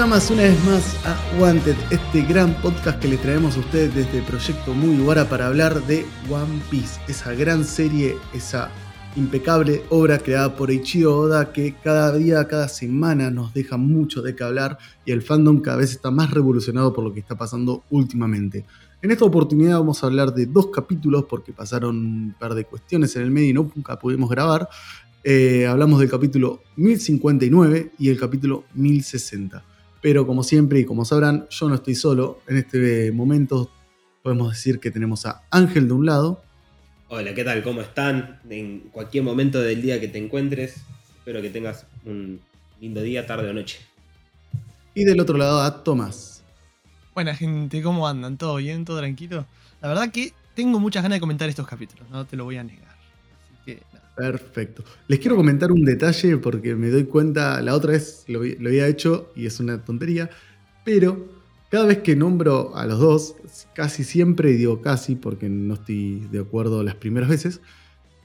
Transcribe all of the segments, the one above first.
Nakamas una vez más a Wanted, este gran podcast que les traemos a ustedes desde Proyecto Muy Guara para hablar de One Piece, esa gran serie, esa impecable obra creada por Eiichiro Oda que cada día, cada semana nos deja mucho de qué hablar y el fandom cada vez está más revolucionado por lo que está pasando últimamente. En esta oportunidad vamos a hablar de dos capítulos porque pasaron un par de cuestiones en el medio y no nunca pudimos grabar. Eh, hablamos del capítulo 1059 y el capítulo 1060. Pero como siempre y como sabrán, yo no estoy solo. En este momento podemos decir que tenemos a Ángel de un lado. Hola, ¿qué tal? ¿Cómo están? En cualquier momento del día que te encuentres, espero que tengas un lindo día, tarde o noche. Y del otro lado a Tomás. Buena gente, ¿cómo andan? ¿Todo bien? ¿Todo tranquilo? La verdad que tengo muchas ganas de comentar estos capítulos, no te lo voy a negar. Perfecto. Les quiero comentar un detalle porque me doy cuenta, la otra vez lo, lo había hecho y es una tontería, pero cada vez que nombro a los dos, casi siempre, y digo casi porque no estoy de acuerdo las primeras veces,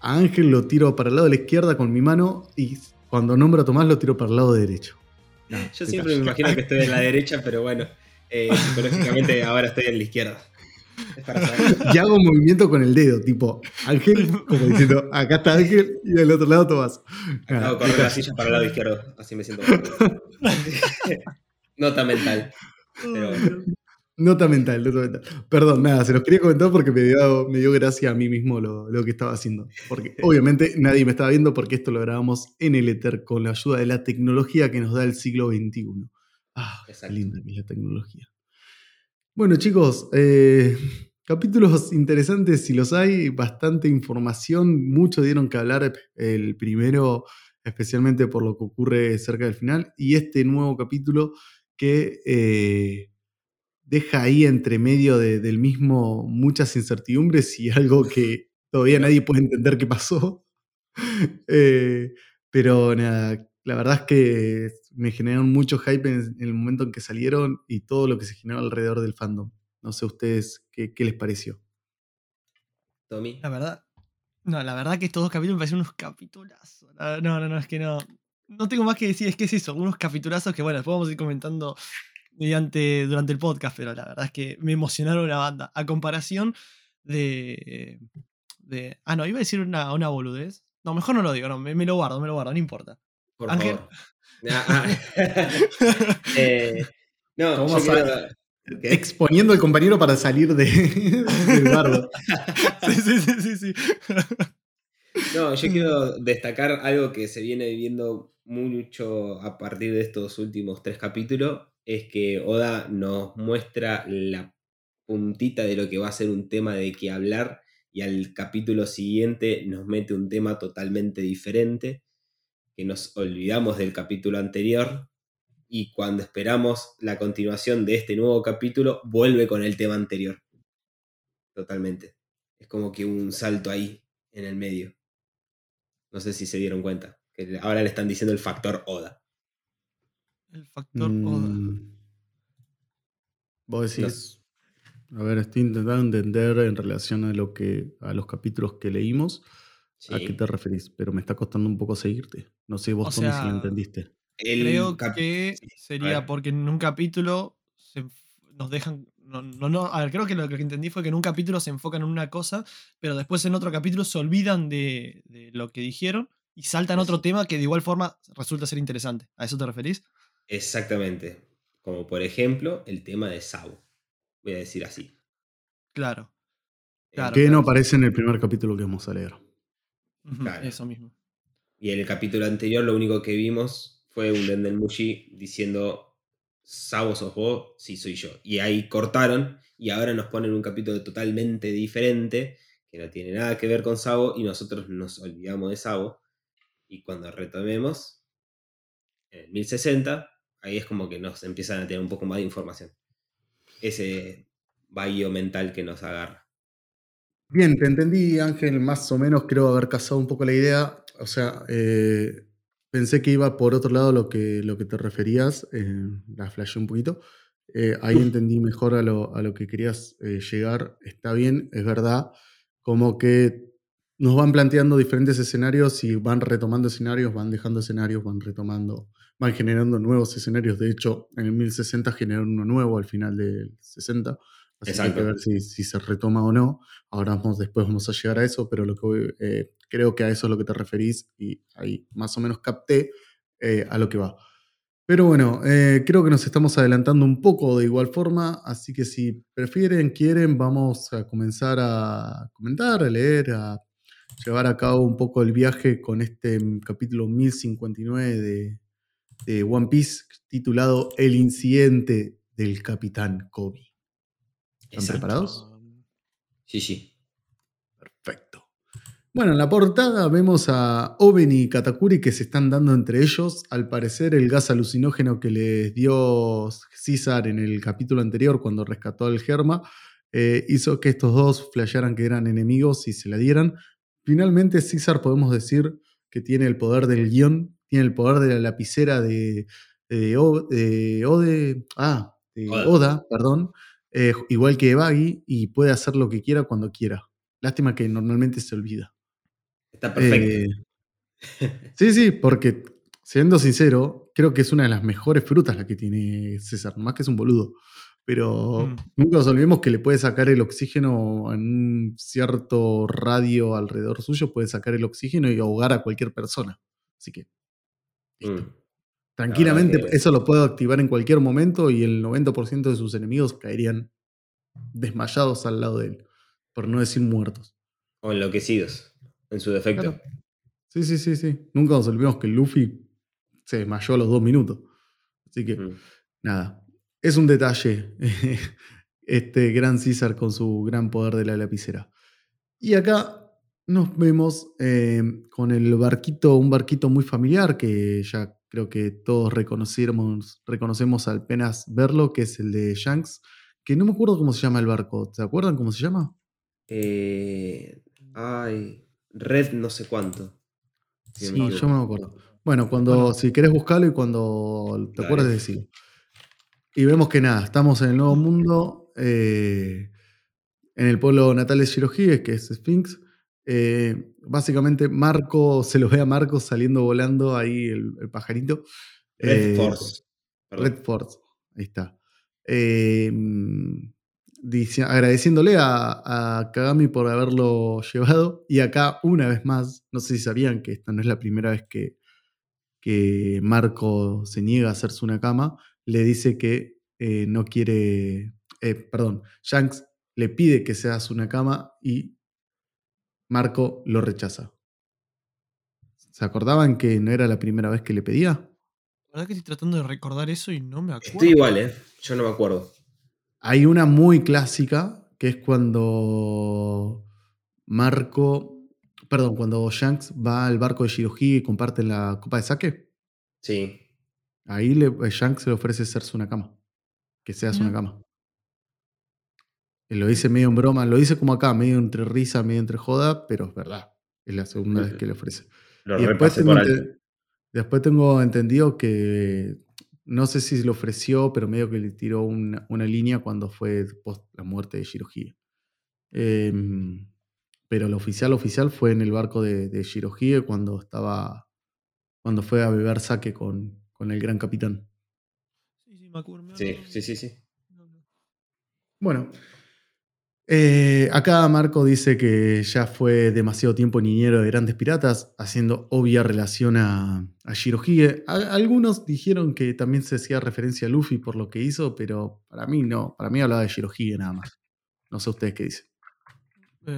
a Ángel lo tiro para el lado de la izquierda con mi mano y cuando nombro a Tomás lo tiro para el lado derecho. No, Yo siempre me imagino que estoy en la derecha, pero bueno. Eh, psicológicamente ahora estoy en la izquierda. y hago movimiento con el dedo, tipo Ángel, como diciendo, acá está Ángel y del otro lado Tomás. Hago correr la silla para el lado izquierdo, así me siento. nota mental. Nota mental, nota mental. Perdón, nada, se los quería comentar porque me dio, me dio gracia a mí mismo lo, lo, que estaba haciendo. Porque obviamente nadie me estaba viendo porque esto lo grabamos en el Ether con la ayuda de la tecnología que nos da el siglo XXI. Ah, qué linda que es la tecnología. Bueno, chicos, eh, capítulos interesantes si los hay, bastante información, mucho dieron que hablar. El primero, especialmente por lo que ocurre cerca del final, y este nuevo capítulo que eh, deja ahí entre medio del mismo muchas incertidumbres y algo que todavía nadie puede entender qué pasó. Eh, pero nada, la verdad es que me generaron mucho hype en, el momento en que salieron y todo lo que se generó alrededor del fandom. No sé ustedes qué, les pareció. Tommy. La verdad, no, la verdad que estos dos capítulos me parecen unos capitulazos. No, no, no, es que no. No tengo más que decir, es que es eso, unos capitulazos que bueno, después vamos a ir comentando mediante, durante el podcast, pero la verdad es que me emocionaron la banda. A comparación de. de ah, no, iba a decir una, una boludez. No, mejor no lo digo, no, me, me lo guardo, me lo guardo, no importa. Por Ángel. Favor. Ah, ah. eh, no, Exponiendo al compañero para salir de, del bardo. sí, sí, sí, sí, sí. No, yo quiero destacar algo que se viene viviendo mucho a partir de estos últimos tres capítulos, es que Oda nos muestra la puntita de lo que va a ser un tema de que hablar y al capítulo siguiente nos mete un tema totalmente diferente que nos olvidamos del capítulo anterior y cuando esperamos la continuación de este nuevo capítulo, vuelve con el tema anterior. Totalmente. Es como que un salto ahí, en el medio. No sé si se dieron cuenta. Que ahora le están diciendo el factor Oda. El factor Oda. Mm. Vos decís. A ver, estoy intentando entender en relación a lo que. a los capítulos que leímos. ¿A qué te referís? Pero me está costando un poco seguirte. No sé vos, si lo entendiste. Creo que sería porque en un capítulo nos dejan. No, no, a ver, creo que lo que entendí fue que en un capítulo se enfocan en una cosa, pero después en otro capítulo se olvidan de, lo que dijeron y saltan otro tema que de igual forma resulta ser interesante. ¿A eso te referís? Exactamente. Como por ejemplo el tema de Sabo. Voy a decir así. Claro. claro que no aparece en el primer capítulo que vamos a leer. Eso mismo. Y en el capítulo anterior lo único que vimos fue un Dendelmushi diciendo, Sabo sos vos, sí soy yo. Y ahí cortaron y ahora nos ponen un capítulo totalmente diferente que no tiene nada que ver con Sabo y nosotros nos olvidamos de Sabo. Y cuando retomemos, en el 1060, ahí es como que nos empiezan a tener un poco más de información. Ese bahío mental que nos agarra. Bien, te entendí, Ángel, más o menos creo haber casado un poco la idea. O sea, eh, pensé que iba por otro lado lo que, lo que te referías, eh, la flashé un poquito. Eh, ahí entendí mejor a lo, a lo que querías llegar. Está bien, es verdad, como que nos van planteando diferentes escenarios y van retomando escenarios, van dejando escenarios, van retomando. van generando nuevos escenarios. De hecho, en el 1060 generaron uno nuevo al final del 60. Así que hay que ver si, se retoma o no. Ahora vamos, después vamos a llegar a eso, pero lo que eh, creo que a eso es lo que te referís y ahí más o menos capté eh, a lo que va. Pero bueno, eh, creo que nos estamos adelantando un poco de igual forma, así que si prefieren, quieren, vamos a comenzar a comentar, a leer, a llevar a cabo un poco el viaje con este capítulo 1059 de, de One Piece titulado El incidente del Capitán Kobe. ¿Están preparados? Sí, sí. Perfecto. Bueno, en la portada vemos a Oben y Katakuri que se están dando entre ellos. Al parecer, el gas alucinógeno que les dio César en el capítulo anterior, cuando rescató al Germa, eh, hizo que estos dos flashearan que eran enemigos y se la dieran. Finalmente, César podemos decir que tiene el poder del guion, tiene el poder de la lapicera de, Ode, ah, de Oda, perdón, eh, igual que Baggy, y puede hacer lo que quiera cuando quiera. Lástima que normalmente se olvida. Está perfecto. Eh, sí, sí, porque siendo sincero, creo que es una de las mejores frutas la que tiene César, más que es un boludo. Pero mm. nunca nos olvidemos que le puede sacar el oxígeno en un cierto radio alrededor suyo, puede sacar el oxígeno y ahogar a cualquier persona. Así que. Mm. Tranquilamente, eso lo puedo activar en cualquier momento y el 90% de sus enemigos caerían desmayados al lado de él, por no decir muertos. O enloquecidos en su defecto. Sí, sí, sí, sí. Nunca nos olvidemos que Luffy se desmayó a los dos minutos. Así que, mm. nada. Es un detalle. este gran César con su gran poder de la lapicera. Y acá nos vemos eh, con el barquito, un barquito muy familiar que ya creo que todos reconocemos, reconocemos apenas verlo, que es el de Shanks, que no me acuerdo cómo se llama el barco. ¿Se acuerdan cómo se llama? Eh, ay, Red no sé cuánto. Sí, yo me acuerdo. Bueno, cuando, si querés buscarlo y cuando te acuerdas, decirlo. Y vemos que nada, estamos en el nuevo mundo, eh, en el pueblo natal de Shirohige, que es Sphinx. Eh, básicamente, Marco, se lo ve a Marco saliendo volando ahí el, pajarito. Red eh, Force. Red Force, ahí está agradeciéndole a, Kagami por haberlo llevado. Y acá, una vez más, no sé si sabían que esta no es la primera vez que, que Marco se niega a hacerse una cama, le dice que eh, no quiere, eh, perdón, Shanks le pide que se haga una cama y Marco lo rechaza. ¿Se acordaban que no era la primera vez que le pedía? La verdad que estoy tratando de recordar eso y no me acuerdo. Estoy igual, ¿eh? Yo no me acuerdo. Hay una muy clásica que es cuando Marco, perdón, cuando Shanks va al barco de Shirohige y comparten la copa de sake. Sí. Ahí le, eh, Shanks le ofrece hacerse una cama. Que seas una cama. Lo dice medio en broma, lo dice como acá, medio entre risa, medio entre joda, pero es verdad. Es la segunda vez que le ofrece. Lo y después tengo, después tengo entendido que no sé si se lo ofreció, pero medio que le tiró una, línea cuando fue post la muerte de Shirohige. Em, pero lo oficial oficial fue en el barco de, de cuando estaba. cuando fue a beber saque con, con el gran capitán. Sí, sí, me acuerdo. Sí, sí, sí, sí. Bueno, eh, acá Marco dice que ya fue demasiado tiempo niñero de grandes piratas, haciendo obvia relación a, a Shirohige. algunos dijeron que también se hacía referencia a Luffy por lo que hizo, pero para mí no. Para mí hablaba de Shirohige nada más. No sé ustedes qué dicen.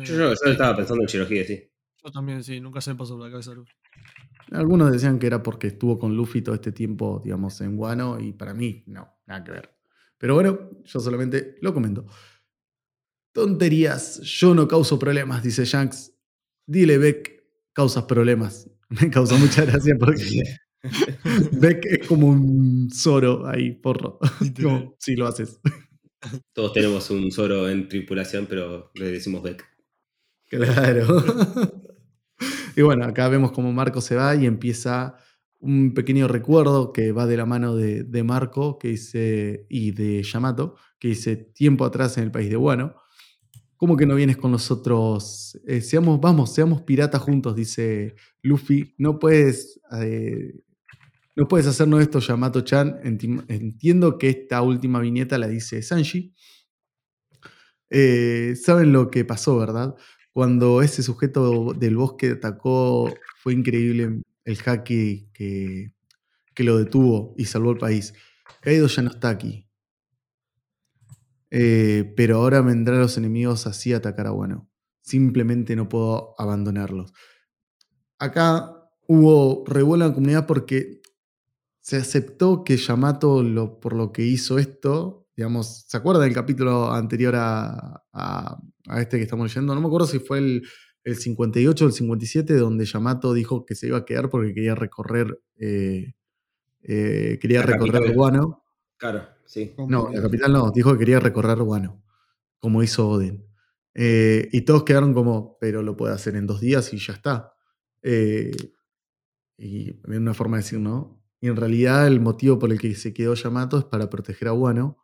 yo, estaba pensando en Shirohige, sí. Yo también, sí, nunca se me pasó por la cabeza Luffy. Algunos decían que era porque estuvo con Luffy todo este tiempo, digamos, en Guano, y para mí, no, nada que ver. Pero bueno, yo solamente lo comento. Tonterías, yo no causo problemas, dice Shanks. Dile, Beck, causas problemas. Me causa mucha gracia porque Beck es como un Zoro ahí, porro. si lo haces. Todos tenemos un Zoro en tripulación, pero le decimos Beck. Claro. y bueno, acá vemos como Marco se va y empieza un pequeño recuerdo que va de la mano de, de Marco que dice, y de Yamato, que dice tiempo atrás en el país de Guano ¿Cómo que no vienes con nosotros? Eh, seamos, vamos, seamos piratas juntos, dice Luffy. No puedes, eh, no puedes hacernos esto, Yamato-chan. Entiendo que esta última viñeta la dice Sanji. Eh, Saben lo que pasó, ¿verdad? Cuando ese sujeto del bosque atacó, fue increíble el hacky que, que lo detuvo y salvó el país. Kaido ya no está aquí. Eh, pero ahora vendrán los enemigos así a atacar a Wano. Simplemente no puedo abandonarlos. Acá hubo revuelo en la comunidad porque se aceptó que Yamato, lo, por lo que hizo esto, digamos, ¿se acuerdan del capítulo anterior a, este que estamos leyendo? No me acuerdo si fue el, el, 58 o el 57, donde Yamato dijo que se iba a quedar porque quería recorrer, eh, eh, quería recorrer Guano. Claro, sí. No, la capital no, dijo que quería recorrer Guano, como hizo Odin. Eh, y todos quedaron como, pero lo puede hacer en dos días y ya está. y una forma de decir, ¿no? Y en realidad el motivo por el que se quedó Yamato es para proteger a Wano.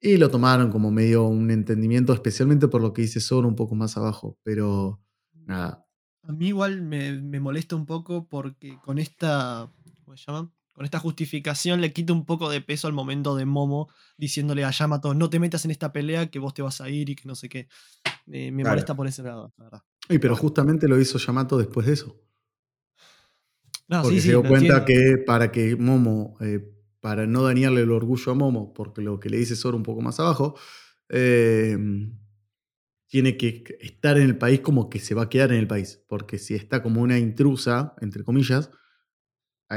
Y lo tomaron como medio un entendimiento, especialmente por lo que dice Zoro un poco más abajo. Pero nada. A mí igual me, molesta un poco porque con esta. ¿Cómo se llama? Con esta justificación le quita un poco de peso al momento de Momo diciéndole a Yamato, no te metas en esta pelea, que vos te vas a ir y que no sé qué. me molesta por ese lado, la verdad. Y pero justamente lo hizo Yamato después de eso porque se dio cuenta que para que Momo, eh, para no dañarle el orgullo a Momo, porque lo que le dice Zoro un poco más abajo, em, tiene que estar en el país como que se va a quedar en el país. Porque si está como una intrusa, entre comillas,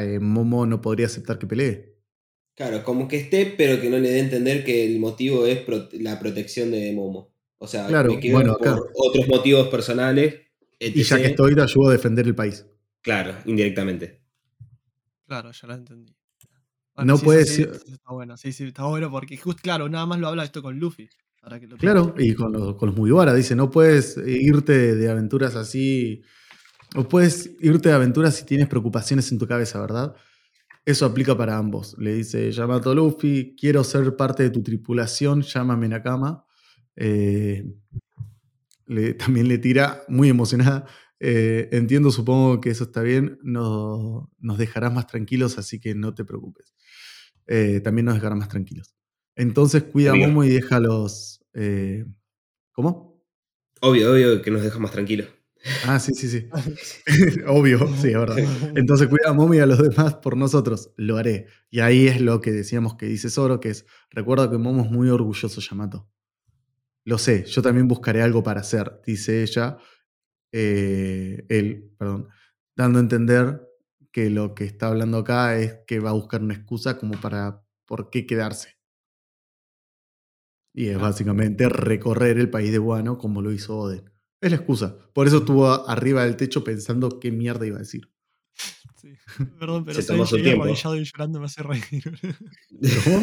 eh, Momo no podría aceptar que pelee. Claro, como que esté, pero que no le dé a entender que el motivo es la protección de Momo. O sea, claro, me bueno, por otros motivos personales. Y ya que estoy, te ayudo a defender el país. Claro, indirectamente. Claro, ya lo entendí. no puede ser. está bueno, sí, sí, está bueno porque justo, claro, nada más lo habla esto con Luffy. claro, y con los, con los Mugiwara, dice, no puedes irte de aventuras así, o puedes irte de aventuras si tienes preocupaciones en tu cabeza, ¿verdad? Eso aplica para ambos. Le dice, llama a Luffy, quiero ser parte de tu tripulación, llámame Nakama. Eh, le, también le tira, muy emocionada, eh, entiendo, supongo que eso está bien, nos, nos dejarás más tranquilos, así que no te preocupes. Eh, también nos dejará más tranquilos. Entonces cuida a Momo y deja los... Eh, ¿Cómo? Obvio, obvio que nos deja más tranquilos. Ah, sí, sí, sí. obvio, sí, es verdad. Entonces cuida a Momo y a los demás por nosotros. Lo haré. Y ahí es lo que decíamos que dice Zoro, que es, recuerda que Momo es muy orgulloso, Yamato. Lo sé, yo también buscaré algo para hacer, dice ella, eh, él, perdón, dando a entender que lo que está hablando acá es que va a buscar una excusa como para por qué quedarse. Y es básicamente recorrer el país de Guano como lo hizo Oden. Es la excusa. Por eso estuvo arriba del techo pensando qué mierda iba a decir. Sí. Perdón, pero se tomó su tiempo. y llorando me hace reír. ¿Cómo?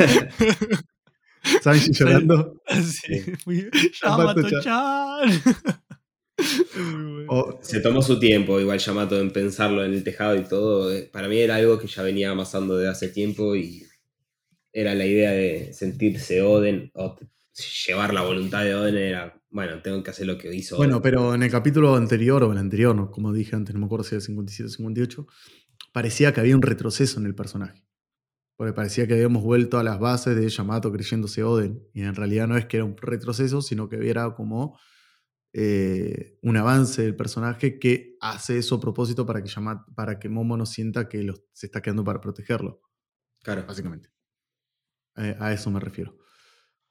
¿Sanji llorando? Sí, fui. Yamato-chan. Se tomó su tiempo, igual Yamato, en pensarlo en el tejado y todo. Eh, para mí era algo que ya venía amasando de hace tiempo y era la idea de sentirse Oden o llevar la voluntad de Oden. Era, bueno, tengo que hacer lo que hizo. Bueno, pero en el capítulo anterior o el anterior, como dije antes, no me acuerdo si era 57 o 58, parecía que había un retroceso en el personaje. Porque parecía que habíamos vuelto a las bases de Yamato creyéndose Oden. Y en realidad no es que era un retroceso, sino que era como eh, un avance del personaje que hace eso a propósito para que, llama, para que Momo no sienta que se está quedando para protegerlo. Claro. Básicamente. Eh, a eso me refiero.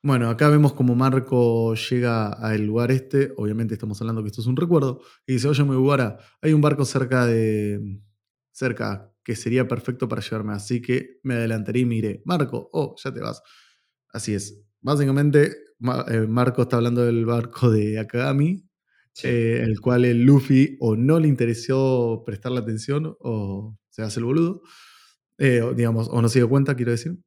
Bueno, acá vemos como Marco llega al lugar este. Obviamente estamos hablando que esto es un recuerdo. Y dice, oye, Mugiwara, hay un barco cerca de... cerca que sería perfecto para llevarme. Así que me adelantaré y miré. Marco, oh, ya te vas. Así es. Básicamente eh, Marco está hablando del barco de Akagami, eh, el cual el Luffy o no le interesó prestarle atención o se hace el boludo, eh, digamos, o no se dio cuenta, quiero decir.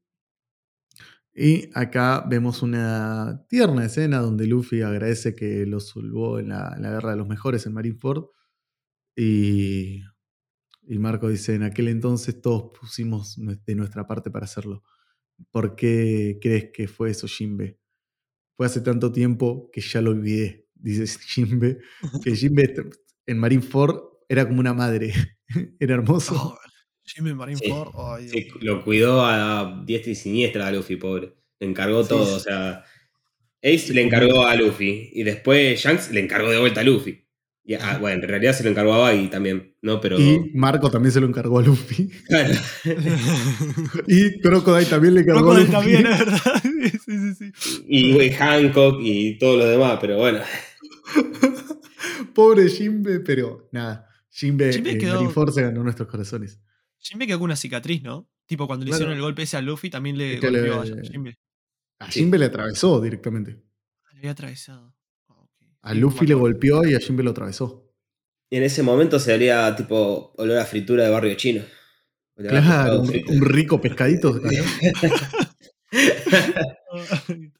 Y acá vemos una tierna escena donde Luffy agradece que lo salvó en la, guerra de los mejores en Marineford. Y, y Marco dice, en aquel entonces todos pusimos de nuestra parte para hacerlo. ¿Por qué crees que fue eso, Jimbe? fue hace tanto tiempo que ya lo olvidé, dice Jimbe. Que Jimbe en Marineford era como una madre. era hermoso. Jimmy Marineford. Sí, Dios. lo cuidó a diestra y siniestra a Luffy, pobre. Le encargó Sí, todo, sí. o sea. Ace Sí, le encargó a Luffy y después Shanks le encargó de vuelta a Luffy. Y, ah, bueno, en realidad se lo encargó a Baggy también, ¿no? Pero. Y Marco también se lo encargó a Luffy. Claro. Y Crocodile también le encargó a Crocodile Luffy. también, es verdad. Sí, sí, sí. Y Hancock y todos los demás, pero bueno. Pobre Jimbe, pero nada. Jimbe, Jinbe eh, quedó- Marineford se ganó nuestros corazones. Jimbe quedó con una cicatriz, ¿no? Tipo, cuando le Claro. hicieron el golpe ese a Luffy, también le que le- golpeó a Jimbe. A Sí. Jimbe le atravesó directamente. Le había atravesado. Ah. A Luffy le golpeó y a Jimbe lo atravesó. Y en ese momento se haría tipo olor a fritura de barrio chino. Claro, un, un rico pescadito.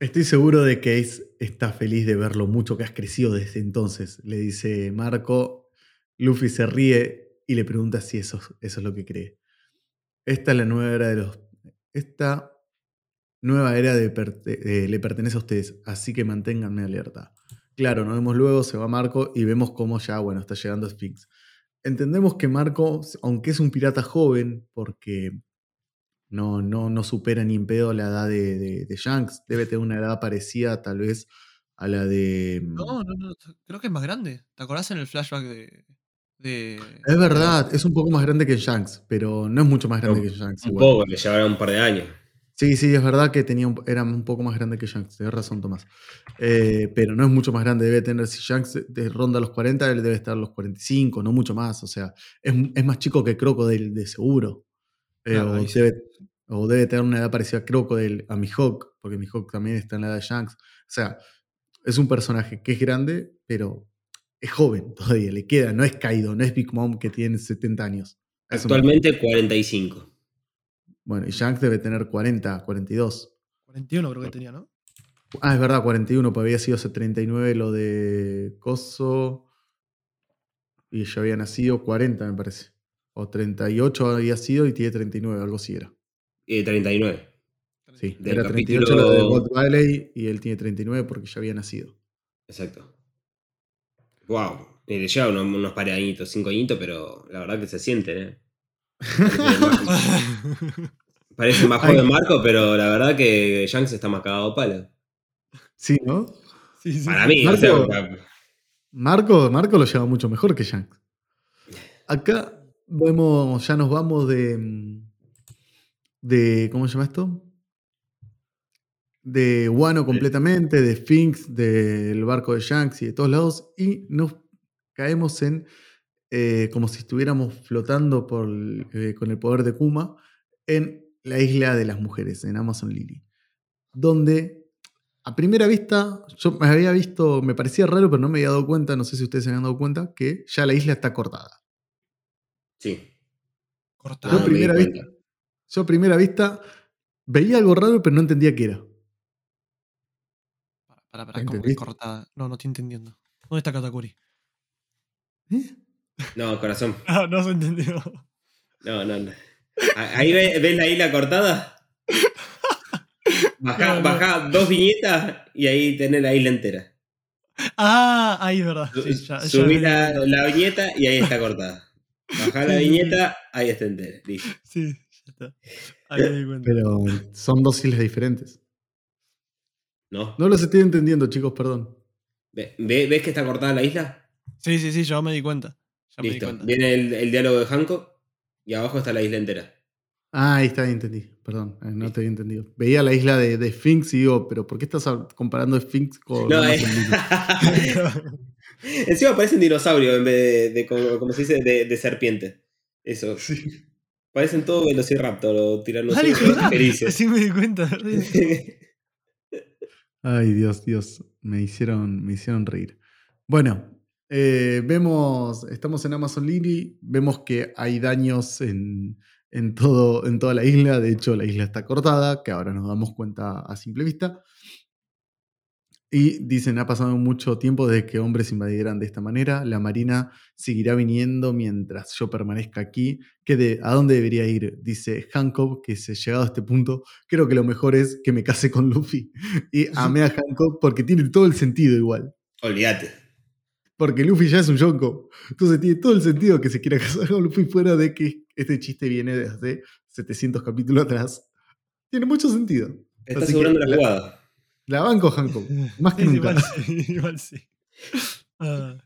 Estoy seguro de que Ace está feliz de ver lo mucho que has crecido desde entonces, le dice Marco. Luffy se ríe y le pregunta si eso, eso es lo que cree. Esta es la nueva era de los. Esta nueva era eh, le pertenece a ustedes, así que manténganme alerta. Claro, nos vemos luego, se va Marco y vemos cómo ya, bueno, está llegando Sphinx. Entendemos que Marco, aunque es un pirata joven, porque no, no, no supera ni en pedo la edad de, de, de Shanks, debe tener una edad parecida tal vez a la de... mm, No, no, no. Creo que es más grande. ¿Te acordás en el flashback de. De Es verdad, es un poco más grande que Shanks, pero no es mucho más grande No, que Shanks. Un igual. poco, le llevará un par de años. Sí, sí, es verdad que tenía un- era un poco más grande que Shanks, tenés razón, Tomás. Eh, pero no es mucho más grande, debe tener, si Shanks de- ronda los 40, él debe estar a los 45, no mucho más, o sea, es, es más chico que Crocodile de seguro. Eh, Claro, o, sí. debe, o debe tener una edad parecida a Crocodile, a Mihawk, porque Mihawk también está en la edad de Shanks. O sea, es un personaje que es grande, pero es joven todavía, le queda, no es Kaido, no es Big Mom que tiene 70 años. Eso Actualmente 45. Bueno, y Shanks debe tener 40, 42. 41 creo que tenía, ¿no? Ah, es verdad, 41, pues había sido hace 39 lo de Coso. Y ya había nacido 40, me parece. O 38 había sido y tiene 39, algo así era. Eh, 39. Sí, Del era 38 capítulo- lo de Gold Valley y él tiene 39 porque ya había nacido. Exacto. Wow. Y le lleva unos, unos par de añitos, cinco añitos, pero la verdad que se sienten, ¿eh? Parece más, joven Marco, pero la verdad que Shanks está más cagado a palo. Sí, ¿no? sí, sí. Para mí, o Marco- sea, Marco, Marco lo lleva mucho mejor que Shanks. Acá vemos, ya nos vamos de. mm, de ¿Cómo se llama esto? De Wano completamente, de Sphinx, del barco de Shanks y de todos lados. Y nos caemos en. eh, como si estuviéramos flotando por, eh, con el poder de Kuma en la isla de las mujeres, en Amazon Lily. Donde a primera vista, yo me había visto, me parecía raro, pero no me había dado cuenta, no sé si ustedes se habían dado cuenta, que ya la isla está cortada. sí. Yo, Ah, a primera vista, yo a primera vista veía algo raro, pero no entendía qué era. Para, para, como que cortada. No, no estoy entendiendo. ¿Dónde está Katakuri? ¿Eh? No, corazón. Ah, no se entendió. No, no, no. A- Ahí ve- ves la isla cortada. Bajá, No, no. bajá dos viñetas y ahí tenés la isla entera. Ah, ahí es verdad. Sí, ya- ya Subí la, la viñeta y ahí está cortada. Bajá la Sí, viñeta, ahí está entera. Listo. Sí, ya está. Ahí me di cuenta. Pero son dos islas diferentes. ¿No? No los estoy entendiendo, chicos, perdón. Ve- ve- ¿Ves que está cortada la isla? Sí, sí, sí, yo me di cuenta. Ya me di Listo. cuenta. Viene el, el diálogo de Hancock y abajo está la isla entera. Ah, ahí está, ahí entendí. Perdón, eh, no te había entendido. Veía la isla de, de Sphinx y digo, pero ¿por qué estás comparando Sphinx con No, eh. Encima parece un dinosaurio en vez de, de como, como se dice, de, de serpiente. Eso. Sí. Parecen todos velociraptor o ¿verdad? felices. Sí me di cuenta. Ay, Dios, Dios, me hicieron, me hicieron reír. Bueno, eh, vemos, estamos en Amazon Lily, vemos que hay daños en, en, todo, en toda la isla, de hecho la isla está cortada, que ahora nos damos cuenta a simple vista. Y dicen, ha pasado mucho tiempo desde que hombres invadieran de esta manera, la Marina seguirá viniendo mientras yo permanezca aquí. ¿Qué de, ¿A dónde debería ir? Dice Hancock, que se llegado a este punto, creo que lo mejor es que me case con Luffy. Y amé a Hancock porque tiene todo el sentido igual. Olvídate. Porque Luffy ya es un Yonko. Entonces tiene todo el sentido que se quiera casar con Luffy fuera de que este chiste viene desde 700 capítulos atrás. Tiene mucho sentido. Está asegurando la jugada. La banco Hancock. Más que nunca. Igual sí. Igual sí. Ah,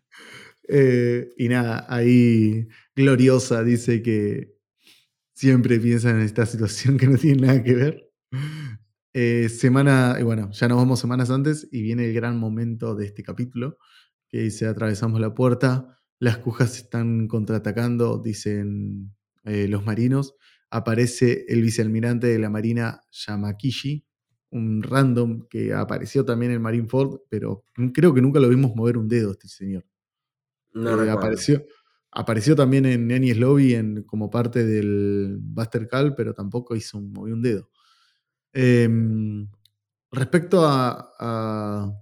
Eh, y nada, ahí Gloriosa dice que siempre piensa en esta situación que no tiene nada que ver. Eh, semana, y bueno, ya nos vamos semanas antes y viene el gran momento de este capítulo, que dice, atravesamos la puerta, las cujas están contraatacando, dicen eh, los marinos, aparece el vicealmirante de la Marina Yamakishi, un random que apareció también en Marineford, pero creo que nunca lo vimos mover un dedo este señor. No Eh, apareció, apareció también en Enies Lobby en, como parte del Buster Call, pero tampoco hizo un, movió un dedo. Em, respecto a, a,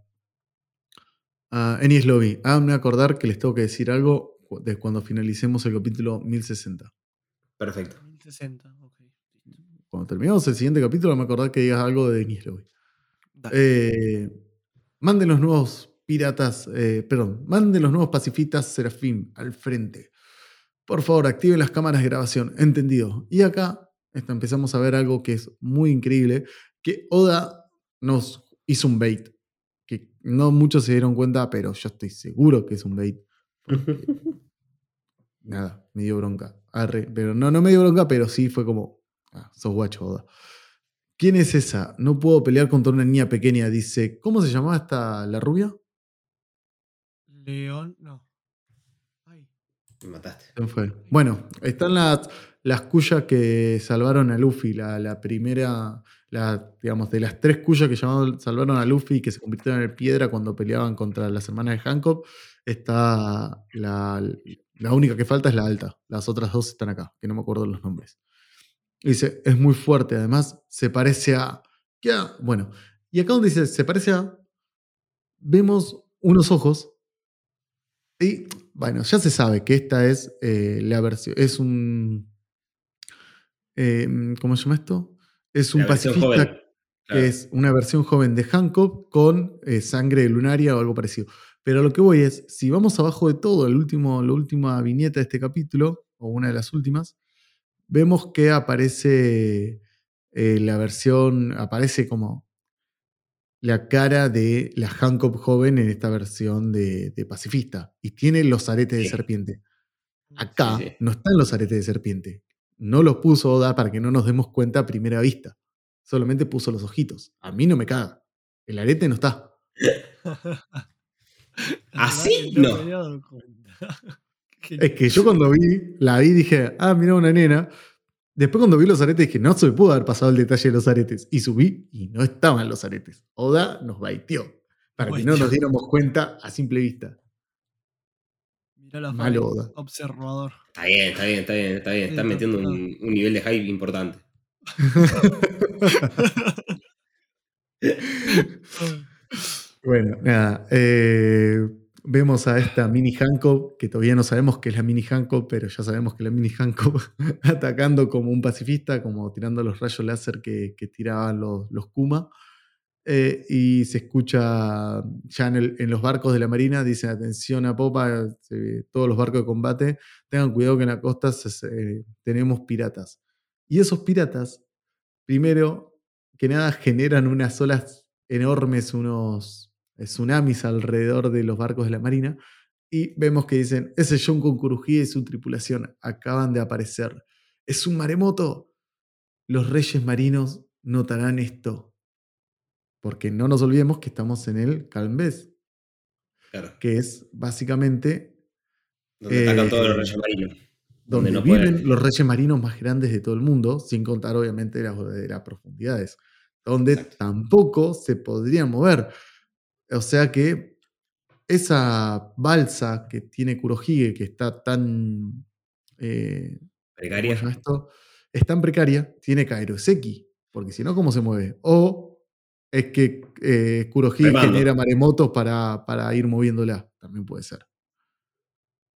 a Enies Lobby, háganme acordar que les tengo que decir algo de cuando finalicemos el capítulo 1060. Perfecto. 1060, ok. Cuando terminemos el siguiente capítulo, me acordar que digas algo de Lobby. Dale. Eh, manden los nuevos piratas, eh, perdón, manden los nuevos pacifistas Serafín al frente. Por favor, activen las cámaras de grabación. Entendido. Y acá esto, empezamos a ver algo que es muy increíble, que Oda nos hizo un bait, que no muchos se dieron cuenta, pero yo estoy seguro que es un bait. nada, me dio bronca. Arre, pero no, no me dio bronca, pero sí fue como, ah, sos guacho, Oda. ¿Quién es esa? No puedo pelear contra una niña pequeña, dice. ¿Cómo se llamaba esta, la rubia? León, no. Ay. Me mataste. ¿Quién fue? Bueno, están las, las cuyas que salvaron a Luffy. La, la primera, la, digamos, de las tres cuyas que llamaron- salvaron a Luffy y que se convirtieron en piedra cuando peleaban contra las hermanas de Hancock, está la, la única que falta es la alta. Las otras dos están acá, que no me acuerdo los nombres. Dice, es muy fuerte, además se parece a... ¿qué a-?". Bueno, y acá donde dice, se parece a... Vemos unos ojos y bueno, ya se sabe que esta es eh, la versión, es un... eh, ¿Cómo se llama esto? Es un La pacifista joven. que es una versión joven de Hancock con eh, sangre lunaria o algo parecido. Pero lo que voy es, si vamos abajo de todo, el último, la última viñeta de este capítulo, o una de las últimas, vemos que aparece eh, la versión, aparece como la cara de la Hancock joven en esta versión de, de pacifista. Y tiene los aretes de serpiente. Acá Sí, sí. no están los aretes de serpiente. No los puso Oda para que no nos demos cuenta a primera vista. Solamente puso los ojitos. A mí no me caga. El arete no está. ¿Así? No. No. Es que yo cuando vi, la vi dije, ah, mira una nena. Después cuando vi los aretes dije, no se me pudo haber pasado el detalle de los aretes. Y subí y no estaban los aretes. Oda nos baiteó. Para que no nos diéramos cuenta a simple vista. Mirá la Malo, Oda. observador. Está bien, está bien, está bien, está bien. Sí, Están está- metiendo un, un nivel de hype importante. Bueno, nada. eh, vemos a esta mini Hancock, que todavía no sabemos qué es la mini Hancock, pero ya sabemos que la mini Hancock atacando como un pacifista, como tirando los rayos láser que, que tiraban los, los Kuma. Eh, y se escucha ya en, los barcos de la Marina, dicen atención a popa, se- todos los barcos de combate, tengan cuidado que en la costa se- tenemos piratas. Y esos piratas, primero que nada, generan unas olas enormes, unos tsunamis alrededor de los barcos de la Marina. Y vemos que dicen, ese John con Kuruji y su tripulación acaban de aparecer. Es un maremoto. Los reyes marinos notarán esto. Porque no nos olvidemos que estamos en el Calmbés, Claro. que es básicamente Donde atacan Eh, todos los reyes marinos. donde Donde no viven pueden. los reyes marinos más grandes de todo el mundo, sin contar obviamente las, de las profundidades, donde Exacto. tampoco se podrían mover. O sea que esa balsa que tiene Kurohige, que está tan... eh, ¿cómo Precaria. esto? Es tan precaria, tiene Kairoseki, porque si no, ¿cómo se mueve? O es que eh, Kurohige Remando. genera maremotos para, para ir moviéndola, también puede ser.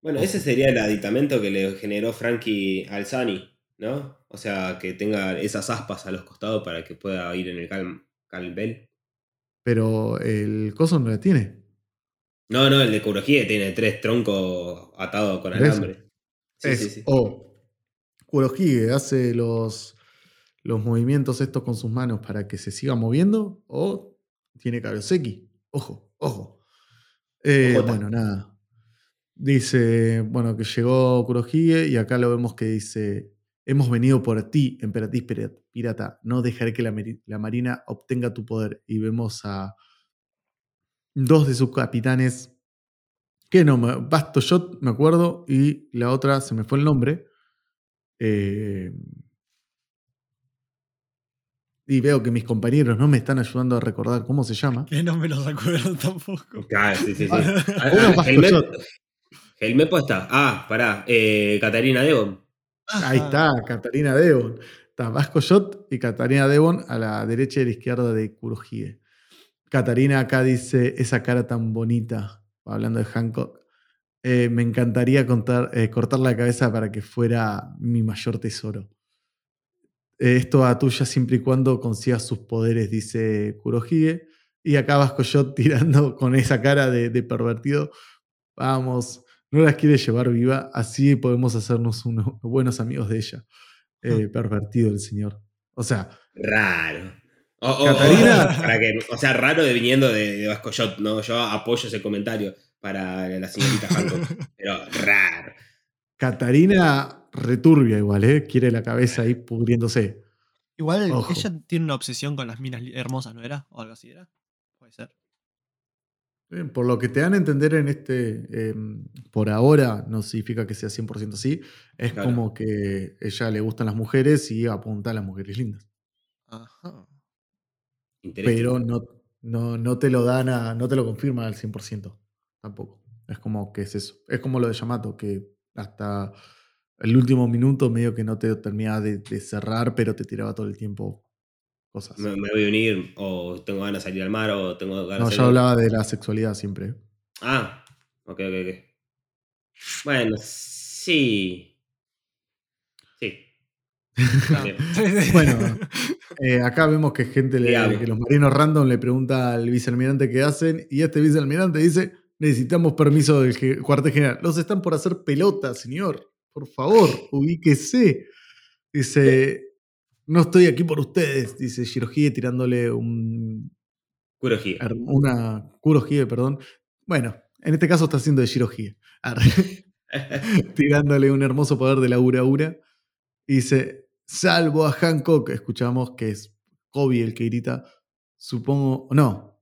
Bueno, ese sería el aditamento que le generó Frankie al Sunny, ¿no? O sea, que tenga esas aspas a los costados para que pueda ir en el Calm, Calm Bell. Pero el coso no la tiene. No, no, el de Kurohige tiene tres troncos atados con alambre. Sí, Es sí, sí. o Kurohige hace los, los movimientos estos con sus manos para que se siga moviendo, o tiene Karoseki. Ojo, ojo. Eh, Ojota. bueno, nada. Dice, bueno, que llegó Kurohige y acá lo vemos que dice, hemos venido por ti, emperatriz pira- pirata, no dejaré que la, marina obtenga tu poder. Y vemos a dos de sus capitanes, que no, me- Basto Shot, me acuerdo, y la otra, se me fue el nombre. Eh, y veo que mis compañeros no me están ayudando a recordar cómo se llama. Que no me los acuerdo tampoco. Claro, sí, sí, sí. Ah, uno ah. Helmepo está. Ah, pará. Eh, Catarina Devon. Ahí está, Catarina Devon. Está Vasco Shot y Catarina Devon a la derecha y a la izquierda de Kurohige. Catarina acá dice, esa cara tan bonita, hablando de Hancock, eh, me encantaría contar, eh, cortar la cabeza para que fuera mi mayor tesoro. Eh, esto a tuya siempre y cuando consigas sus poderes, dice Kurohige. Y acá Vasco Shot tirando con esa cara de, de pervertido. Vamos, no las quiere llevar viva, así podemos hacernos unos buenos amigos de ella. Eh, pervertido el señor. O sea, Raro. O, o- Catarina. o- para que, o sea, raro de viniendo de, de Vasco Shot, ¿no? Yo apoyo ese comentario para la señorita Hancock. pero raro. Catarina returbia igual, ¿eh? Quiere la cabeza ahí pudriéndose. Igual Ojo. ella tiene una obsesión con las minas hermosas, ¿no era? O algo así era. Puede ser. Por lo que te dan a entender en este, eh, por ahora, no significa que sea 100% así, es Claro. como que ella le gustan las mujeres y apunta a las mujeres lindas. Ajá. Pero no, no, no te lo dan a, no te lo confirman al 100% tampoco. Es como que es eso. Es como lo de Yamato, que hasta el último minuto medio que no te terminaba de, de cerrar, pero te tiraba todo el tiempo cosas. Me, me voy a unir, o tengo ganas de salir al mar, o tengo ganas No, de yo salir. hablaba de la sexualidad siempre. Ah, ok, ok, ok. Bueno, sí. Sí. Bueno, Eh, acá vemos que gente, le- que los marinos random le pregunta al vicealmirante qué hacen y este vicealmirante dice, necesitamos permiso del ge- cuartel general. Los están por hacer pelota, señor. Por favor, ubíquese. Dice, no estoy aquí por ustedes, dice Shirohige tirándole un, Kurohige. una Kurohige, perdón. Bueno, en este caso está haciendo de Shirohige. Tirándole un hermoso poder de la Ura Ura. Y dice, salvo a Hancock. Escuchamos que es Kobe el que grita. Supongo, no.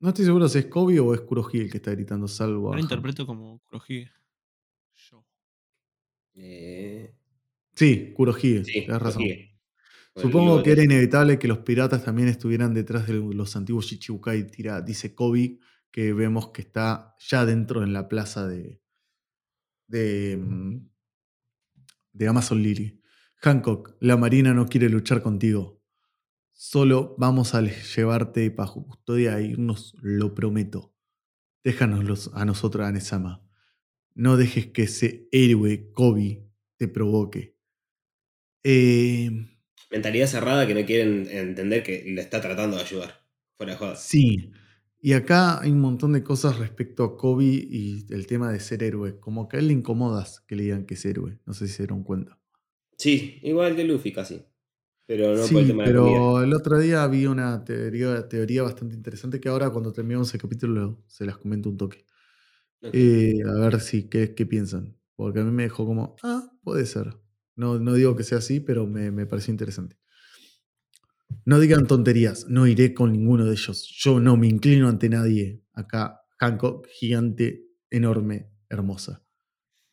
No estoy seguro si es Kobe o es Kurohige el que está gritando salvo a lo interpreto como Kurohige. Yo. Eh, Sí, Kurohige, sí, tenés razón. Kurohige. Supongo que era inevitable que los piratas también estuvieran detrás de los antiguos Shichibukai, tira, dice Kobe, que vemos que está ya dentro en la plaza de, de, mm, de Amazon Lily. Hancock, la Marina no quiere luchar contigo. Solo vamos a llevarte bajo custodia e irnos, lo prometo. Déjanos a nosotros, Anesama. No dejes que ese héroe Kobe te provoque. Eh, Mentalidad cerrada que no quieren entender que le está tratando de ayudar. Fuera de joda. Sí. Y acá hay un montón de cosas respecto a Kobe y el tema de ser héroe. Como que a él le incomodas que le digan que es héroe. No sé si se dieron cuenta. Sí, igual que Luffy casi. Pero no sí, por el tema de la pero el otro día vi una teoría, teoría bastante interesante que ahora cuando terminemos el capítulo se las comento un toque. Eh, a ver si qué, qué piensan. Porque a mí me dejó como, ah, puede ser. No, no digo que sea así, pero me, me pareció interesante. No digan tonterías, no iré con ninguno de ellos. Yo no me inclino ante nadie. Acá, Hancock, gigante, enorme, hermosa.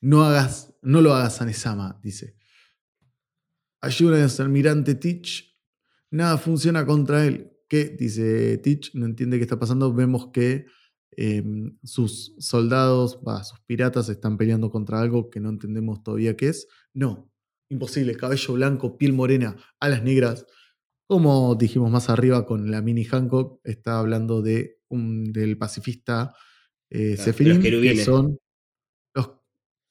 No hagas, no lo hagas, Anesama, dice. Ayúdenos, almirante Teach. Nada funciona contra él. ¿Qué? Dice Teach, no entiende qué está pasando. Vemos que eh, sus soldados, sus piratas están peleando contra algo que no entendemos todavía qué es. No, imposible. Cabello blanco, piel morena, alas negras. Como dijimos más arriba con la mini Hancock, está hablando de un, del pacifista eh, Claro, los que querubines. son los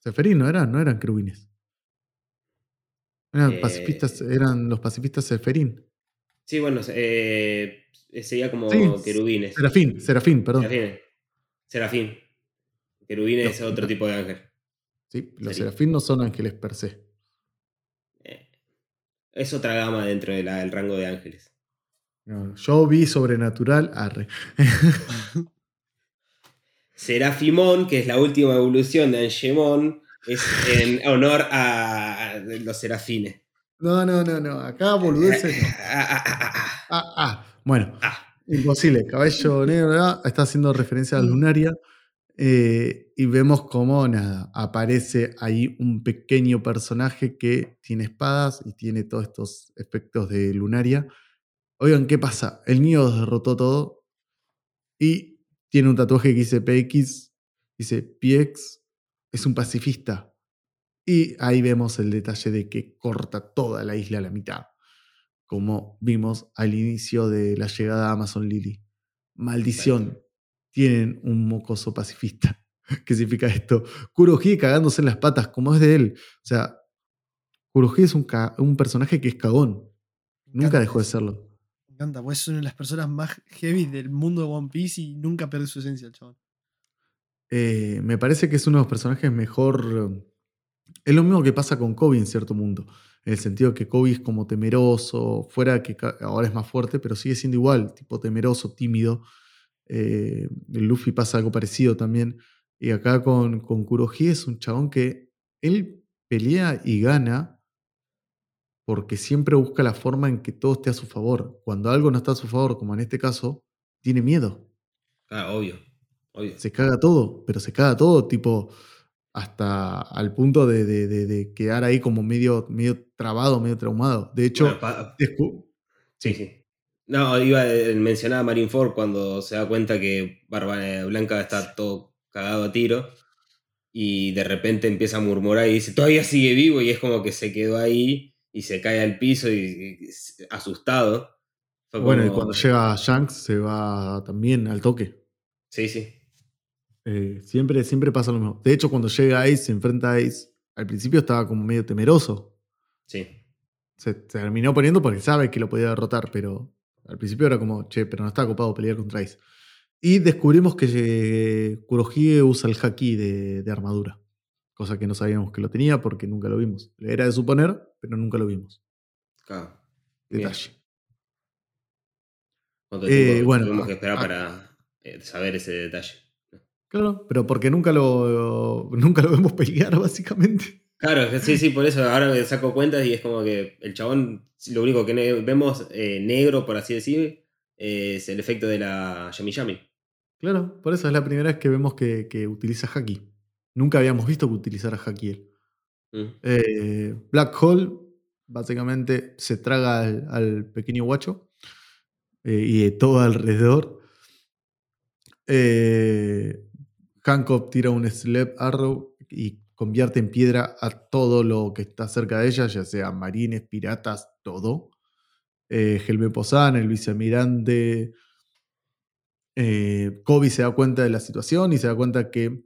Zeferin, ¿no eran? No eran querubines. Eran Eh, pacifistas, eran los pacifistas Zeferin. Sí, bueno, eh, sería como Sí, querubines. Serafín, Serafín, perdón. Serafines. Serafín. Querubín es otro tipo de ángel. Sí, los serafín no son ángeles per se. Eh, Es otra gama dentro de la- del rango de ángeles. No, yo vi sobrenatural, arre. Serafimón, que es la última evolución de Angemón, es en honor a los serafines. No, no, no, no. Acá boludeces no. Ah, ah, ah, ah, ah. Ah, ah. Bueno, Ah. imposible. Cabello negro ¿verdad? está haciendo referencia a Lunaria. Eh, y vemos cómo nada, aparece ahí un pequeño personaje que tiene espadas y tiene todos estos efectos de Lunaria. Oigan, ¿qué pasa? El niño derrotó todo y tiene un tatuaje que dice PX, dice PX, es un pacifista. Y ahí vemos el detalle de que corta toda la isla a la mitad, como vimos al inicio de la llegada a Amazon Lily. Maldición, tienen un mocoso pacifista. ¿Qué significa esto? Kurohige cagándose en las patas, como es de él. O sea, Kurohige es un, un personaje que es cagón. Me Nunca dejó de serlo. Me encanta, pues es una de las personas más heavy del mundo de One Piece y nunca perdió su esencia el chabón. Eh, me parece que es uno de los personajes mejor. eh, Es lo mismo que pasa con Kobe en cierto mundo. En el sentido que Kobe es como temeroso, fuera que ahora es más fuerte, pero sigue siendo igual, tipo temeroso, tímido. Eh, Luffy pasa algo parecido también. Y acá con, con Kurohige es un chabón que él pelea y gana porque siempre busca la forma en que todo esté a su favor. Cuando algo no está a su favor, como en este caso, tiene miedo Ah, obvio. Obvio. se caga todo, pero se caga todo, tipo, hasta al punto de, de- de- de quedar ahí como medio, medio trabado, medio traumado. De hecho, Bueno, pa- descu- sí, sí. No, iba a mencionar a Marineford cuando se da cuenta que Barba eh, Blanca está todo cagado a tiro y de repente empieza a murmurar y dice, todavía sigue vivo y es como que se quedó ahí y se cae al piso y, y- asustado. Fue bueno, y cuando llega Shanks se va también al toque. Sí, sí. Eh, siempre, siempre pasa lo mismo. De hecho, cuando llega Ace, se enfrenta a Ace, al principio estaba como medio temeroso. Sí. Se, se terminó poniendo porque sabe que lo podía derrotar, pero al principio era como, che, pero no está ocupado pelear contra Ace. Y descubrimos que eh, Kurohige usa el haki de, de armadura. Cosa que no sabíamos que lo tenía porque nunca lo vimos. Era de suponer, pero nunca lo vimos. Claro. Bien. Detalle. ¿Cuánto Eh, tiempo bueno, tuvimos que esperar ah. para eh, saber ese detalle? Claro, pero porque nunca lo, nunca lo vemos pelear, básicamente. Claro, sí, sí, por eso ahora me saco cuentas y es como que el chabón, lo único que ne- vemos eh, negro, por así decir, eh, es el efecto de la Yami Yami. Claro, por eso es la primera vez que vemos que, que utiliza haki. Nunca habíamos visto que utilizara haki él. Mm. Eh, Black Hole básicamente se traga al, al pequeño guacho eh, y de todo alrededor. Hancock tira un Slap Arrow y convierte en piedra a todo lo que está cerca de ella, ya sea marines, piratas, todo. Eh, Helme Pozan, el vicealmirante. Eh, Kobe se da cuenta de la situación y se da cuenta que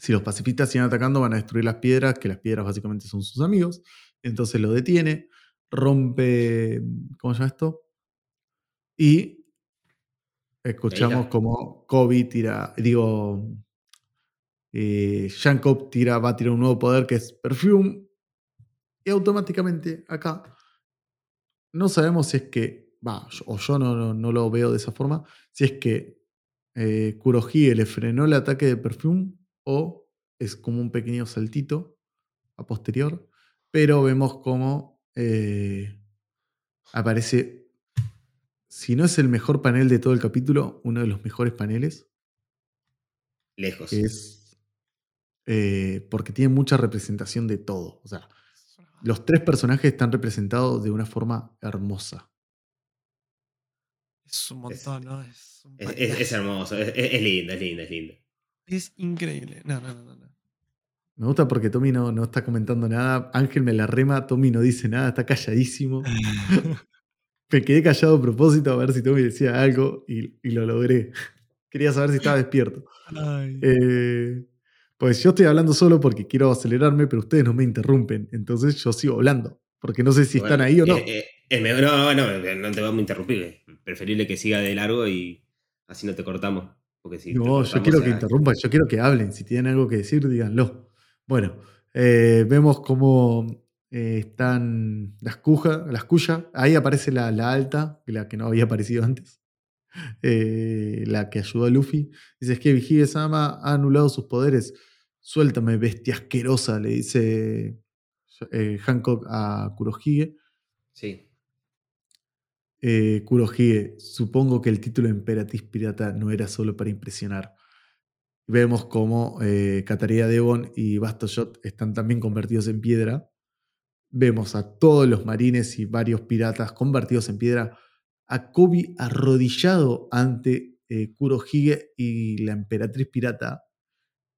si los pacifistas siguen atacando van a destruir las piedras, que las piedras básicamente son sus amigos. Entonces lo detiene, rompe, ¿cómo se llama esto? Y escuchamos como Kobe tira, digo, eh, tira, va a tirar un nuevo poder que es Perfume. Y automáticamente acá no sabemos si es que, va, o yo no, no, no lo veo de esa forma, si es que eh, Kurohige le frenó el ataque de Perfume o es como un pequeño saltito a posterior, pero vemos como eh, aparece, si no es el mejor panel de todo el capítulo, uno de los mejores paneles, Lejos. que es eh, porque tiene mucha representación de todo. O sea, los tres personajes están representados de una forma hermosa. Es un montón, ¿no? Es, un Es, es- panelazo. es hermoso, es, lindo, es lindo, es lindo. Es increíble. No, no, no, no. Me gusta porque Tommy no, no está comentando nada. Ángel me la rema, Tommy no dice nada, está calladísimo. Me quedé callado a propósito a ver si Tommy decía algo y, y lo logré. Quería saber si estaba despierto. Ay. Eh, pues yo estoy hablando solo porque quiero acelerarme, pero ustedes no me interrumpen. Entonces yo sigo hablando. Porque no sé si están ahí o no. eh, eh, es mejor- no, no, no te vamos a interrumpir. Preferible que siga de largo y así no te cortamos. Porque si no, yo quiero que interrumpan, yo quiero que hablen. Si tienen algo que decir, díganlo. Bueno, eh, vemos cómo eh, están las cujas, las cuyas. Ahí aparece la, alta, la que no había aparecido antes. Eh, la que ayudó a Luffy. Dice: Es que Vigile Sama ha anulado sus poderes. Suéltame, bestia asquerosa, le dice Hancock a Kurohige. Sí. Eh, Kurohige, supongo que el título de Emperatriz Pirata no era solo para impresionar. Vemos como eh, Devon y Bastoshot están también convertidos en piedra. Vemos a todos los marines y varios piratas convertidos en piedra. A Kobe arrodillado ante eh, Kurohige y la emperatriz pirata.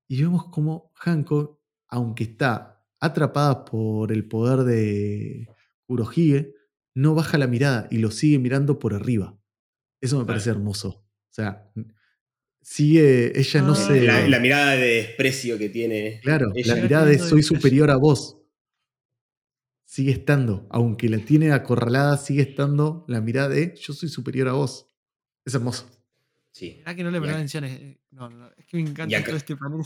Y vemos como Hancock, aunque está atrapada por el poder de Kurohige, no baja la mirada y lo sigue mirando por arriba. Eso me parece hermoso. O sea, sigue, ella no ah. se... La, mirada de desprecio que tiene. Claro, la mirada de soy superior a vos. Sigue estando, aunque la tiene acorralada, sigue estando la mirada de yo soy superior a vos. Es hermoso. Sí. que no le presta atención. Eh, no, no, es que me encanta todo este panel.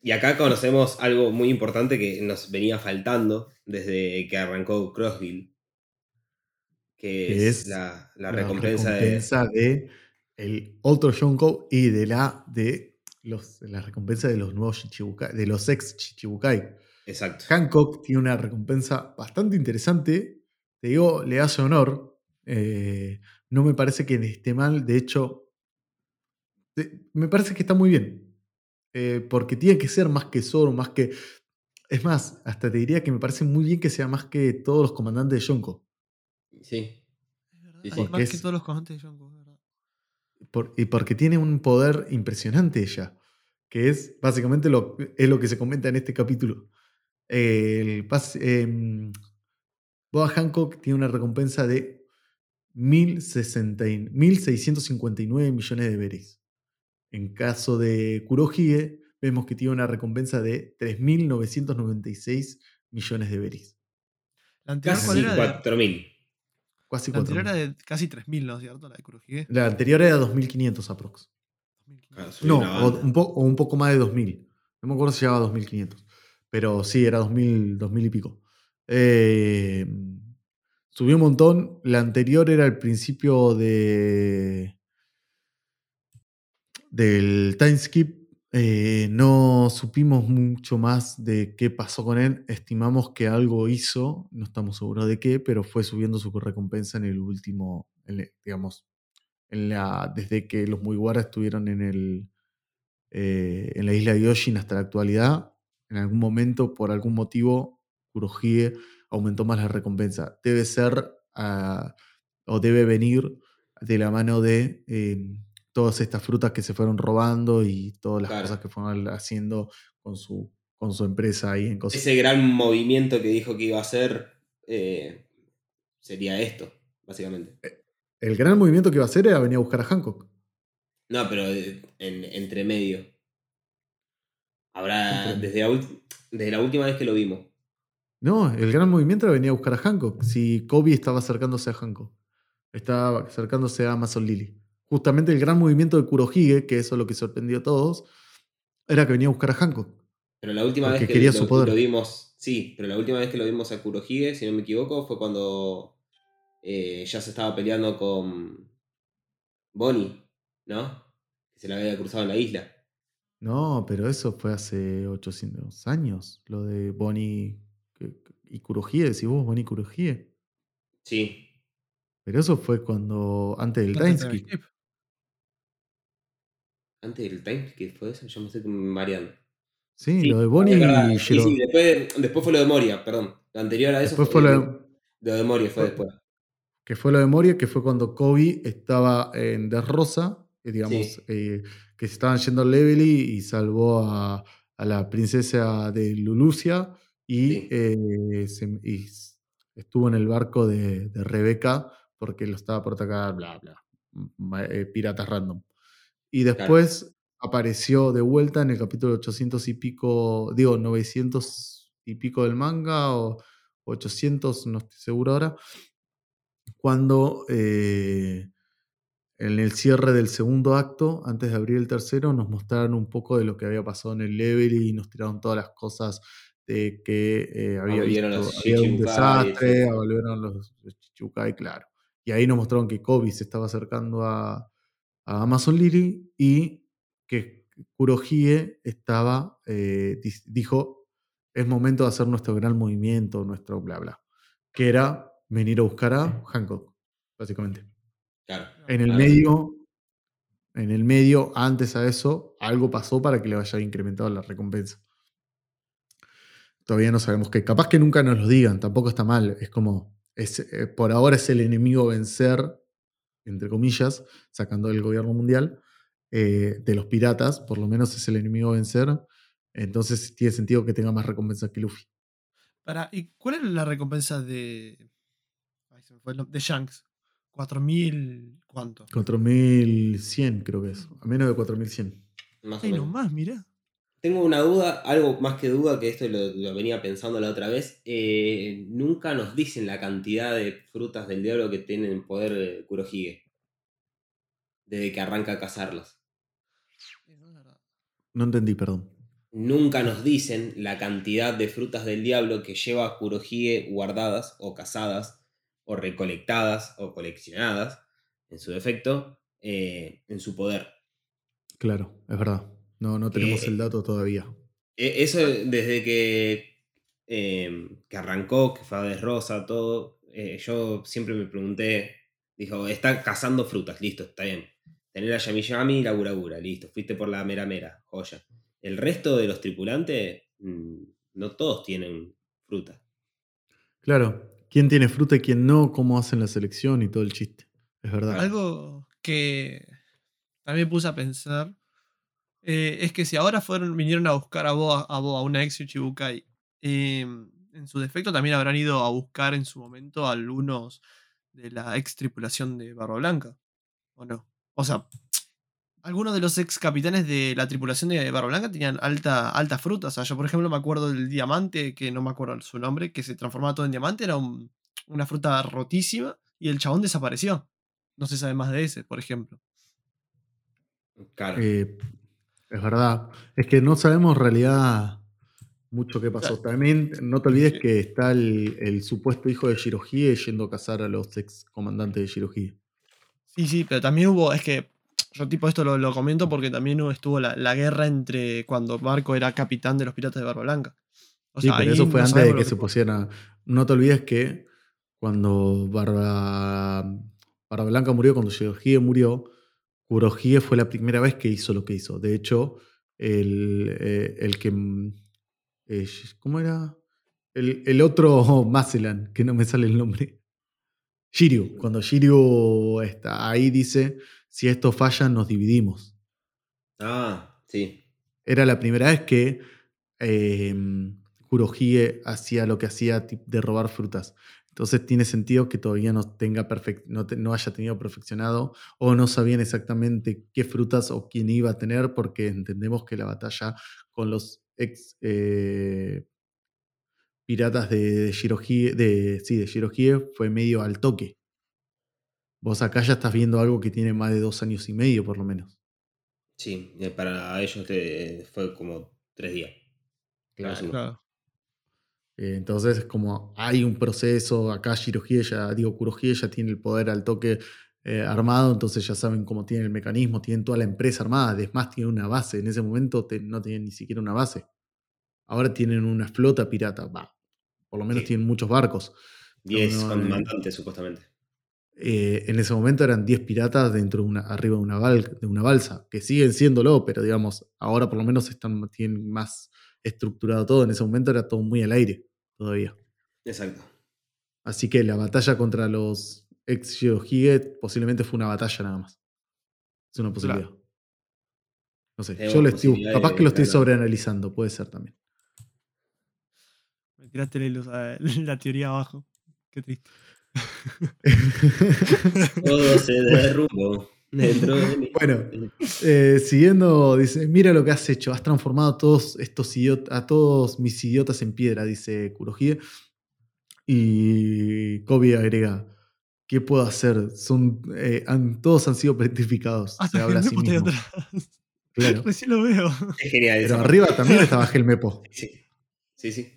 Y acá conocemos algo muy importante que nos venía faltando desde que arrancó Crossville que, es, la, recompensa, de... el otro Yonko y de la de los, la recompensa de los nuevos Chichibukai, de los ex Chichibukai. Exacto. Hancock tiene una recompensa bastante interesante. Te digo, le hace honor. Eh, no me parece que esté mal. De hecho, me parece que está muy bien. Eh, porque tiene que ser más que Zoro, más que. Es más, hasta te diría que me parece muy bien que sea más que todos los comandantes de Yonko. Sí. Es más que todos los comandantes de Yonko, y porque tiene un poder impresionante ella, que es básicamente lo, es lo que se comenta en este capítulo. El eh, Boa Hancock tiene una recompensa de 1.659 millones de berries. En caso de Kurohige, vemos que tiene una recompensa de 3.996 millones de berries. La anterior, Casi 4.000. Casi la anterior era de casi 3.000, ¿no es cierto? La de Kurohige. La anterior era 2.500 aprox. no, o un, un, poco más de 2.000. No me acuerdo si llegaba a 2.500. Pero sí, era 2.000, 2000 y pico. Eh, subió un montón. La anterior era el principio de del timeskip. Eh, no supimos mucho más de qué pasó con él. Estimamos que algo hizo, no estamos seguros de qué, pero fue subiendo su recompensa en el último, digamos, en la, desde que los Mugiwara estuvieron en, el, eh, en la isla de Yoshin hasta la actualidad. En algún momento, por algún motivo, Kurohige aumentó más la recompensa. Debe ser ah, o debe venir de la mano de eh, todas estas frutas que se fueron robando y todas las cosas que fueron haciendo con su, con su empresa ahí en cosas. Ese gran movimiento que dijo que iba a hacer eh, sería esto, básicamente. Eh, el gran movimiento que iba a hacer era venir a buscar a Hancock. No, pero en, entre medio. Habrá, desde la, desde la última vez que lo vimos. No, el gran movimiento era venir a buscar a Hancock. Si Kobe estaba acercándose a Hancock. Estaba acercándose a Amazon Lily justamente el gran movimiento de Kurohige, que eso es lo que sorprendió a todos, era que venía a buscar a Hancock. Pero la última vez que lo, vimos, sí, pero la última vez que lo vimos a Kurohige, si no me equivoco, fue cuando eh, ya se estaba peleando con Bonnie, ¿no? Que se la había cruzado en la isla. No, pero eso fue hace 800 años, lo de Bonnie y Kurohige, decís vos, Bonnie Kurohige. Sí. Pero eso fue cuando, antes del timeskip. Antes del time que fue eso, yo me estoy mareando. Sí, lo de Bonnie y Sí, sí, después, fue lo de Moria, perdón. Lo anterior a eso después fue, lo de, de Moria, fue, después. Que fue lo de Moria, que fue cuando Kobe estaba en Desrosa, eh, digamos, eh, que se estaban yendo al Levely y salvó a, a, la princesa de Lulucia y, eh, y, estuvo en el barco de, de Rebeca porque lo estaba por atacar, bla, bla, piratas random. Y después apareció de vuelta en el capítulo 800 y pico, digo, 900 y pico del manga, o 800, no estoy seguro ahora, cuando eh, en el cierre del segundo acto, antes de abrir el tercero, nos mostraron un poco de lo que había pasado en el level y nos tiraron todas las cosas de que eh, había, Volvieron visto- los había un desastre, sí. volvieron los Chichibukai, claro. Y ahí nos mostraron que Kobe se estaba acercando a, a Amazon Lily y que Kurohige estaba, eh, dijo, es momento de hacer nuestro gran movimiento, nuestro bla bla, que era venir a buscar a Hancock, básicamente. Claro. En el Claro. medio, en el medio, antes a eso, algo pasó para que le haya incrementado la recompensa. Todavía no sabemos qué. Capaz que nunca nos lo digan, tampoco está mal. Es como, es, eh, por ahora es el enemigo a vencer, entre comillas, sacando el gobierno mundial, eh, de los piratas, por lo menos es el enemigo a vencer. Entonces tiene sentido que tenga más recompensas que Luffy. Para, ¿Y cuál es la recompensa de. ay, se me fue de Shanks? 4000. ¿Cuánto? 4100 creo que es. A menos de 4100. Más o Ay, nomás, mirá. Tengo una duda, algo más que duda, que esto lo, lo venía pensando la otra vez. eh, nunca nos dicen la cantidad de frutas del diablo que tienen en poder eh, Kurohige. Desde que arranca a cazarlas. No entendí, perdón. Nunca nos dicen la cantidad de frutas del diablo que lleva Kurohige guardadas o cazadas o recolectadas o coleccionadas, en su defecto, eh, en su poder. Claro, es verdad. No, no tenemos Que- el dato todavía. E- Eso desde que, eh, que arrancó, que fue a Desrosa, todo, eh, yo siempre me pregunté, dijo, está cazando frutas, listo, está bien. Tener a Yami Yami y la Guragura, listo, fuiste por la Mera Mera, joya. El resto de los tripulantes, mm, no todos tienen fruta. Claro, quién tiene fruta y quién no, cómo hacen la selección y todo el chiste. Es verdad. Algo que también me puse a pensar eh, es que si ahora fueron, vinieron a buscar a Boa, a, Boa, una ex Uchibukai, eh, en su defecto también habrán ido a buscar en su momento a algunos de la ex tripulación de Barba Blanca, ¿o no? O sea, algunos de los ex capitanes de la tripulación de Barba Blanca tenían alta, alta fruta. O sea, yo por ejemplo me acuerdo del diamante, que no me acuerdo su nombre, que se transformaba todo en diamante, era un- una fruta rotísima y el chabón desapareció. No se sabe más de ese, por ejemplo. Claro. Eh, es verdad. Es que no sabemos en realidad mucho qué pasó. También no te olvides que está el, el supuesto hijo de Shirohige yendo a cazar a los ex comandantes de Shirohige. Sí, sí, pero también hubo, es que yo tipo esto lo, lo comento porque también estuvo la, la guerra entre cuando Marco era capitán de los piratas de Barba Blanca. O sí, sea, pero eso fue no antes de que lo se pusiera. No te olvides que cuando Barba, Barba Blanca murió, cuando Shirohige murió, Kurohige fue la primera vez que hizo lo que hizo. De hecho, el, eh, el que. mm, eh, ¿Cómo era? El, el otro Mazelan, que no me sale el nombre. Shiryu. Cuando Shiryu está ahí, dice: Si esto falla, nos dividimos. Ah, sí. Era la primera vez que eh, Kurohige hacía lo que hacía de robar frutas. Entonces tiene sentido que todavía no, tenga perfec- no, te- no haya tenido perfeccionado o no sabían exactamente qué frutas o quién iba a tener porque entendemos que la batalla con los ex eh, piratas de, de Shirohige, de, sí, de Shirohige fue medio al toque. Vos acá ya estás viendo algo que tiene más de dos años y medio por lo menos. Sí, eh, para ellos eh, fue como tres días. Claro. Claro. Eh, Entonces es como hay un proceso, acá Shirohige ya, digo, Kurohige ya tiene el poder al toque eh, armado, entonces ya saben cómo tienen el mecanismo, tienen toda la empresa armada, además tienen una base, en ese momento te- no tenían ni siquiera una base. Ahora tienen una flota pirata, va, por lo menos Sí. tienen muchos barcos. Diez No, no, comandantes, supuestamente. eh, en ese momento eran 10 piratas dentro de una, arriba de una, bal- de una balsa, que siguen siéndolo, pero digamos, ahora por lo menos están, tienen más estructurado todo. En ese momento era todo muy al aire todavía. Exacto. Así que la batalla contra los ex Shirohige posiblemente fue una batalla nada más. Es una posibilidad. No sé, yo lo estoy, capaz de que lo estoy sobreanalizando, puede ser también. Me tiraste la teoría abajo. Qué triste. Todo se derrumbó dentro de mí. Bueno, Eh, siguiendo, dice, mira lo que has hecho, has transformado a todos estos idiotas, a todos mis idiotas en piedra, dice Kurohige. Y Kobe agrega, ¿Qué puedo hacer? Son, eh, han- todos han sido petrificados. Hasta se habla sí mismo. atrás. Claro. Recién lo veo. Es genial. Pero esa parte. arriba también estaba Helmepo. Sí, sí. sí.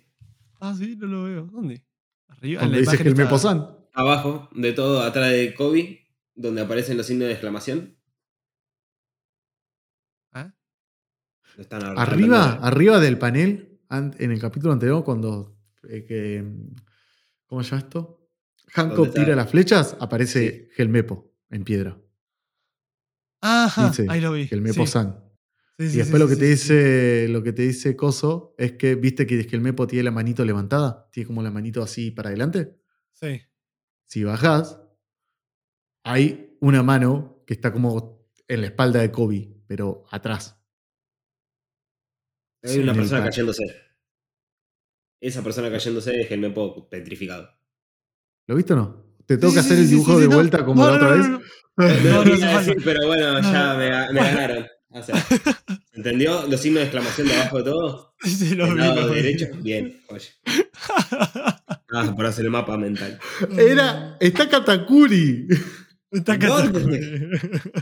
Ah, sí, no lo veo. ¿Dónde? Arriba. dice San. Abajo de todo, atrás de Kobe, donde aparecen los signos de exclamación. ¿Ah? Lo están Arriba, arriba del panel, an- en el capítulo anterior, cuando. eh, que, ¿Cómo se llama esto? Hancock tira las flechas, aparece Helmepo en piedra. Ajá, Dice ahí lo vi. Helmepo sí. San. Sí, Y sí, después sí, lo que sí, te sí, dice, lo que te dice Coso es que viste que el Mepo tiene la manito levantada, tiene como la manito así para adelante. Sí. Si bajás, hay una mano que está como en la espalda de Kobe, pero atrás. Hay una persona cayéndose. Esa persona cayéndose es el Mepo petrificado. ¿Lo viste o no? Te tengo Sí, hacer sí, el dibujo sí, de no. vuelta como No, la no, otra no, vez. no, no. Decir, pero bueno, No, ya no. me, ga- me ganaron. O sea, ¿se ¿entendió? Los signos de exclamación de abajo de todo. Sí, sí, lo El vi. lado lo vi. derecho, bien, oye. Ah, por hacer el mapa mental. Era. Está Katakuri. Está ¿Dónde? Katakuri.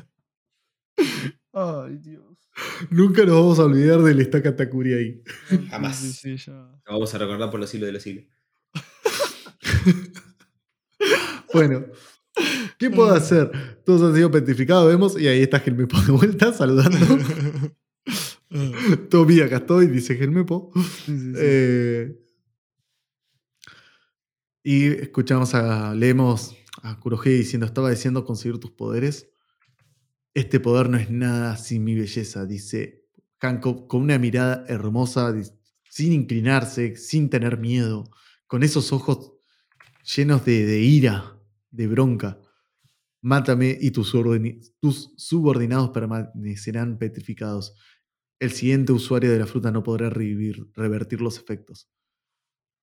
Ay, Dios. Nunca nos vamos a olvidar del Katakuri ahí. Jamás. Sí, sí, sí, ya. Lo vamos a recordar por los siglos de los siglos. Bueno, ¿qué puedo hacer? Todos han sido petrificados, vemos, y ahí está Helmepo de vuelta saludando. Tommy, acá estoy, dice. Sí, sí, sí. Eh, y escuchamos a, leemos a Kurohige diciendo, estaba diciendo conseguir tus poderes. Este poder no es nada sin mi belleza, dice Hancock con una mirada hermosa, sin inclinarse, sin tener miedo, con esos ojos llenos de, ira, de bronca. Mátame y tus, subordinados permanecerán petrificados. El siguiente usuario de la fruta no podrá revertir los efectos.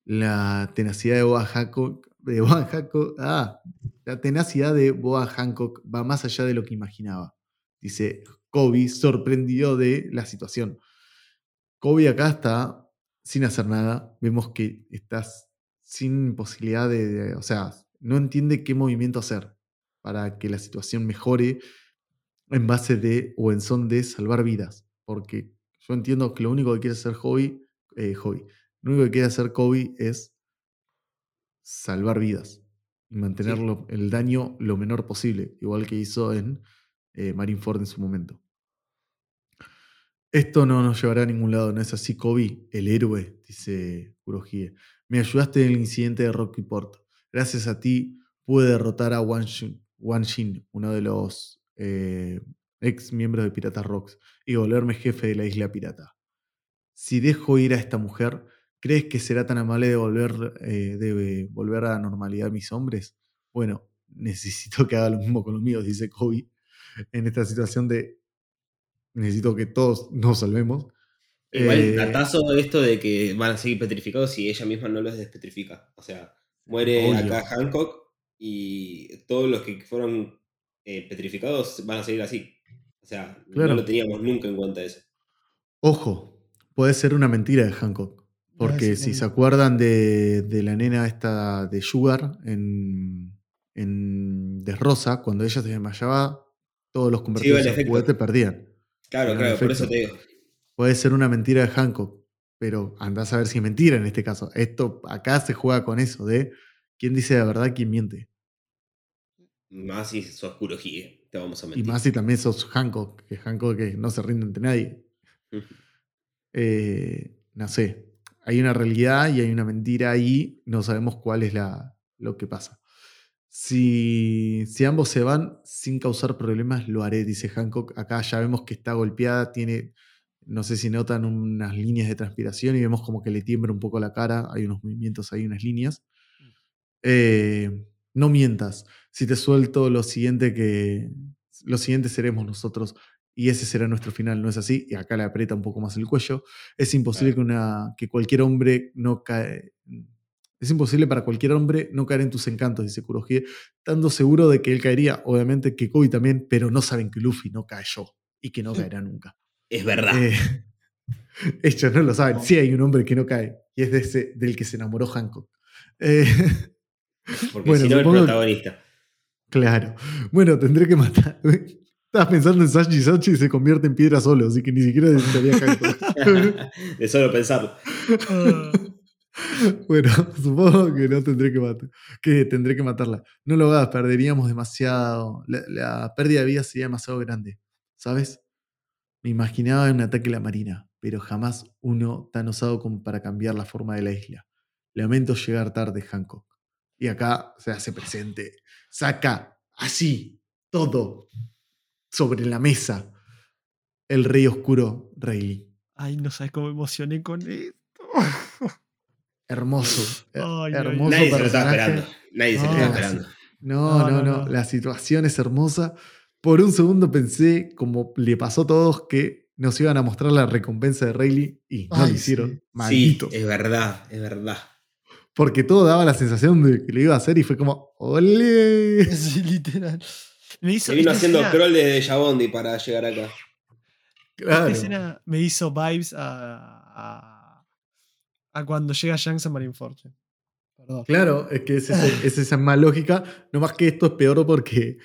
La tenacidad de Boa Hancock, de Boa Hancock- ah, la tenacidad de Boa Hancock va más allá de lo que imaginaba. Dice Kobe, sorprendido de la situación. Kobe acá está sin hacer nada. Vemos que estás sin posibilidad de, o sea, no entiende qué movimiento hacer para que la situación mejore en base de o en son de salvar vidas. Porque yo entiendo que lo único que quiere hacer Hobby, eh, Hobby, lo único que quiere hacer Kobe es salvar vidas y mantener Sí. lo- el daño lo menor posible, igual que hizo en eh, Marineford en su momento. Esto no nos llevará a ningún lado, ¿no es así, Kobe? El héroe, dice Kurohige. Me ayudaste en el incidente de Rocky Port. Gracias a ti pude derrotar a Wan Shin, Wan Shin, uno de los eh, ex miembros de Piratas Rocks, y volverme jefe de la isla pirata. Si dejo ir a esta mujer, ¿crees que será tan amable de volver, eh, de volver a la normalidad mis hombres? Bueno, necesito que haga lo mismo con los míos, dice Kobe, en esta situación de necesito que todos nos salvemos. Igual, Eh, datazo esto de que van a seguir petrificados si ella misma no los despetrifica. O sea, muere Obvio. acá Hancock y todos los que fueron eh, petrificados van a seguir así. O sea, Claro. no lo teníamos nunca en cuenta eso. Ojo, puede ser una mentira de Hancock. Porque sí, si se acuerdan de, de la nena esta de Sugar en, en Desrosa, cuando ella se desmayaba, todos los convertidos en efecto. juguete perdían. Claro, claro, por eso te digo. Puede ser una mentira de Hancock, pero andás a ver si es mentira en este caso. Esto acá se juega con eso de quién dice la verdad, quién miente. Más si sos Kurohige, te vamos a Y mentir. más si también sos Hancock, que Hancock que no se rinde ante nadie. Eh, no sé, hay una realidad y hay una mentira ahí, no sabemos cuál es la, lo que pasa. Si, si ambos se van sin causar problemas, lo haré, dice Hancock. Acá ya vemos que está golpeada, tiene, no sé si notan unas líneas de transpiración y vemos como que le tiembla un poco la cara, hay unos movimientos, hay unas líneas. Eh, no mientas, si te suelto lo siguiente que, lo siguiente seremos nosotros y ese será nuestro final, ¿no es así? Y acá le aprieta un poco más el cuello. Es imposible que, una, que cualquier hombre no cae. Es imposible para cualquier hombre no caer en tus encantos, dice Kurohige, estando seguro de que él caería, obviamente que Kobe también, pero no saben que Luffy no cayó y que no caerá nunca. Es verdad. Eh, ellos no lo saben. Sí hay un hombre que no cae y es de ese, del que se enamoró Hancock. Eh, porque bueno, si no, el protagonista. Claro. Bueno, tendré que matar. Estabas pensando en Sachi Sachi y se convierte en piedra solo, así que ni siquiera necesitaría Hancock. de solo pensarlo. Bueno, supongo que no tendré que matar, que tendré que matarla. No lo hagas, perderíamos demasiado. La, la pérdida de vida sería demasiado grande. ¿Sabes? Me imaginaba un ataque a la marina, pero jamás uno tan osado como para cambiar la forma de la isla. Lamento llegar tarde, Hancock. Y acá se hace presente. Saca así todo sobre la mesa. El rey oscuro, Rayleigh. Ay, no sabes cómo me emocioné con esto. Hermoso. Ay, ay, hermoso Nadie se lo estaba esperando. Nadie se lo Ah, estaba sí. esperando. No, No, no, no, no, no. La situación es hermosa. Por un segundo pensé, como le pasó a todos, que nos iban a mostrar la recompensa de Rayleigh y no Ay, lo hicieron. sí. Malditos. Sí, es verdad, es verdad. Porque todo daba la sensación de que lo iba a hacer y fue como, ¡ole! Sí, literal. Me hizo, vino haciendo escena- troll desde Jabondi para llegar acá. Claro. Esta escena me hizo vibes a, a, a cuando llega Shanks a Marineford. Perdón. Claro, es que es, ese- es esa más lógica. No más que esto es peor porque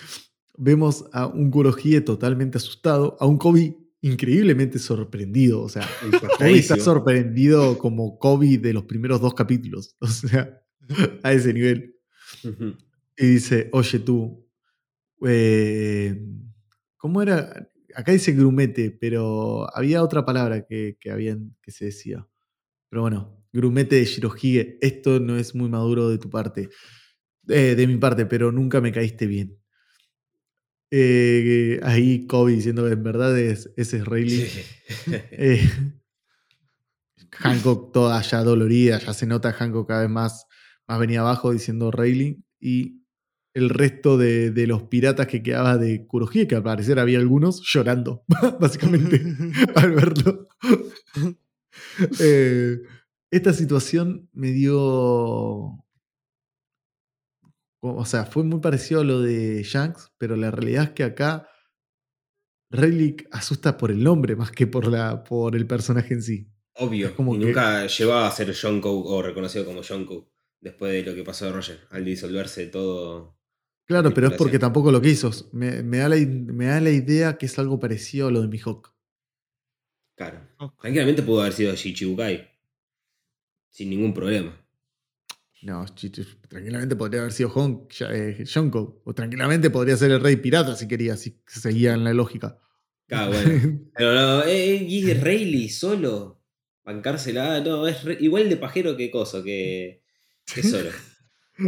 vemos a un Kurohige totalmente asustado, a un Kobe increíblemente sorprendido. O sea, Kobe está Sorprendido. como Kobe de los primeros dos capítulos. O sea, a ese nivel. Y dice, oye tú, eh, ¿cómo era? Acá dice grumete, pero había otra palabra que, que, habían, que se decía. Pero bueno, grumete de Shirohige, esto no es muy maduro de tu parte, eh, de mi parte, pero nunca me caíste bien. Eh, ahí Kobe diciendo que en verdad es, ese es Rayleigh. Eh, Hancock toda ya dolorida, ya se nota Hancock cada vez más, más venía abajo diciendo Rayleigh y el resto de, de los piratas que quedaba de Kurohige, que al parecer había algunos, llorando, básicamente, al verlo. Eh, esta situación me dio... O sea, fue muy parecido a lo de Shanks, pero la realidad es que acá Rayleigh asusta por el nombre más que por, la, por el personaje en sí. Obvio. Como y que- nunca llegaba a ser Jonko o reconocido como Jonko después de lo que pasó de Roger, al disolverse todo. Claro, pero es porque tampoco lo quiso. Me, me da la, me da la idea que es algo parecido a lo de Mihawk. Claro. Tranquilamente pudo haber sido Shichibukai. Sin ningún problema. No, tranquilamente podría haber sido Hon, ya- eh. O tranquilamente podría ser el rey pirata si quería, si seguía en la lógica. Claro, bueno. Pero no, eh, eh, y es Rayleigh solo. Bancársela, no, es re- igual de pajero que coso, que, que solo.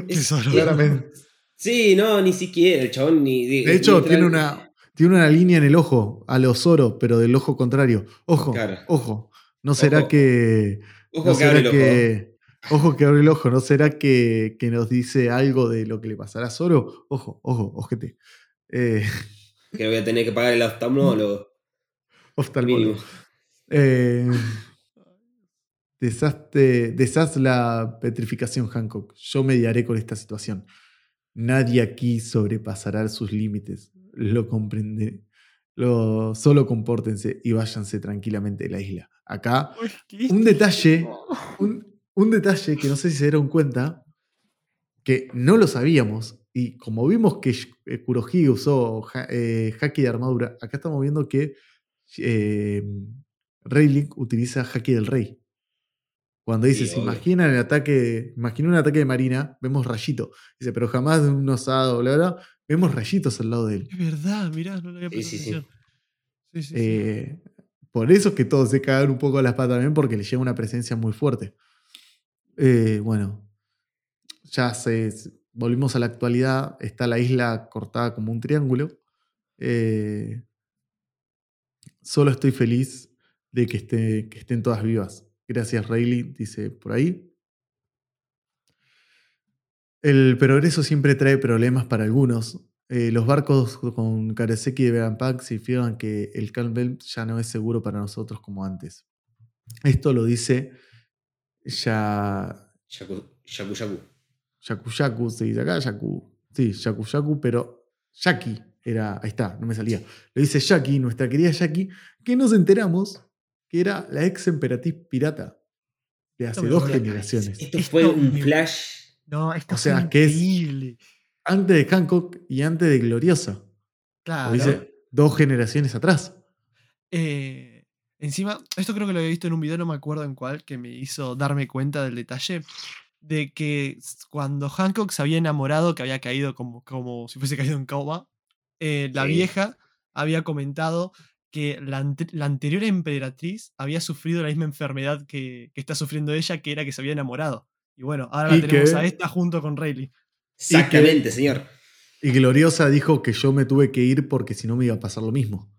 Es- solo. es- Claramente. Sí, no, ni siquiera. El chabón ni. De hecho, tiene una, tiene una línea en el ojo, a los Zoro, pero del ojo contrario. Ojo, Claro. ojo. ¿No será Ojo. que. Ojo ¿No que abre será el ojo. que. Ojo que abre el ojo, ¿no será que, que nos dice algo de lo que le pasará a Zoro? Ojo, ojo, ojete. Eh, Que voy a tener que pagar el oftalmólogo. oftalmólogo. Eh, deshazte- deshaz la petrificación, Hancock. Yo mediaré con esta situación. Nadie aquí sobrepasará sus límites. Lo comprende. Lo, solo compórtense y váyanse tranquilamente de la isla. Acá, un detalle, un, un detalle que no sé si se dieron cuenta, que no lo sabíamos, y como vimos que eh, Kurohige usó ja- eh, haki de armadura, acá estamos viendo que eh, Rayleigh utiliza haki del rey. Cuando dice, Sí, se obvio. imaginan el ataque, imagina un ataque de marina, vemos rayito. Dice, pero jamás de un osado, bla, bla, vemos rayitos al lado de él. Es verdad, mirá, no le había Sí, prestado sí, sí. Sí, sí, sí. Eh, por eso es que todos se cagan un poco a las patas también, porque le llega una presencia muy fuerte. Eh, bueno, ya se, volvimos a la actualidad. Está la isla cortada como un triángulo. Eh, solo estoy feliz de que, esté, que estén todas vivas. Gracias, Rayleigh, dice por ahí. El progreso siempre trae problemas para algunos. Eh, los barcos con Karaseki y Vegapunk significan que el Campbell ya no es seguro para nosotros como antes. Esto lo dice ya Yaku, yaku, yaku. Yaku Yaku, se dice acá, Yaku. Sí, Yaku Yaku, pero Jackie era, ahí está, no me salía. Lo dice Jackie, nuestra querida Jackie, que nos enteramos que era la ex emperatriz pirata de hace dos generaciones. Esto Esto fue un flash. No, esto o sea, fue que es- increíble. antes de Hancock y antes de Gloriosa. Claro. Dice dos generaciones atrás. Eh, encima, esto creo que lo había visto en un video, no me acuerdo en cuál, que me hizo darme cuenta del detalle de que cuando Hancock se había enamorado, que había caído como, como si fuese caído en coma, eh, la Sí. vieja había comentado que la, ante- la anterior emperatriz había sufrido la misma enfermedad que, que está sufriendo ella, que era que se había enamorado. Y bueno, ahora la tenemos que- a esta junto con Rayleigh. Exactamente, señor. Y Gloriosa dijo que yo me tuve que ir porque si no me iba a pasar lo mismo.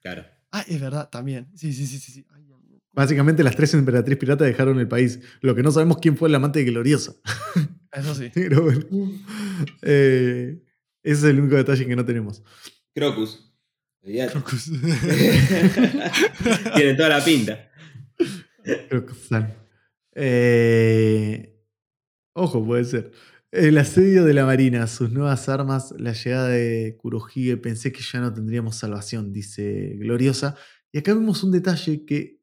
Claro. Ah, es verdad, también. Sí, sí, sí, sí. Ay. Básicamente las tres emperatriz piratas dejaron el país. Lo que no sabemos quién fue el amante de Gloriosa. Eso sí. Pero bueno. Eh, ese es el único detalle que no tenemos. Crocus. Crocus. Tiene toda la pinta. Eh, ojo, puede ser. El asedio de la Marina, sus nuevas armas, la llegada de Kurohige, pensé que ya no tendríamos salvación, dice Gloriosa. Y acá vemos un detalle que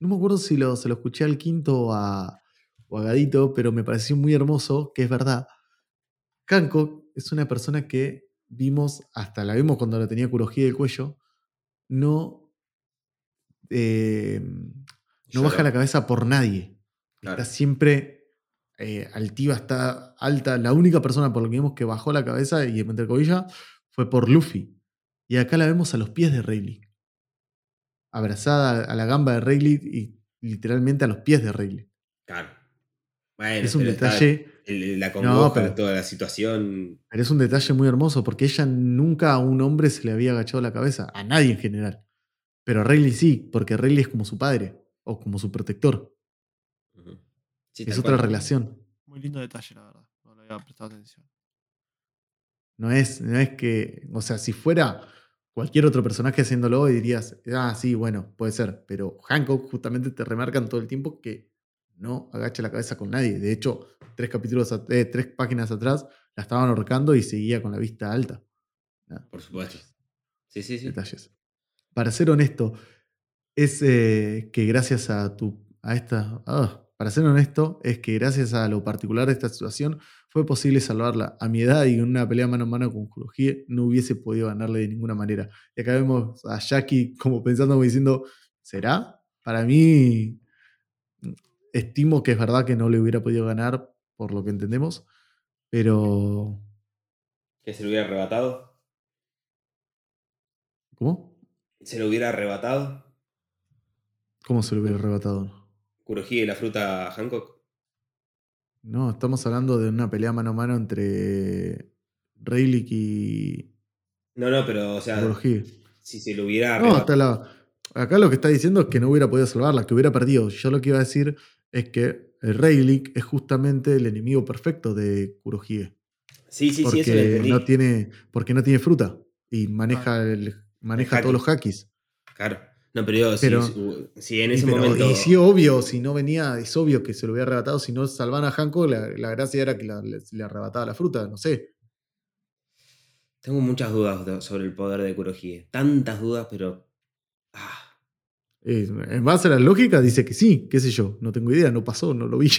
no me acuerdo si lo, se lo escuché al quinto o a, o a Gadito, pero me pareció muy hermoso, que es verdad. Hancock es una persona que vimos, hasta la vimos cuando la tenía Kurohige del cuello, no, eh, no baja la cabeza por nadie. Claro. Está siempre eh, altiva, está alta. La única persona por la que vimos que bajó la cabeza y entre comillas fue por Luffy. Y acá la vemos a los pies de Rayleigh. Abrazada a la gamba de Rayleigh y literalmente a los pies de Rayleigh. Claro. Bueno, Es un detalle, el- la congoja, pero- toda la situación. pero es un detalle muy hermoso porque ella nunca a un hombre se le había agachado la cabeza, a nadie en general. Pero a Rayleigh sí, porque Rayleigh es como su padre o como su protector. Sí, es otra cual. relación. Muy lindo detalle, la verdad. No le había prestado atención. No es, no es que, o sea, si fuera cualquier otro personaje haciéndolo, dirías, ah, sí, bueno, puede ser. Pero Hancock justamente te remarcan todo el tiempo que no agacha la cabeza con nadie. De hecho, tres capítulos, eh, tres páginas atrás, la estaban ahorcando y seguía con la vista alta. Por supuesto. Sí, sí, sí. Detalles. Para ser honesto, es eh, que gracias a tu. a esta. ah, para ser honesto, es que gracias a lo particular de esta situación fue posible salvarla. A mi edad y en una pelea mano a mano con Kurohige no hubiese podido ganarle de ninguna manera. Y acá vemos a Jackie como pensando, como diciendo, ¿será? Para mí, estimo que es verdad que no le hubiera podido ganar, por lo que entendemos, pero... Que se lo hubiera arrebatado. ¿Cómo? Se lo hubiera arrebatado. ¿Cómo se lo hubiera arrebatado? Kurohige la fruta Hancock. No, estamos hablando de una pelea mano a mano entre Rayleigh y No, no, pero, o sea, Kurohige. si se lo hubiera No, arrebatado. hasta la. Acá lo que está diciendo es que no hubiera podido salvarla, que hubiera perdido. Yo lo que iba a decir es que el Rayleigh es justamente el enemigo perfecto de Kurohige. Sí, sí, sí, porque, eso lo entendí. no tiene, porque no tiene fruta y maneja, el, maneja haki. todos los hakis. Claro. No, pero yo, si- Pero- si, si en Y, ese pero- momento. y sí, obvio, si no venía, es obvio que se lo hubiera arrebatado. Si no salvan a Hanko, la, la gracia era que la- le, le arrebataba la fruta, no sé. Tengo muchas dudas sobre el poder de Kurohige. Tantas dudas, pero. Eh, en base a la lógica, dice que sí, qué sé yo. No tengo idea, no pasó, no lo vi.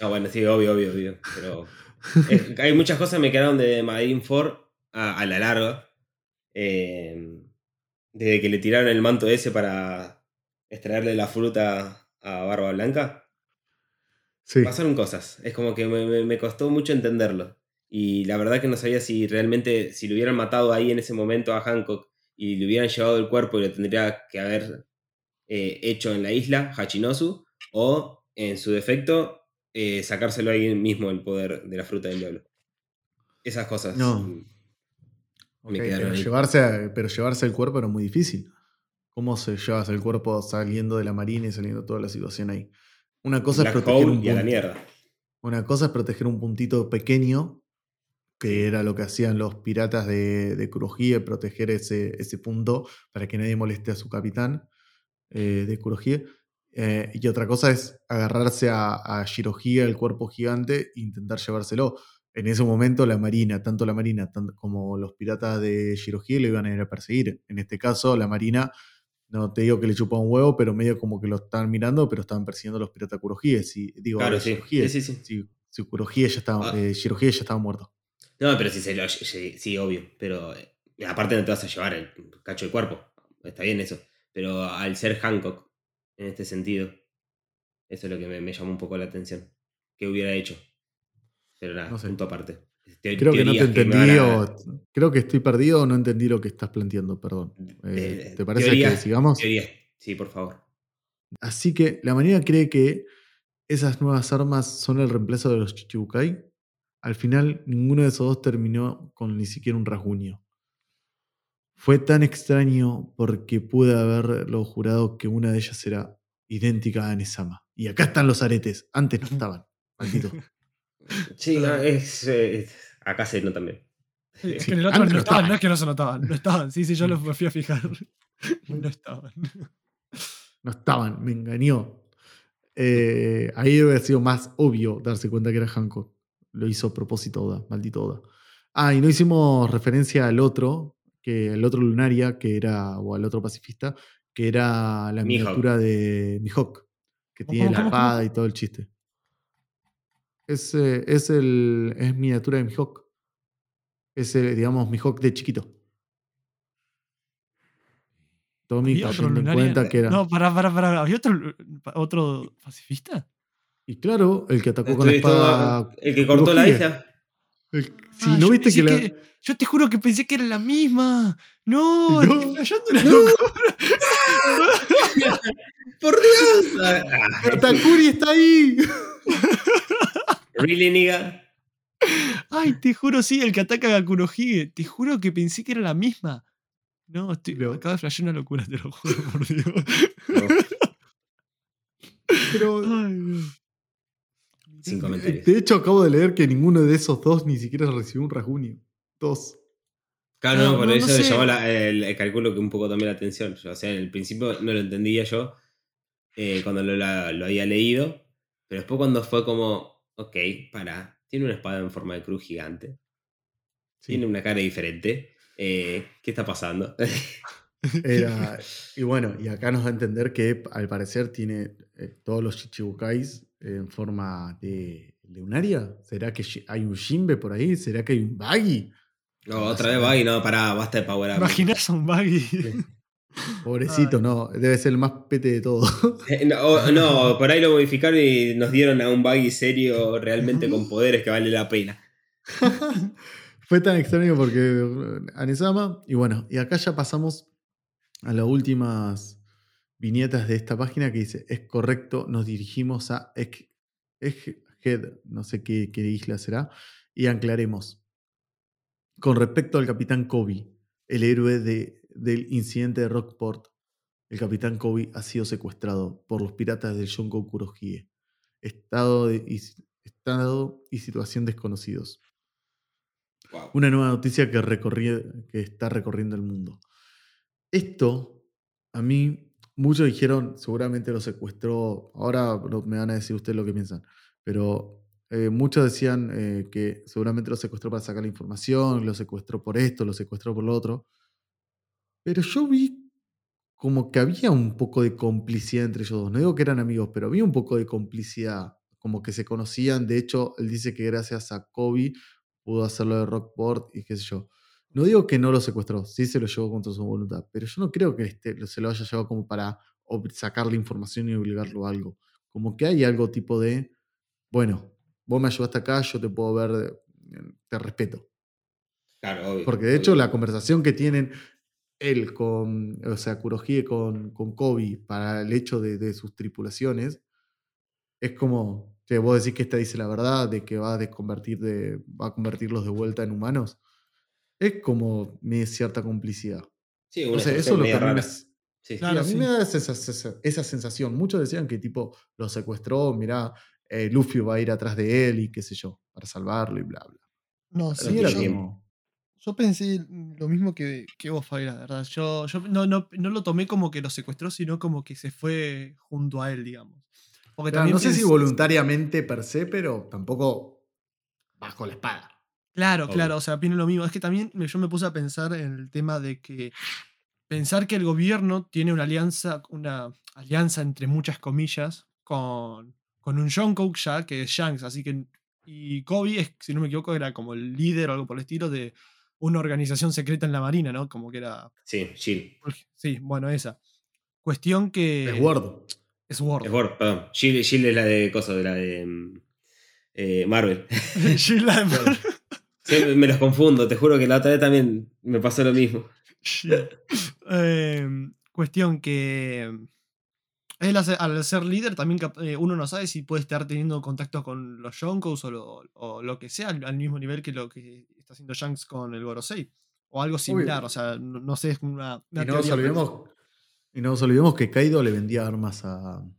No, bueno, sí, obvio, obvio, obvio. Pero. eh, hay muchas cosas que me quedaron de Marineford a, a la larga. Eh, desde que le tiraron el manto ese para extraerle la fruta a Barba Blanca. Sí. Pasaron cosas. Es como que me costó mucho entenderlo. Y la verdad que no sabía si realmente, si lo hubieran matado ahí en ese momento a Hancock y le hubieran llevado el cuerpo y lo tendría que haber eh, hecho en la isla, Hachinosu, o en su defecto, eh, sacárselo ahí mismo el poder de la fruta del diablo. Esas cosas. No. me quedaron pero, ahí. llevarse a- pero llevarse el cuerpo era muy difícil. ¿Cómo se llevas el cuerpo saliendo de la marina y saliendo toda la situación ahí? Una cosa es proteger un y a la mierda. Una cosa es proteger un puntito pequeño, que era lo que hacían los piratas de, de Kurohige, proteger ese, ese punto para que nadie moleste a su capitán eh, de Kurohige. Eh, y otra cosa es agarrarse a, a Shirohige, el cuerpo gigante, e intentar llevárselo. En ese momento la marina, tanto la marina como los piratas de Shirohige lo iban a ir a perseguir. En este caso la marina, no te digo que le chupa un huevo, pero medio como que lo estaban mirando, pero estaban persiguiendo a los piratas Kurohige. Si, digo, Claro, a sí. Shirohige. Sí, sí, sí. Si, Kurohige ya estaba, Ah. eh, Shirohige ya estaba muerto. No, pero si se lo. Sí, sí, obvio. Pero aparte no te vas a llevar el cacho de cuerpo. Está bien eso. Pero al ser Hancock, en este sentido, eso es lo que me, me llamó un poco la atención. ¿Qué hubiera hecho? Pero nada, No sé. punto aparte. Te- Creo que no te entendí o creo que estoy perdido o no entendí lo que estás planteando, perdón. Eh, Eh, ¿Te parece que sigamos? Sí, por favor. Así que la manera cree que esas nuevas armas son el reemplazo de los Chichibukai. Al final, ninguno de esos dos terminó con ni siquiera un rasguño. Fue tan extraño porque pude haberlo jurado que una de ellas era idéntica a Anesama. Y acá están los aretes. Antes no estaban. Maldito. Sí, no, es, eh, acá se nota también. Es que en el otro Antes no estaban, estaban. no es que no se notaban, no estaban. Sí, sí, yo los me fui a fijar. No estaban. No estaban. Me engañó. Eh, ahí debe haber sido más obvio darse cuenta que era Hancock. Lo hizo a propósito Oda. Maldito Oda. Ah, y no hicimos referencia al otro, que el otro Lunaria, que era, o al otro pacifista, que era la Mihawk. miniatura de Mihawk, que ¿Cómo, tiene la espada y todo el chiste. Es, eh, es, el, es miniatura de Mihawk. Es, eh, digamos, Mihawk de chiquito. Tommy ¿Había otro cayendo en lunaria? cuenta que era. No, pará, pará, pará. ¿Había otro, otro pacifista? Y claro, el que atacó con la espada. el que cortó la Kurohige. Si Ah, no yo viste que, la- Yo te juro que pensé que era la misma. No, No. una No. ¡Por Dios! Katakuri está ahí. ¿Really, nigga? Ay, te juro, sí, el que ataca a Kurohige. Te juro que pensé que era la misma. No, estoy, No. acabo de flashear una locura, te lo juro, por Dios. No, Pero, Ay, Dios. Sin comentarios. de hecho, acabo de leer que ninguno de esos dos ni siquiera recibió un rasguño. Dos. Claro, No, no, por no, eso no me sé. llamó la- el, el cálculo que un poco también la atención. Yo, o sea, en el principio no lo entendía yo eh, cuando lo, la- lo había leído, pero después cuando fue como, ok, para, tiene una espada en forma de cruz gigante, Sí. tiene una cara diferente, eh, ¿qué está pasando? Era- y bueno, y acá nos da a entender que al parecer tiene eh, todos los Chichibukais en forma de lunaria. ¿Será que hay un Jimbe por ahí? ¿Será que hay un Baggy? no, otra vez va y no, pará, basta de power up. Imaginás a un Baggy. Pobrecito, Ay. no. Debe ser el más pete de todo. Eh, No, no, por ahí lo modificaron y nos dieron a un buggy serio realmente con poderes que vale la pena. Fue tan extraño porque eh, Anesama. Y bueno, y acá ya pasamos a las últimas viñetas de esta página que dice: Es correcto, nos dirigimos a Egg- Egghead, no sé qué, qué isla será, y anclaremos. Con respecto al capitán Kobe, el héroe de- del incidente de Rockport, el capitán Kobe ha sido secuestrado por los piratas del Shongo Kurohige. Estado, de- y, estado y situación desconocidos. Wow. Una nueva noticia que, recorri- que está recorriendo el mundo. Esto, a mí, muchos dijeron, seguramente lo secuestró, ahora me van a decir ustedes lo que piensan, pero eh, muchos decían eh, que seguramente lo secuestró para sacar la información, lo secuestró por esto, lo secuestró por lo otro. Pero yo vi como que había un poco de complicidad entre ellos dos. No digo que eran amigos, pero había un poco de complicidad, como que se conocían. De hecho, él dice que gracias a Kobe pudo hacerlo de Rockport y qué sé yo. No digo que no lo secuestró, sí se lo llevó contra su voluntad, pero yo no creo que este, se lo haya llevado como para sacarle información y obligarlo a algo. Como que hay algo tipo de, bueno, vos me ayudaste acá, yo te puedo ver, eh, te respeto. Claro, obvio. Porque de hecho obvio. la conversación que tienen él con, o sea, Kurohige con, con Kobe para el hecho de, de sus tripulaciones, es como que vos decís que esta dice la verdad, de que va a desconvertir de, va a convertirlos de vuelta en humanos. Es como me cierta complicidad. Sí, O una sea, eso lo que a mí me, rara. s- Sí, sí. Claro, sí, a mí sí. me da esa, esa- esa sensación. Muchos decían que tipo lo secuestró, mirá, eh, Luffy va a ir atrás de él y qué sé yo, para salvarlo y bla, bla. No, Sí, sí, era yo, yo pensé lo mismo que, que vos, Fabi, la verdad. Yo, yo no, no, no lo tomé como que lo secuestró, sino como que se fue junto a él, digamos. Porque Claro, también no sé si voluntariamente per se, pero tampoco bajo la espada. Claro, Obvio. claro, o sea, opino lo mismo. Es que también yo me puse a pensar en el tema de que pensar que el gobierno tiene una alianza, una alianza entre muchas comillas con, con un Jungkook ya, que es Shanks, así que Y Kobe, es, si no me equivoco, era como el líder o algo por el estilo de una organización secreta en la Marina, ¿no? Como que era. Sí, Shield. Sí, bueno, esa. Cuestión que. Es Word. Es Word. Es Word, perdón. Shield, Shield es la de cosa, de la de mm, eh, Marvel. Shield la de Marvel. Sí, me los confundo, te juro que la otra vez también me pasó lo mismo. Eh, cuestión que él al ser líder también eh, uno no sabe si puede estar teniendo contacto con los Yonkous o lo, que sea al mismo nivel que lo que está haciendo Shanks con el Gorosei. O algo similar, o sea, no, sé, es una... y, no nos olvidemos, y no nos olvidemos que Kaido le vendía armas al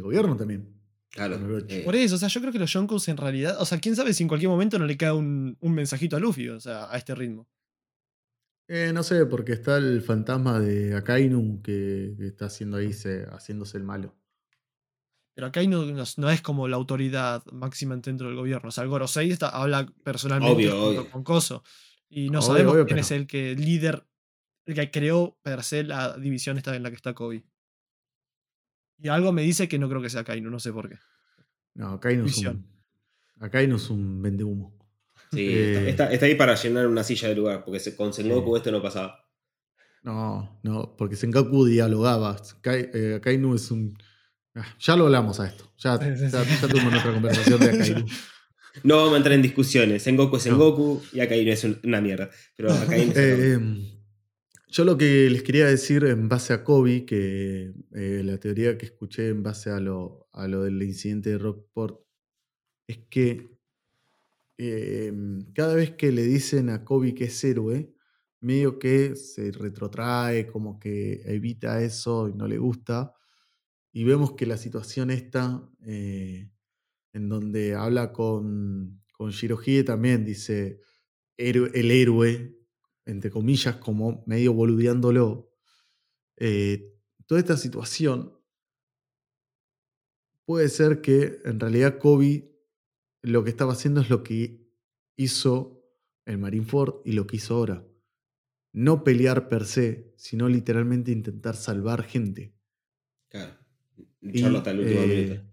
gobierno también. Claro. Eh. Por eso, o sea, yo creo que los Yonkous en realidad, o sea, quién sabe si en cualquier momento no le cae un, mensajito a Luffy, o sea, a este ritmo. Eh, no sé, porque está el fantasma de Akainu que, está haciendo ahí, haciéndose el malo. Pero Akainu no, es como la autoridad máxima dentro del gobierno. O sea, el Gorosei está, habla personalmente con Koso. Y no sabemos quién es el que líder, el que creó per se la división esta en la que está Kobe. Y algo me dice que no creo que sea Kainu, no sé por qué. No, Kainu es un, Akainu es un vendehumo. Sí, eh, está, ahí para llenar una silla de lugar, porque con Sengoku esto no pasaba. No, no, porque Sengoku dialogaba. Eh, Akainu es un. Ah, ya lo hablamos a esto. Ya, tuvimos nuestra conversación de Akainu. No vamos a entrar en discusiones. Sengoku es Sengoku y Akainu es una mierda. Pero Akainu es eh, yo lo que les quería decir en base a Kobe, que eh, la teoría que escuché en base a lo, del incidente de Rockport, es que em, cada vez que le dicen a Kobe que es héroe, medio que se retrotrae, como que evita eso y no le gusta. Y vemos que la situación está eh, en donde habla con, con también, dice el héroe, entre comillas, como medio boludeándolo, eh, toda esta situación puede ser que en realidad Kobe lo que estaba haciendo es lo que hizo el Marineford y lo que hizo ahora. No pelear per se, sino literalmente intentar salvar gente. Claro. Luchar hasta el último minuto. Eh,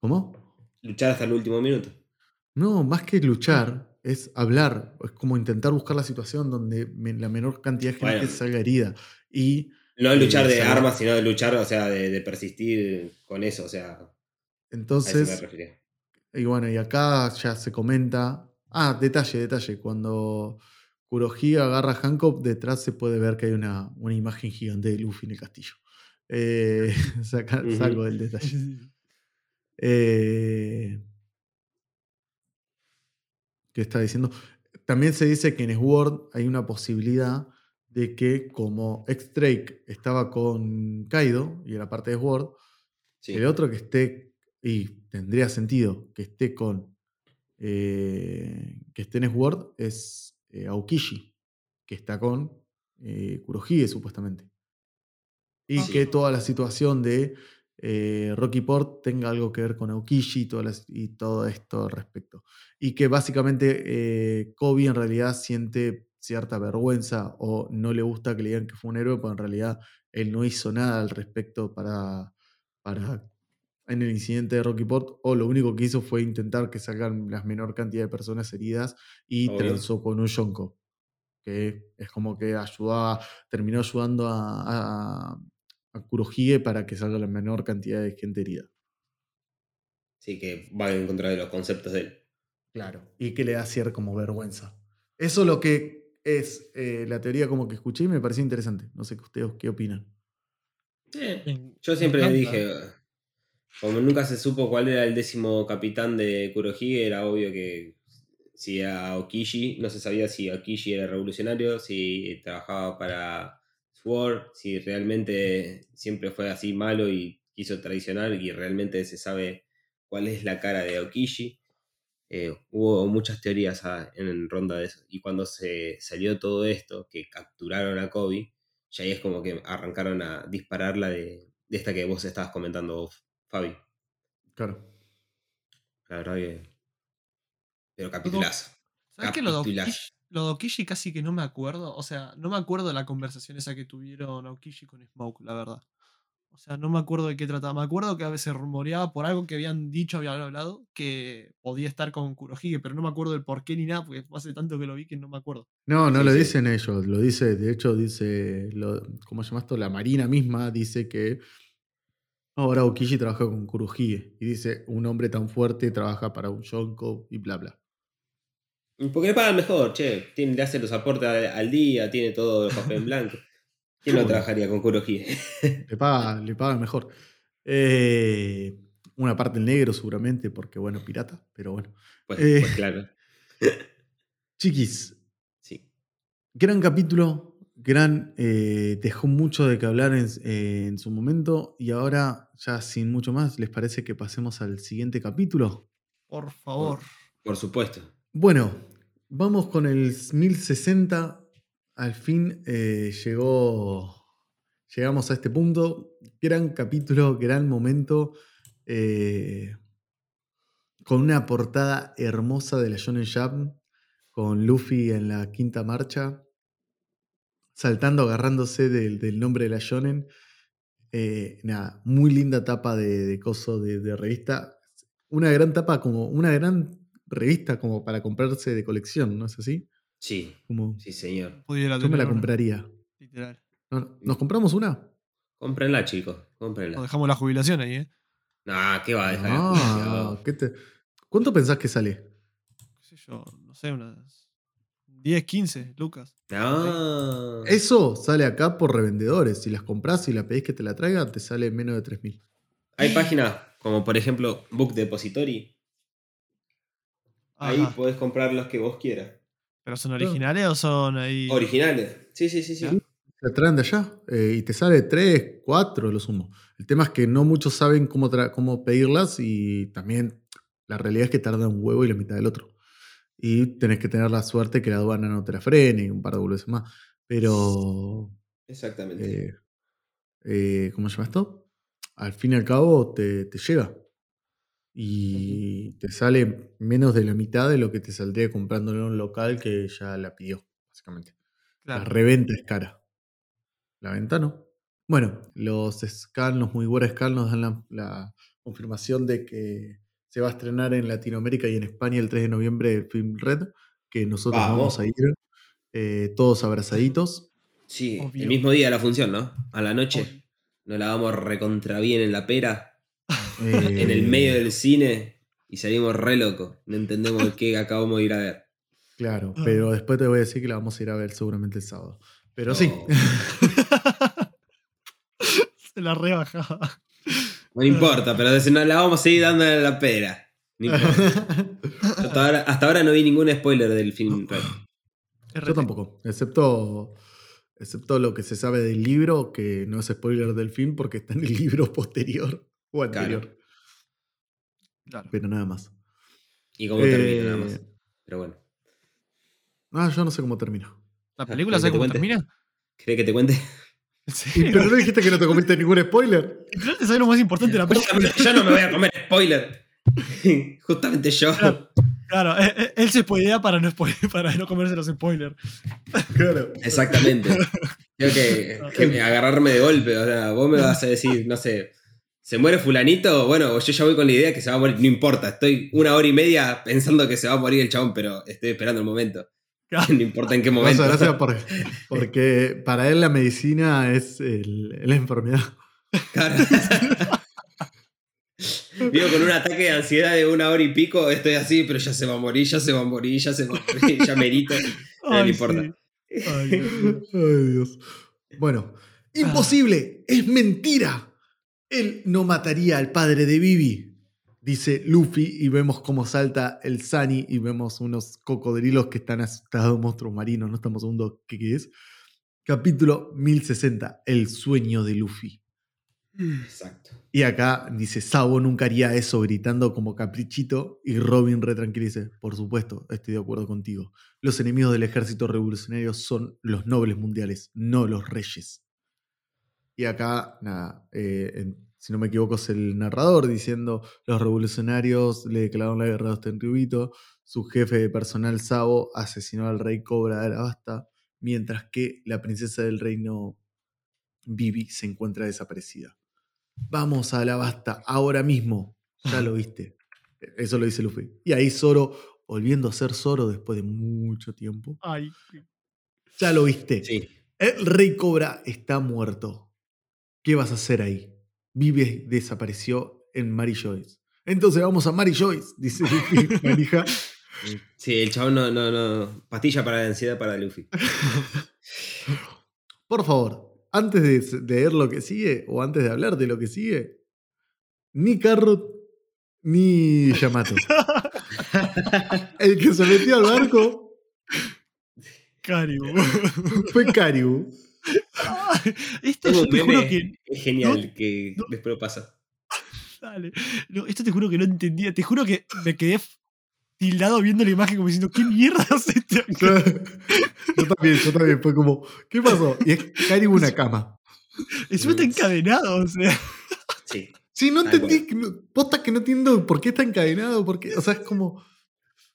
¿Cómo? Luchar hasta el último minuto. No, más que luchar, es hablar, es como intentar buscar la situación donde la menor cantidad de gente salga herida. Y, no luchar de armas, sino de luchar, o sea, de, persistir con eso, o sea. Entonces. y bueno, y acá ya se comenta. Ah, detalle, detalle. Cuando Kurohige agarra a Hancock, detrás se puede ver que hay una, una imagen gigante de Luffy en el castillo. Eh, Salgo del detalle. Eh, que está diciendo. También se dice que en Sword hay una posibilidad de que como X-Drake estaba con Kaido y era parte de Sword, el otro que esté, y tendría sentido que esté con, eh, que esté en Sword es eh, Aokishi, que está con eh, Kurohige supuestamente. Y que toda la situación de eh, Rocky Port tenga algo que ver con Aokishi y, todo esto al respecto. Y que básicamente eh, Kobe en realidad siente cierta vergüenza o no le gusta que le digan que fue un héroe, pero en realidad él no hizo nada al respecto para, para en el incidente de Rocky Port, o lo único que hizo fue intentar que salgan la menor cantidad de personas heridas y transó con un Yonko, que es como que ayudaba, terminó ayudando a a Kurohige para que salga la menor cantidad de gente herida. Sí, que va en contra de los conceptos de él. Claro, y que le da cierta como vergüenza. Eso lo que es eh, la teoría como que escuché y me pareció interesante. No sé ustedes qué opinan. yo siempre le dije, como nunca se supo cuál era el décimo capitán de Kurohige, era obvio que si a Okishi, no se sabía si Okishi era revolucionario, si trabajaba para Sword, si realmente siempre fue así malo y quiso traicionar y realmente se sabe cuál es la cara de Okishi. Eh, hubo muchas teorías en ronda de eso. Y cuando se salió todo esto, que capturaron a Kobe, ya ahí es como que arrancaron a disparar la de, esta que vos estabas comentando, Fabi. Claro. La verdad que. Pero capitulazo. ¿Sabes que lo de lo de Okishi casi que no me acuerdo. O sea, no me acuerdo de la conversación esa que tuvieron Okishi con Smoke, la verdad. sea, no me acuerdo de qué trataba. Me acuerdo que a veces rumoreaba por algo que habían dicho, habían hablado, que podía estar con Kurohige, pero no me acuerdo del por qué ni nada, porque hace tanto que lo vi que no me acuerdo. No, no Sí, lo sí. dicen ellos, lo dice, de hecho dice, lo, ¿cómo se llama esto? La Marina misma dice que ahora Okishi trabaja con Kurohige y dice, un hombre tan fuerte trabaja para un Yonko y bla bla. Porque le pagan mejor, che. Tiene, le hace los aportes al, al día, tiene todo el papel en blanco. ¿Quién no Bueno. trabajaría con Kurohige? Le paga, le paga mejor. Eh, una parte el negro seguramente, porque bueno, pirata, pero bueno. Pues, Eh. pues claro. Chiquis, Sí. gran capítulo, gran, eh, dejó mucho de que hablar en, eh, en su momento y ahora ya sin mucho más, ¿les parece que pasemos al siguiente capítulo? Por favor. Por supuesto. Bueno, vamos con el 1060. Al fin eh, llegó. Llegamos a este punto. Gran capítulo, gran momento. eh, con una portada hermosa de la Shonen Jump. Con Luffy en la quinta marcha. Saltando, agarrándose del, nombre de la Shonen. Eh, nada, muy linda tapa de, coso de revista. Una gran tapa como. Una gran revista como para comprarse de colección, ¿no es así? Sí, Como, sí, señor. Yo me la una, compraría. Literal. ¿No- ¿Nos compramos una? Cómprenla, chicos. Nos Cómprenla. dejamos la jubilación ahí, ¿eh? Nah, ¿qué va a dejar? Ah, ¿qué te- ¿Cuánto pensás que sale? qué sé yo, no sé, unas 10, 15, Lucas. Ah. Eso sale acá por revendedores. Si las compras y la pedís que te la traiga, te sale menos de 3.000. Hay páginas como por ejemplo Book Depository. Ahí Ajá. podés comprar los que vos quieras. ¿Pero son originales o son ahí? Originales. Sí, sí, sí, sí. ¿Ya? La traen de allá eh, y te sale 3, 4 lo sumo. El tema es que no muchos saben cómo, cómo pedirlas y también la realidad es que tarda un huevo y la mitad del otro. Y tenés que tener la suerte que la aduana no te la frene y un par de boludeces más. Pero, Exactamente. eh, eh, ¿cómo se llama esto? Al fin y al cabo te, te llega. Y te sale menos de la mitad de lo que te saldría comprándolo en un local que ya la pidió, básicamente. La reventa es cara. La venta no. Bueno, los scan, los muy buenos scan nos dan la, la confirmación de que se va a estrenar en Latinoamérica y en España el 3 de noviembre el film Red, que nosotros Vamos. vamos a ir eh, todos abrazaditos. Sí, Obvio. el mismo día de la función, ¿no? A la noche. Nos la damos recontra bien en la pera, en el Eh, medio del cine, y salimos re locos. No entendemos qué acabamos de ir a ver. Claro, Ah. pero después te voy a decir que la vamos a ir a ver seguramente el sábado. Pero sí. Se la rebajaba. No importa, pero la vamos a seguir dando la pera. No importa. Hasta ahora, hasta ahora no vi ningún spoiler del film. Yo tampoco, excepto, excepto lo que se sabe del libro, que no es spoiler del film porque está en el libro posterior o anterior, Claro. pero nada más. Y cómo termina, nada Eh, más. Pero bueno. Ah, yo no sé cómo termina. ¿La película ¿Querés sabe cómo cuente? termina? ¿Cree que te cuente? ¿En serio? Pero no dijiste que no te comiste ningún spoiler. Literal, te sabe lo más importante de la película. Yo no me voy a comer spoiler. Justamente yo. Claro. Claro, eh, eh, él se spoilea para no, spoile- para no comerse los spoilers. Claro. Exactamente. Tengo que, que agarrarme de golpe. O sea, vos me vas a decir, no sé, ¿se muere fulanito? Bueno, yo ya voy con la idea que se va a morir. No importa, estoy una hora y media pensando que se va a morir el chabón, pero estoy esperando el momento. No importa en qué Muchas momento. gracias por- porque para él la medicina es el- la enfermedad. Claro. Vivo con un ataque de ansiedad de una hora y pico, estoy así, pero ya se va a morir, ya se va a morir, ya se va a morir, ya merito. No, importa. sí. Ay, Dios mío. Ay, Dios. Bueno, imposible, es mentira. Él no mataría al padre de Vivi, dice Luffy, y vemos cómo salta el Sunny y vemos unos cocodrilos que están asustados, monstruos marinos, no estamos segundo qué qué es. Capítulo 1060, el sueño de Luffy. Exacto. Y acá dice, Sabo nunca haría eso gritando como caprichito y Robin retranquilice, por supuesto, estoy de acuerdo contigo. Los enemigos del ejército revolucionario son los nobles mundiales, no los reyes. Y acá, nada, eh, en- si no me equivoco es el narrador diciendo, los revolucionarios le declararon la guerra a Ostenribito, su jefe de personal Sabo asesinó al rey Cobra de Arabasta, mientras que la princesa del reino Vivi se encuentra desaparecida. vamos a la basta, ahora mismo. Ya lo viste. Eso lo dice Luffy. Y ahí Zoro, volviendo a ser Zoro después de mucho tiempo. Ay, Ya lo viste. Sí. El rey Cobra está muerto. ¿Qué vas a hacer ahí? Vive desapareció en Mary Joyce. Entonces vamos a Mary Joyce, dice Luffy, manija. Sí, el chabón no, no, no. Pastilla para la ansiedad para Luffy. Por favor, antes de leer lo que sigue, o antes de hablar de lo que sigue, ni Carrot ni Yamato. El que se metió al barco Caribu. fue Esto Tengo yo un te juro meme que. Es genial no, que no. después lo pasa. Dale. No, esto te juro que no entendía. Te juro que me quedé tildado viendo la imagen como diciendo, ¿qué mierda hace este? Yo también, yo también. Fue como, ¿qué pasó? Y es Karibu una cama. Encima está encadenado, o sea. Sí. Sí, no entendí. Posta que no entiendo por qué está encadenado. Porque, o sea, es como.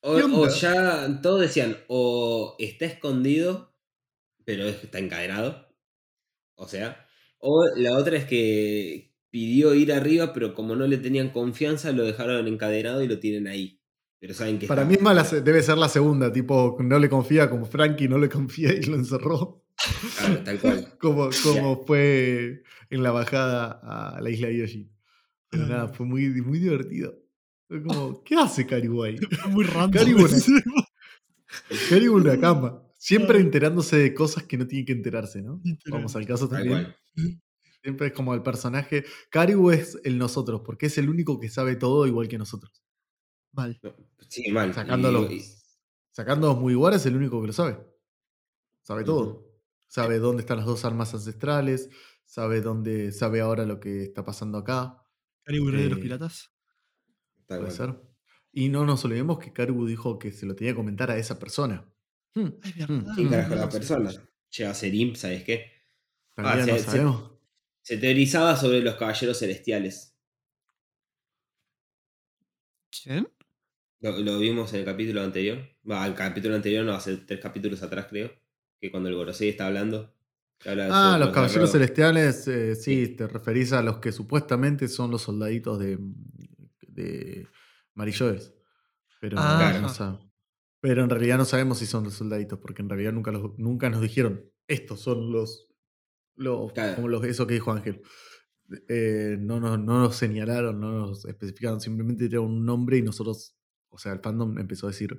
O, ya todos decían, o está escondido, pero está encadenado. O sea, o la otra es que pidió ir arriba, pero como no le tenían confianza, lo dejaron encadenado y lo tienen ahí. Pero saben que Para mí es más la se- debe ser la segunda. Tipo, no le confía como Frankie no le confía y lo encerró. Claro, tal cual. Como, como fue en la bajada a la isla Yoshi. Pero nada, fue muy, muy divertido. Fue como, ¿qué hace? Fue muy random. Karibu en la cama. Siempre enterándose de cosas que no tiene que enterarse, ¿no? Vamos al caso también. Siempre es como el personaje. Karibu es el nosotros, porque es el único que sabe todo igual que nosotros. Mal. Sí, mal. Sacando Y- los, y- sacando los muy es el único que lo sabe. Sabe todo. Sabe dónde están las dos armas ancestrales. Sabe dónde. Sabe ahora lo que está pasando acá. Caribu Rey de los Eh, Piratas. Puede ser. Y no nos olvidemos que Karibu dijo que se lo tenía que comentar a esa persona. Hmm, hmm, verdad. ¿Quién carajo la no persona? Llega a ser imp, ¿sabes qué? Ah, no se- se- sabemos. Se teorizaba sobre los caballeros celestiales. ¿Quién? Lo, lo vimos en el capítulo anterior. Va, al capítulo anterior, no, hace tres capítulos atrás, creo. Que cuando el Gorosei está hablando. habla Ah, los caballeros celestiales, eh, sí, Sí. te referís a los que supuestamente son los soldaditos de, de Marilloes. Pero, Ah, no ajá. sab- pero en realidad no sabemos si son los soldaditos, porque en realidad nunca, los- nunca nos dijeron, estos son los, los Claro. como los, eso que dijo Ángel. Eh, no, nos, no nos señalaron, no nos especificaron, simplemente dieron un nombre y nosotros, o sea, el fandom empezó a decir,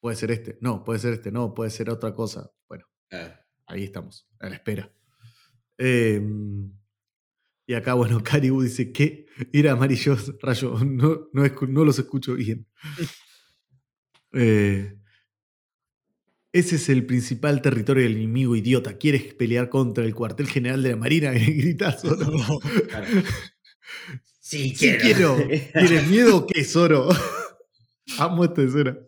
puede ser este, no, puede ser este, no, puede ser otra cosa. Bueno Ah, ahí estamos, a la espera. Eh, y acá, bueno, Karibu dice que era amarillo, rayo, no, no, no los escucho bien. Eh, ese es el principal territorio del enemigo, idiota. ¿Quieres pelear contra el cuartel general de la Marina? Gritas, Zoro. claro. Sí, Sí quiero. ¿Tienes miedo o qué, Zoro? Amo esta escena.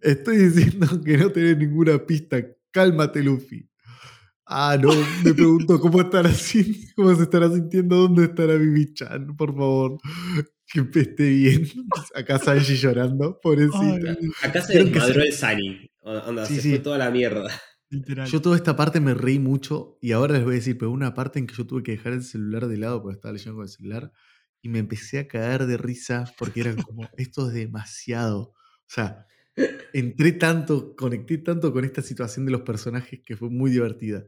Estoy diciendo que no tenés ninguna pista. Cálmate, Luffy. Ah, no, me pregunto cómo estará cómo se estará sintiendo, dónde estará Bibi-chan, por favor. Que esté bien. Acá Sanji llorando, pobrecita. Ay, Acá se desmadró el Sunny. Onda, Sí, se sí. fue toda la mierda. literal. Yo toda esta parte me reí mucho y ahora les voy a decir, pero una parte en que yo tuve que dejar el celular de lado porque estaba leyendo con el celular y me empecé a caer de risa porque era como, esto es demasiado. O sea, entré tanto, conecté tanto con esta situación de los personajes que fue muy divertida.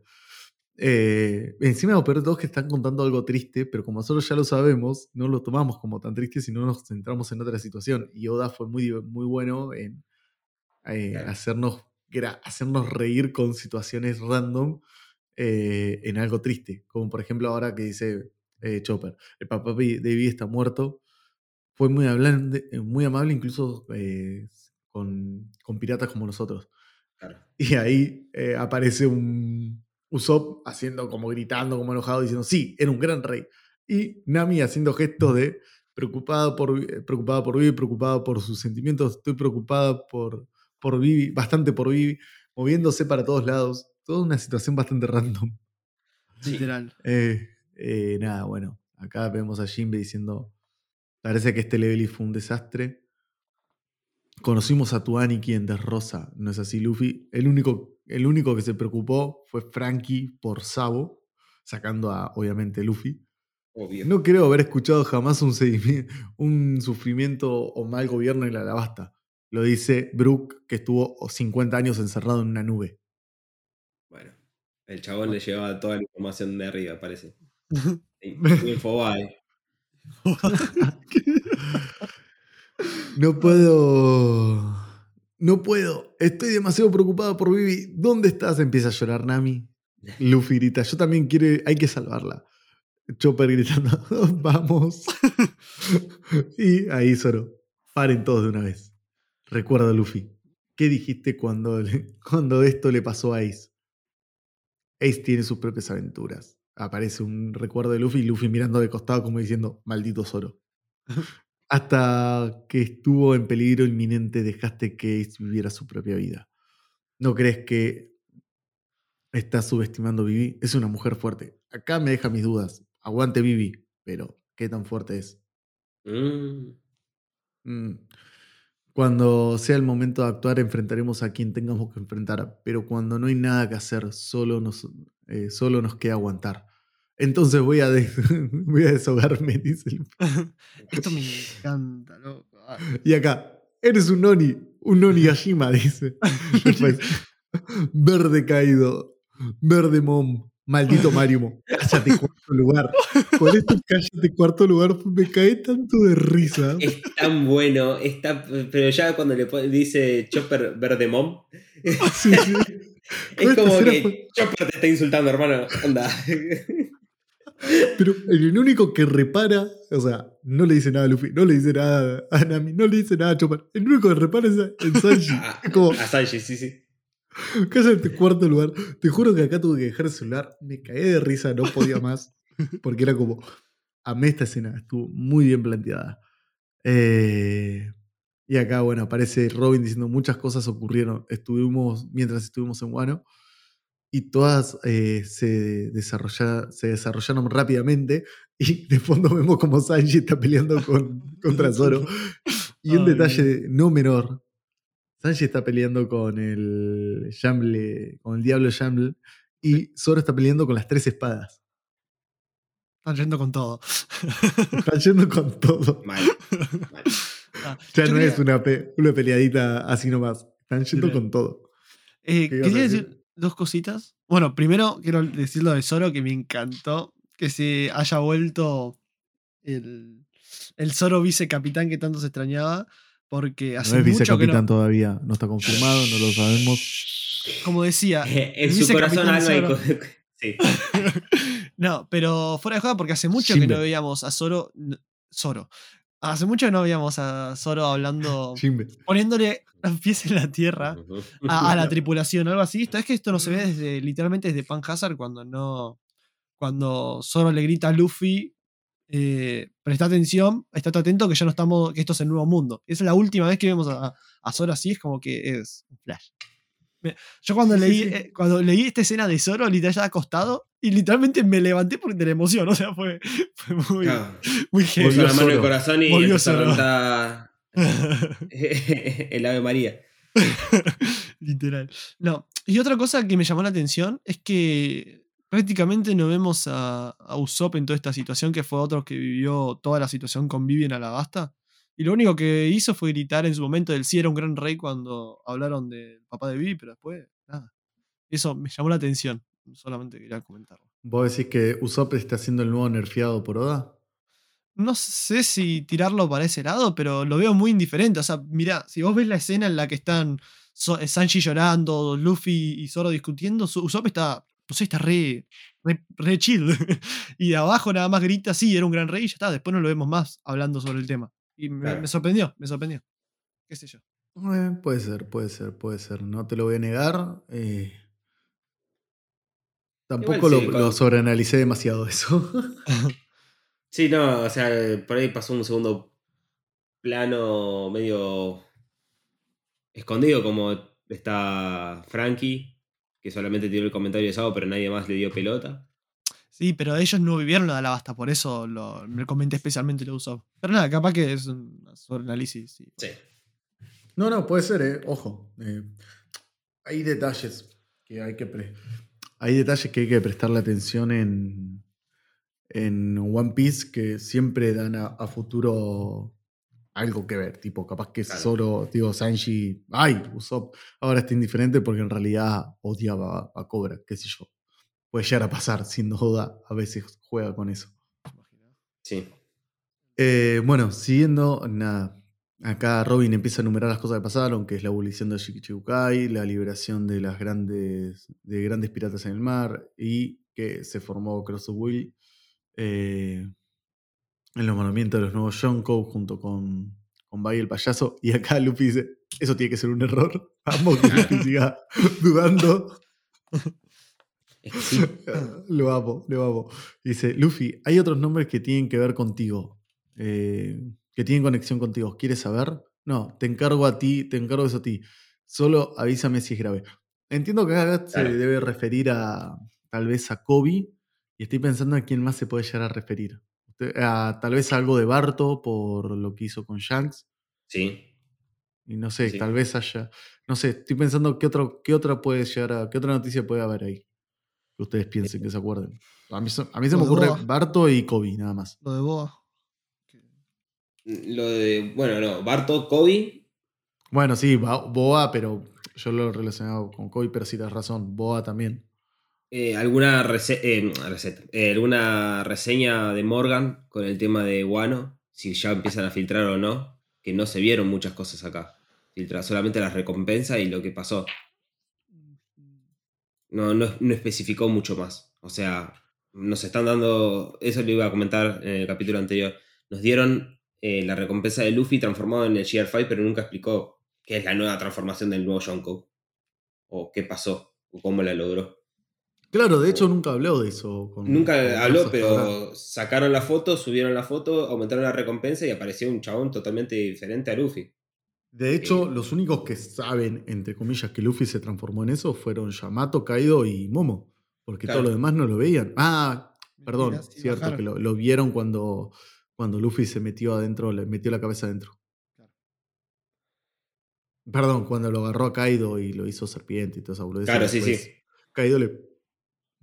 Eh, encima lo peor de que están contando algo triste, pero como nosotros ya lo sabemos, no lo tomamos como tan triste, sino nos centramos en otra situación. Y Oda fue muy, muy bueno en eh, Claro. hacernos, reír con situaciones random eh, en algo triste. Como por ejemplo ahora que dice eh, Chopper, el papá de David está muerto. Fue muy, hablante, eh, muy amable incluso con, con piratas como nosotros. Claro. Y ahí aparece un Usopp haciendo como gritando, como enojado, diciendo, sí, era un gran rey. Y Nami haciendo gestos de preocupada por, preocupada por Vivi, preocupada por sus sentimientos, estoy preocupada por, por Vivi, bastante por Vivi, moviéndose para todos lados. Toda una situación bastante random. Sí. Literal. Eh, eh, nada, bueno, acá vemos a Jinbe diciendo, parece que este level fue un desastre. Conocimos a tu Aniki en Desrosa, ¿no es así, Luffy? El único, el único que se preocupó fue Frankie por Sabo, sacando a, obviamente, Luffy. Obvio. No creo haber escuchado jamás un, sufrimiento o mal gobierno en la Alabasta. Lo dice Brooke, que estuvo 50 años encerrado en una nube. Bueno, el chabón le llevaba toda la información de arriba, parece. Infobae. No puedo. No puedo. Estoy demasiado preocupado por Vivi. ¿Dónde estás? Empieza a llorar Nami. Luffy grita. Yo también quiero. Hay que salvarla. Chopper gritando. Vamos. y ahí Zoro. Paren todos de una vez. Recuerda, Luffy. ¿Qué dijiste cuando, cuando esto le pasó a Ace? Ace tiene sus propias aventuras. Aparece un recuerdo de Luffy y Luffy mirando de costado como diciendo, maldito Zoro. Hasta que estuvo en peligro inminente dejaste que Ace viviera su propia vida. ¿No crees que estás subestimando a Vivi? Es una mujer fuerte. Acá me deja mis dudas. Aguante Vivi, pero ¿qué tan fuerte es? Mm, Mm. Cuando sea el momento de actuar, enfrentaremos a quien tengamos que enfrentar, pero cuando no hay nada que hacer, solo nos, eh, solo nos queda aguantar. Entonces voy a, des- voy a deshogarme, dice el- Esto me encanta, loco. Ah, Y acá, eres un Noni, un Noni Yashima, dice. Después, verde caído, verde mom, maldito Marimo, cállate cuarto lugar. Con esto cállate cuarto lugar me caí tanto de risa. Es tan bueno, está, pero ya cuando le dice Chopper verde mom, Sí, sí. Es como que Chopper te está insultando, hermano. Anda. Pero el único que repara, o sea, no le dice nada a Luffy, no le dice nada a Nami, no le dice nada a Chopper. El único que repara es en Sanji. Como, a Sanji, sí, sí. cállate cuarto lugar. Te juro que acá tuve que dejar el celular. Me caí de risa, no podía más. Porque era como, amé esta escena, estuvo muy bien planteada. Eh, y acá, bueno, aparece Robin diciendo muchas cosas ocurrieron. Estuvimos, mientras estuvimos en Wano, y todas eh, se, desarrolla- se desarrollaron rápidamente. Y de fondo vemos como Sanji está peleando con, contra Zoro. Y un Ay, detalle no menor. Sanji está peleando con el Shamble, con el Diablo Shamble. Y Zoro está peleando con las tres espadas. Están yendo con todo. Está yendo con todo. Mal. mal. Ah, Ya no quería- es una, pe- una peleadita así nomás. Están yendo con todo. Eh, ¿Qué ibas a quería decir? Dos cositas. Bueno, primero quiero decir lo de Zoro, que me encantó que se haya vuelto el, el Zoro vicecapitán que tanto se extrañaba. Porque hace no es mucho que vicecapitán no. todavía. No está confirmado, no lo sabemos. Como decía. En su corazón, co- Sí. No, pero fuera de juego porque hace mucho que no veíamos a Zoro. Zoro. Hace mucho que no veíamos a Zoro hablando. Jimbe. poniéndole los pies en la tierra. A, a la tripulación, algo así. Esto es que esto no se ve desde, literalmente desde Pan Hazard cuando no. Cuando Zoro le grita a Luffy. Eh, presta atención, estate atento que ya no estamos. que esto es el nuevo mundo. Esa es la última vez que vemos a, a Zoro así, es como que es un flash. Yo cuando leí, sí. eh, cuando leí esta escena de Zoro, literal estaba acostado y literalmente me levanté por de la emoción. O sea, fue, fue muy, Claro. muy Puso heavy. La mano en el Zoro. corazón y Volvió el Ave María. Literal. No. Y otra cosa que me llamó la atención es que prácticamente no vemos a, a Usopp en toda esta situación, que fue otro que vivió toda la situación con Vivi en Alabasta. Y lo único que hizo fue gritar en su momento del sí era un gran rey cuando hablaron del papá de Vivi, pero después, nada. Eso me llamó la atención. Solamente quería comentarlo. ¿Vos decís que Usopp está siendo el nuevo nerfeado por Oda? No sé si tirarlo para ese lado, pero lo veo muy indiferente. O sea, mirá, si vos ves la escena en la que están eh, Sanji llorando, Luffy y Zoro discutiendo, Usopp está, no sé, está re, re, re chill. y de abajo nada más grita, sí, era un gran rey y ya está. Después no lo vemos más hablando sobre el tema. Y me, Claro. me sorprendió, me sorprendió. ¿Qué sé yo? Eh, puede ser, puede ser, puede ser. No te lo voy a negar. eh, tampoco Igual lo, sobreanalicé demasiado eso. Sí, no, o sea, por ahí pasó un segundo plano medio escondido, como está Frankie, que solamente tiró el comentario de Sao, pero nadie más le dio pelota. Sí, pero ellos no vivieron lo de Alabasta, por eso lo, me comenté especialmente lo Usopp. Pero nada, capaz que es un sobreanálisis. Sí. Sí. No, no, puede ser, eh. Ojo. eh, hay detalles que hay que pre- hay detalles que hay que prestarle atención en, en One Piece que siempre dan a, a futuro algo que ver. Tipo, capaz que Claro. solo, digo, Sanji, ay, Usopp ahora está indiferente porque en realidad odiaba a, a Cobra, qué sé yo. Puede llegar a pasar, sin duda, a veces juega con eso. Sí. Eh, bueno, siguiendo, nada. Acá Robin empieza a enumerar las cosas que pasaron, que es la abolición de Shikichibukai, la liberación de las grandes, de grandes piratas en el mar y que se formó Cross of Will, eh, el nombramiento de los nuevos Yonko junto con, con Bai el payaso. Y acá Luffy dice, eso tiene que ser un error. Vamos que Luffy siga dudando. Es que sí. lo amo, lo amo. Dice, Luffy, hay otros nombres que tienen que ver contigo, eh, que tienen conexión contigo. ¿Quieres saber? No, te encargo a ti, te encargo eso a ti. Solo avísame si es grave. Entiendo que acá se Claro. debe referir a tal vez a Kobe y estoy pensando a quién más se puede llegar a referir. A, tal vez algo de Barto por lo que hizo con Shanks. Sí. Y no sé, Sí. tal vez haya. No sé, estoy pensando qué, otro, qué otra puede llegar a. qué otra noticia puede haber ahí. Que ustedes piensen, que se acuerden. A mí, se- a mí se me ocurre Boa. Barto y Kobe, nada más. Lo de Boa. Lo de. Bueno, no. Barto, Kobe. Bueno, sí, Boa, pero yo lo he relacionado con Kobe, pero sí tienes razón. Boa también. eh, alguna rece- eh, receta. eh, alguna reseña de Morgan con el tema de Wano. Si ya empiezan a filtrar o no. Que no se vieron muchas cosas acá. Filtra solamente las recompensas y lo que pasó. No, no, no especificó mucho más. O sea, nos están dando. Eso lo iba a comentar en el capítulo anterior. Nos dieron eh, la recompensa de Luffy transformado en el GR5, pero nunca explicó qué es la nueva transformación del nuevo Yonko. O qué pasó. O cómo la logró. Claro, de hecho nunca habló de eso. Con, Nunca habló, pero sacaron la foto, subieron la foto, aumentaron la recompensa y apareció un chabón totalmente diferente a Luffy. De hecho, Eh, los únicos que saben, entre comillas, que Luffy se transformó en eso fueron Yamato, Kaido y Momo. Porque Claro. todo lo demás no lo veían. Ah, perdón, cierto, bajaron. que lo, lo vieron cuando, cuando Luffy se metió adentro, le metió la cabeza adentro. Claro. Perdón, cuando lo agarró a Kaido y lo hizo serpiente y esa boludez. Claro, sí, sí. Kaido le,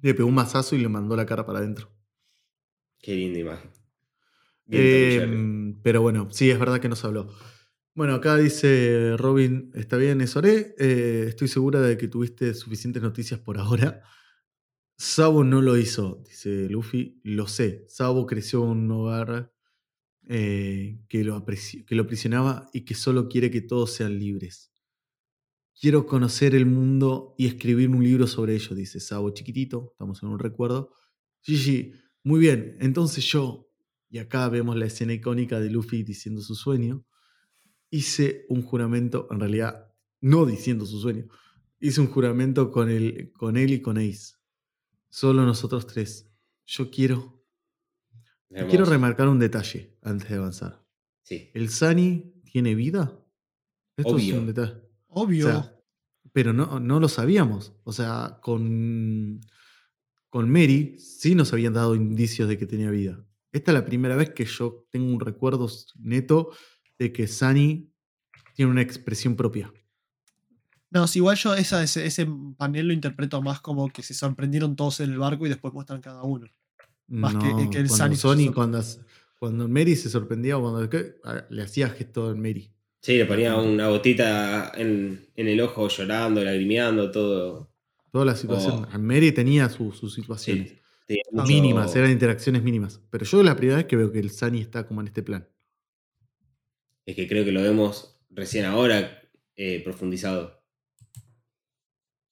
le pegó un mazazo y le mandó la cara para adentro. Qué linda imagen. Eh, y pero bueno, sí, es verdad que nos habló. Bueno, acá dice Robin, está bien, eso haré. Eh, estoy segura de que tuviste suficientes noticias por ahora. Sabo no lo hizo, dice Luffy. Lo sé. Sabo creció en un hogar eh, que, lo que lo aprisionaba y que solo quiere que todos sean libres. Quiero conocer el mundo y escribir un libro sobre ello, dice Sabo chiquitito. Estamos en un recuerdo. Gigi, muy bien. Entonces yo, y acá vemos la escena icónica de Luffy diciendo su sueño, hice un juramento, en realidad no diciendo su sueño, hice un juramento con él, con él y con Ace. Solo nosotros tres. Yo quiero, Hermoso. quiero remarcar un detalle antes de avanzar. Sí. ¿El Sunny tiene vida? Esto es Obvio. un detalle. Obvio. O sea, pero no, no lo sabíamos. O sea, con, con Mary sí nos habían dado indicios de que tenía vida. Esta es la primera vez que yo tengo un recuerdo neto de que Sunny tiene una expresión propia. No, si igual yo esa, ese, ese panel lo interpreto más como que se sorprendieron todos en el barco y después muestran cada uno. Más que- No, que el cuando Sunny Sony, cuando, cuando Mary se sorprendía, o cuando ¿qué? Le hacía gesto en Mary. Sí, le ponía una gotita en, en el ojo llorando, lagrimeando, todo. Toda la situación. Oh. Mary tenía su- sus situaciones. Sí, Mínimas, eran interacciones mínimas. Pero yo es la primera vez que veo que el Sunny está como en este plan. Es que creo que lo vemos recién ahora eh, profundizado.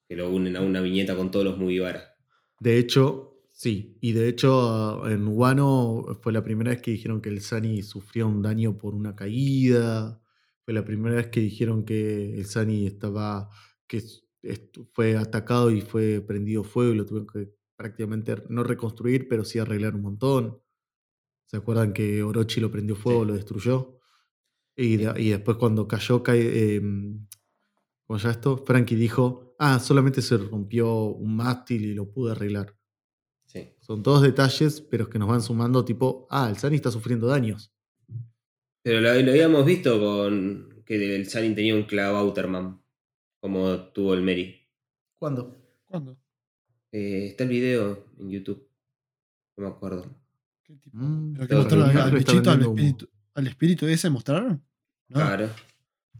Que lo unen a una viñeta con todos los Mugiwara. De hecho, sí. Y de hecho, ah, en Wano fue la primera vez que dijeron que el Sunny sufrió un daño por una caída. Fue la primera vez que dijeron que el Sunny estaba. que fue atacado y fue prendido fuego y lo tuvieron que prácticamente no reconstruir, pero sí arreglar un montón. ¿Se acuerdan que Orochi lo prendió fuego, Sí. lo destruyó? Y, de- y después cuando cayó, cae, em, ¿cómo ya esto? Frankie dijo, ah, solamente se rompió un mástil y lo pude arreglar. Sí. Son todos detalles, pero que nos van sumando tipo, ah, el Sunny está sufriendo daños. Pero lo, lo habíamos visto con que el Sarin tenía un Clavauterman, como tuvo el Mary. ¿Cuándo? ¿Cuándo? Eh, está el video en YouTube. No me acuerdo. ¿Qué tipo? Mm, ¿Pero qué claro, mostraron? pero ¿Al, bichito, espíritu, al espíritu ese mostraron? No, Claro.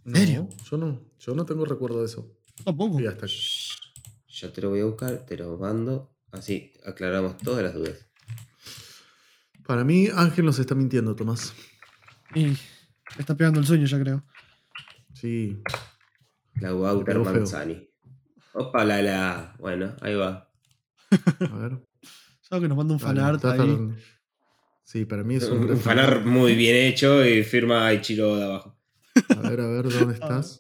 No, serio? Yo no, yo no tengo recuerdo de eso. tampoco. Y hasta Yo te lo voy a buscar, te lo mando. Así aclaramos todas las dudas. Para mí, Ángel nos está mintiendo, Tomás. Y me está pegando el sueño, ya creo. Sí. La Wouter. Manzani. Opa, la, la. Bueno, ahí va. A ver. Solo que nos manda un fanart ahí. tardando. Sí, para mí es un, Un re fanar muy bien hecho y firma Ichiro de abajo. A ver, a ver, ¿dónde estás?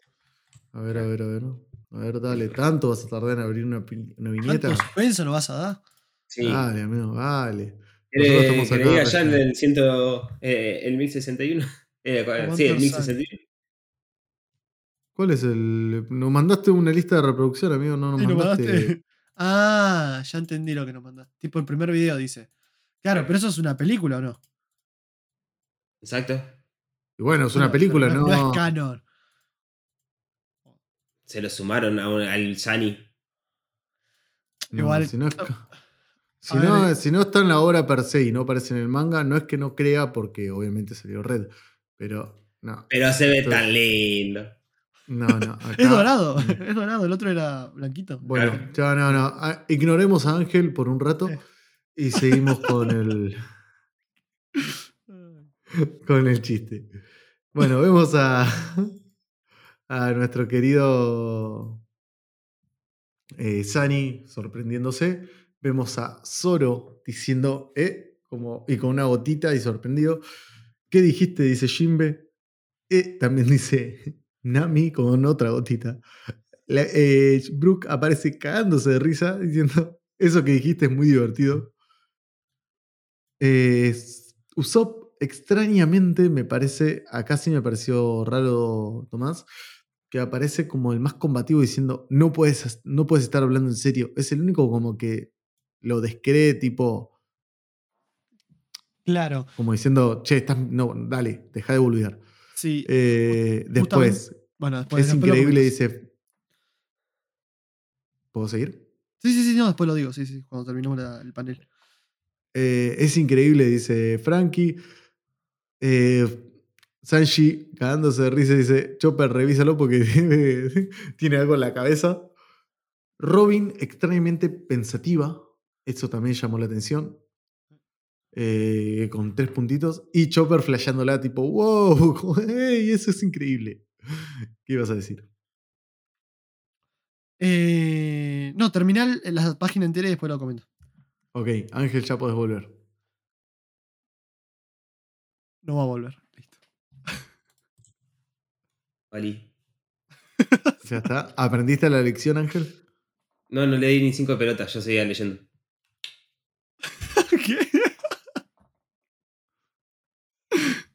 A ver, a ver, a ver. A ver, dale. ¿Tanto vas a tardar en abrir una, viñeta? ¿Cuánto suspenso nos vas a dar? Sí. Dale, amigo, dale. ¿Quiere Nosotros estamos que diga ya el, ciento, eh, el 1061? Eh, sí, el el 1061. ¿Cuál es el...? Nos mandaste una lista de reproducción, amigo. No nos Sí, mandaste... mandaste- Ah, ya entendí lo que nos mandaste. Tipo el primer video dice. Claro, pero eso es una película o no? Exacto. Y bueno, es una película, ¿no? No es canon. Se lo sumaron a un- al Sani. No, Igual- Si no, es ca- si, no, ver, si no está en la obra per se y no aparece en el manga, no es que no crea porque obviamente salió Red. Pero no, Pero se ve Entonces- tan lindo. no, no. acá- Es dorado, es dorado. El otro era blanquito. Bueno, Claro. ya no, no. Ah, Ignoremos a Ángel por un rato Eh. y seguimos con el, con el chiste. Bueno, vemos a, a nuestro querido eh, Sani sorprendiéndose. Vemos a Zoro diciendo, eh, como, y con una gotita y sorprendido. ¿Qué dijiste? Dice Jimbe. Eh, también dice Nami con otra gotita. La- eh, Brooke aparece cagándose de risa diciendo, eso que dijiste es muy divertido. Eh, Usopp extrañamente me parece, acá sí me pareció raro Tomás, que aparece como el más combativo diciendo, no puedes, no puedes estar hablando en serio. Es el único como que lo descree tipo, Claro, como diciendo, che, estás, no, dale, deja de boludear. sí. Eh, después, bueno, después es increíble, dice... ¿Puedo seguir? Sí, sí, sí, no, después lo digo, sí, sí, cuando terminemos la- el panel. Eh, es increíble, dice Frankie. Eh, Sanji, cagándose de risa, dice: Chopper, revísalo porque tiene, tiene algo en la cabeza. Robin, extrañamente pensativa. Eso también llamó la atención. Eh, con tres puntitos. Y Chopper flasheándola, tipo: ¡Wow! Eso es increíble. ¿Qué ibas a decir? Eh, no, terminar la página entera y después lo comento. Ok, Ángel, ya podés volver. No va a volver. Listo. Vali. Ya está. ¿Aprendiste la lección, Ángel? No, no le di ni cinco pelotas, yo seguía leyendo. ¿Qué?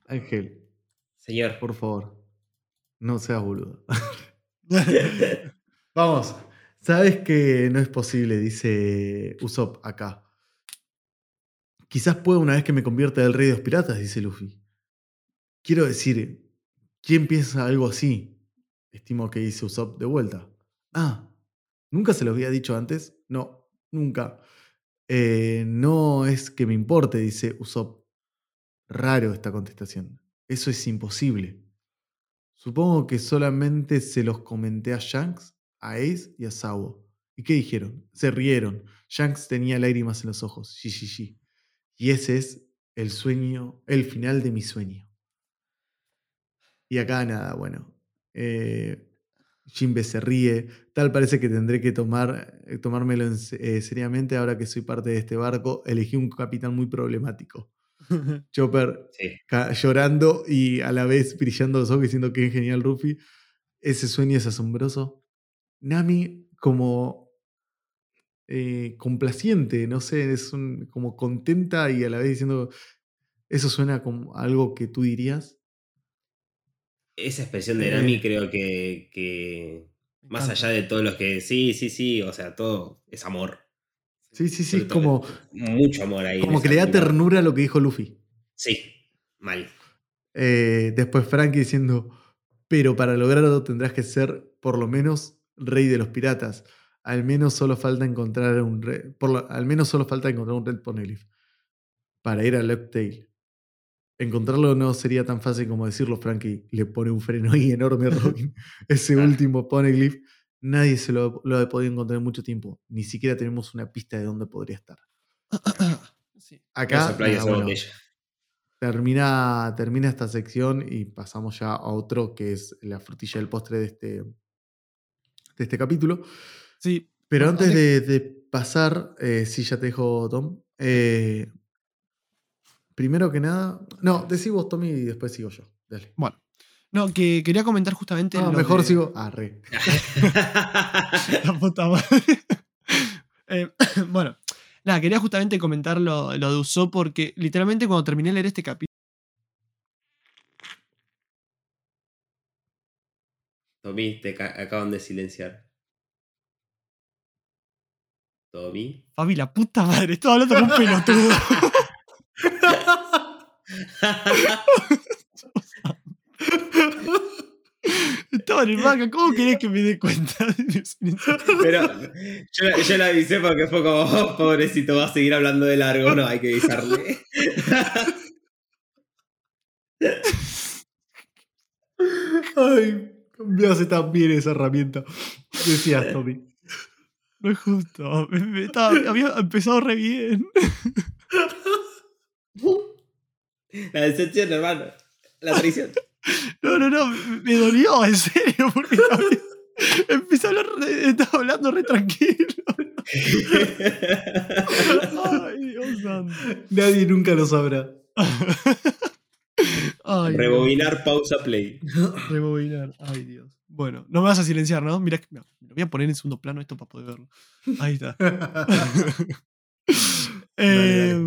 Ángel, Señor. por favor, no seas boludo. Vamos. Sabes que no es posible, dice Usopp acá. Quizás pueda una vez que me convierta del rey de los piratas, dice Luffy. Quiero decir, ¿quién piensa algo así? Estimo que dice Usopp de vuelta. Ah, ¿nunca se lo había dicho antes? No, nunca. "Eh, no es que me importe, dice Usopp. Raro esta contestación. Eso es imposible. Supongo que solamente se los comenté a Shanks, a Ace y a Sabo. ¿Y qué dijeron? Se rieron. Shanks tenía lágrimas en los ojos. Sí, sí, sí. Y ese es el sueño, el final de mi sueño. Y acá nada, bueno. Eh, Jimbe se ríe. Tal parece que tendré que tomar, eh, tomármelo en eh, seriamente ahora que soy parte de este barco. Elegí un capitán muy problemático. Chopper Sí. llorando y a la vez brillando los ojos diciendo que es genial Ruffy. Ese sueño es asombroso. Nami como eh, complaciente, no sé, es un- como contenta y a la vez diciendo, eso suena como algo que tú dirías. Esa expresión de Eh. Nami creo que, que más allá de todos los que. Sí, sí, sí. O sea, todo es amor. Sí, sí, sí, como, Mucho amor ahí. como que le da ternura a lo que dijo Luffy. Sí, mal. Eh, después Frankie diciendo, pero para lograrlo tendrás que ser por lo menos rey de los piratas. Al menos solo falta encontrar un rey, por lo- al menos solo falta encontrar un Red Poneglyph. para ir a Locktail. Encontrarlo no sería tan fácil como decirlo, Frankie le pone un freno ahí enorme a Robin. Ese último poneglyph, nadie se lo, lo ha podido encontrar en mucho tiempo. Ni siquiera tenemos una pista de dónde podría estar. Sí. Acá playa, bueno, botella. termina, termina esta sección y pasamos ya a otro que es la frutilla del postre de este, de este capítulo. Sí. Pero antes de, de pasar, eh, sí, ya te dejo, Tom. eh, primero que nada. No, decí vos, Tommy, y después sigo yo. Dale. Bueno. No, que quería comentar justamente. No, lo mejor de- sigo. Ah, re. La puta madre. Eh, bueno, nada, quería justamente comentar lo, lo de Usopp porque literalmente cuando terminé de leer este capítulo. Tommy, te ca- acaban de silenciar. Tommy. Fabi, la puta madre, estaba hablando con un pelotudo. Estaba en el manga, ¿cómo querés que me dé cuenta? Pero yo, la- yo la avisé porque fue como, "Oh, pobrecito, va a seguir hablando de largo. No, hay que avisarle. Ay, me hace tan bien esa herramienta. Decías, Tommy. No es justo. me- me estaba- había empezado re bien. La decepción, hermano. La traición. No, no, no, me, me dolió, en serio, porque estaba- empecé a hablar, re- estaba hablando re tranquilo. Ay, Dios santo. Nadie nunca lo sabrá. Ay, Rebobinar, pausa, play. Rebobinar. Ay, Dios. Bueno, no me vas a silenciar, ¿no? Mira, que- mira, lo voy a poner en segundo plano esto para poder verlo. Ahí está. Eh,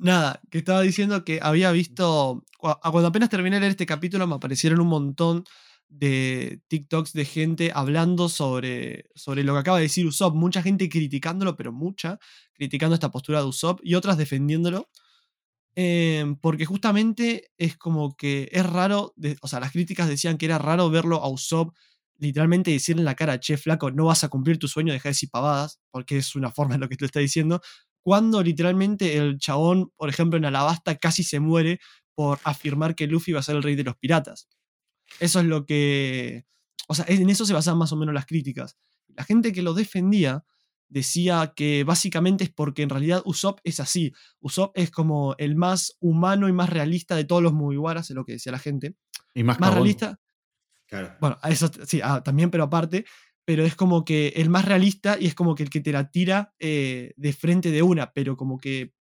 Nada, que estaba diciendo que había visto. Cuando apenas terminé de leer este capítulo, me aparecieron un montón de TikToks de gente hablando sobre, sobre lo que acaba de decir Usopp. Mucha gente criticándolo, pero mucha, criticando esta postura de Usopp y otras defendiéndolo. Eh, porque justamente es como que es raro, o sea, las críticas decían que era raro verlo a Usopp literalmente decirle en la cara, che, flaco, no vas a cumplir tu sueño, deja de decir pavadas, porque es una forma en lo que te está diciendo, cuando literalmente el chabón, por ejemplo, en Alabasta casi se muere por afirmar que Luffy va a ser el rey de los piratas. Eso es lo que... O sea, en eso se basaban más o menos las críticas. La gente que lo defendía decía que básicamente es porque en realidad Usopp es así. Usopp es como el más humano y más realista de todos los Mugiwaras, es lo que decía la gente. Y más, Más realista, Claro. bueno, eso sí, ah, también, pero aparte, pero es como que el más realista y es como que el que te la tira eh, de frente de una, pero como que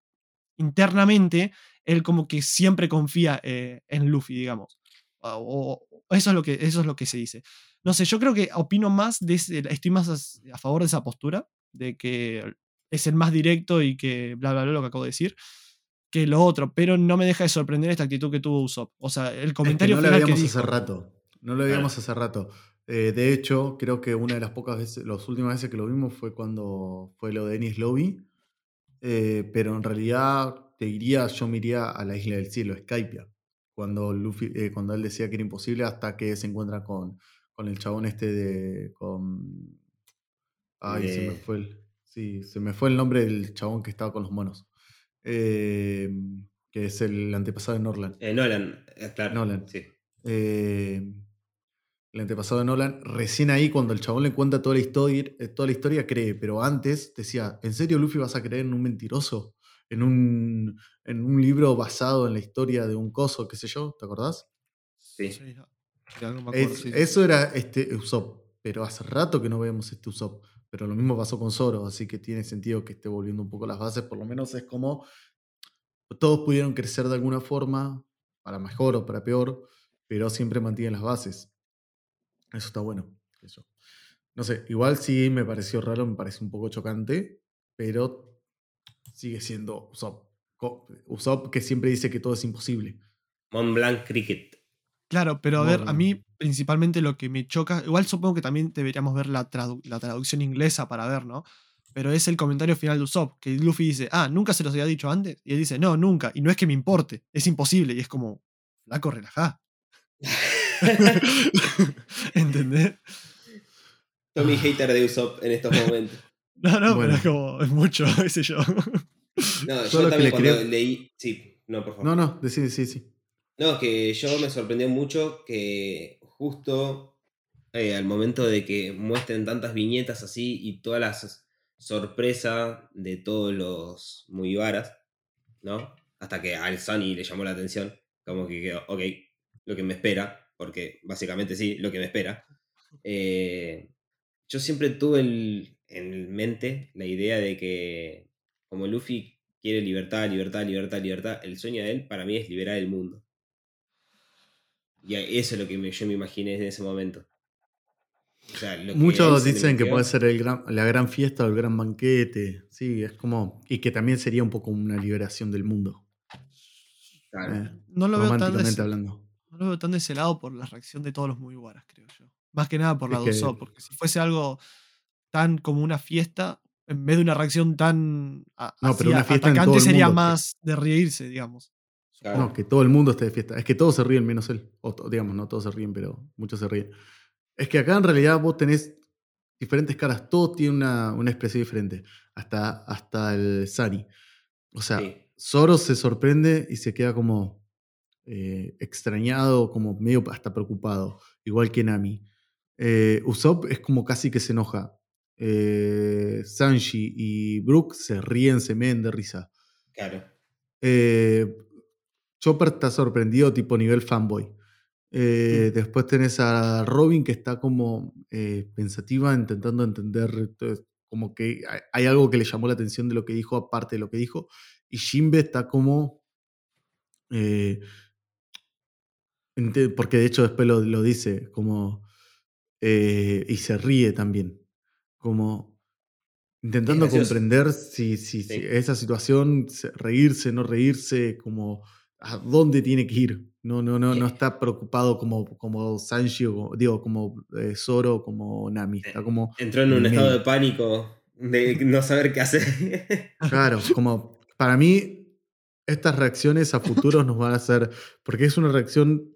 internamente él como que siempre confía eh, en Luffy, digamos. O, o- eso, es lo que, eso es lo que se dice. No sé, yo creo que opino más de ese- estoy más as- a favor de esa postura, de que es el más directo y que bla, bla, bla, lo que acabo de decir, que lo otro, pero no me deja de sorprender esta actitud que tuvo Usopp. O sea, el Es que comentario no lo final que habíamos dijo- hace rato. No lo habíamos hace rato. Eh, de hecho, creo que una de las pocas veces, las últimas veces que lo vimos fue cuando fue lo de Ennis Lobby. Eh, pero en realidad, te diría, yo me iría a la isla del cielo, Skypia. Cuando, Luffy, eh, cuando él decía que era imposible hasta que se encuentra con, con el chabón este de. Con, ay, se me fue el. Sí, se me fue el nombre del chabón que estaba con los monos. Eh, que es el antepasado de Norland. Eh, Nolan, claro. Nolan. Sí. Eh, el antepasado de Nolan, recién ahí cuando el chabón le cuenta toda la historia, eh, toda la historia cree, pero antes decía, ¿en serio Luffy vas a creer en un mentiroso? En un, en un libro basado en la historia de un coso, qué sé yo, ¿te acordás? Sí. Sí, de algo me acuerdo, Es- sí, sí. Eso era este Usopp, pero hace rato que no vemos este Usopp. Pero lo mismo pasó con Zoro, así que tiene sentido que esté volviendo un poco las bases, por lo menos es como todos pudieron crecer de alguna forma, para mejor o para peor, pero siempre mantienen las bases. Eso está bueno. Eso. No sé, igual sí me pareció raro, me parece un poco chocante, pero sigue siendo Usopp. Usopp que siempre dice que todo es imposible. Mont Blanc Cricket. Claro, pero a ver, a mí principalmente lo que me choca, igual supongo que también deberíamos ver la, tradu- la traducción inglesa para ver, ¿no? Pero es el comentario final de Usopp, que Luffy dice, ah, ¿nunca se los había dicho antes? Y él dice, no, nunca, y no es que me importe, es imposible, y es como, flaco, relajá. ¿Entendés? Tommy hater de Usopp en estos momentos. No, no, Bueno. pero es como, es mucho, qué sé yo. No, Yo también cuando quería- leí. Sí, no, por favor. No, no, decí, sí, sí. No, que yo me sorprendió mucho que justo eh, al momento de que muestren tantas viñetas así y todas las sorpresas de todos los Mugiwaras, ¿no? Hasta que al Sunny le llamó la atención, como que quedó, ok, lo que me espera, porque básicamente sí, lo que me espera. Eh, yo siempre tuve el- en mente la idea de que como Luffy quiere libertad, libertad, libertad, libertad, el sueño de él para mí es liberar el mundo. Y eso es lo que me- yo me imaginé en ese momento. O sea, lo que él Muchos dicen que puede ser el gran- la gran fiesta o el gran banquete. Sí, es como. Y que también sería un poco una liberación del mundo. Claro. eh, No lo veo tan de románticamente ese, hablando. No lo veo tan de ese lado por la reacción de todos los Mugiwaras, creo yo. Más que nada por la que- Usopp, porque si fuese algo tan como una fiesta, en vez de una reacción tan a- No, pero una fiesta en todo atacante, el sería mundo, que- más de reírse, digamos. Claro. No, que todo el mundo esté de fiesta. Es que todos se ríen menos él. O digamos, no todos se ríen, pero muchos se ríen. Es que acá en realidad vos tenés diferentes caras. Todo tiene una, una expresión diferente. Hasta, hasta el Sani. O sea, Sí. Zoro se sorprende y se queda como eh, extrañado, como medio hasta preocupado. Igual que Nami. Eh, Usopp es como casi que se enoja. Eh, Sanji y Brook se ríen, se meen de risa. Claro. Chopper está sorprendido, tipo nivel fanboy. Eh, Después tenés a Robin que está como eh, pensativa, intentando entender. entonces, como que hay, hay algo que le llamó la atención de lo que dijo, aparte de lo que dijo. Y Jimbe está como. eh, porque de hecho después lo, lo dice, como. eh, y se ríe también. Como. Intentando comprender si, si, esa situación, se- reírse, no reírse, como a dónde tiene que ir. No, no, no, no Sí. está preocupado como, como Sanji, o digo, como eh, Zoro, como Nami. Está como. Entró en un estado de pánico de no saber qué hacer. Claro, como para mí, estas reacciones a futuros nos van a hacer. Porque es una reacción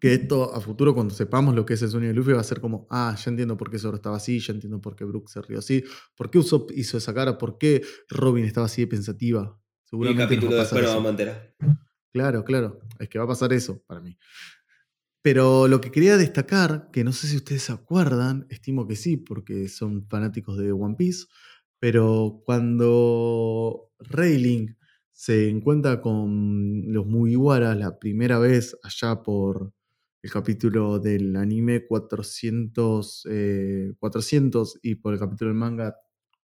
que esto a futuro, cuando sepamos lo que es el sueño de Luffy, va a ser como: ah, ya entiendo por qué Zoro estaba así, ya entiendo por qué Brook se rió así, por qué Usopp hizo esa cara, por qué Robin estaba así de pensativa. Y Seguramente nos capítulo va a después pasar nos eso. vamos a enterar. Claro, claro. Es que va a pasar eso para mí. Pero lo que quería destacar, que no sé si ustedes se acuerdan, estimo que sí, porque son fanáticos de One Piece, pero cuando Rayling se encuentra con los Mugiwara la primera vez allá por el capítulo del anime 400, eh, 400 y por el capítulo del manga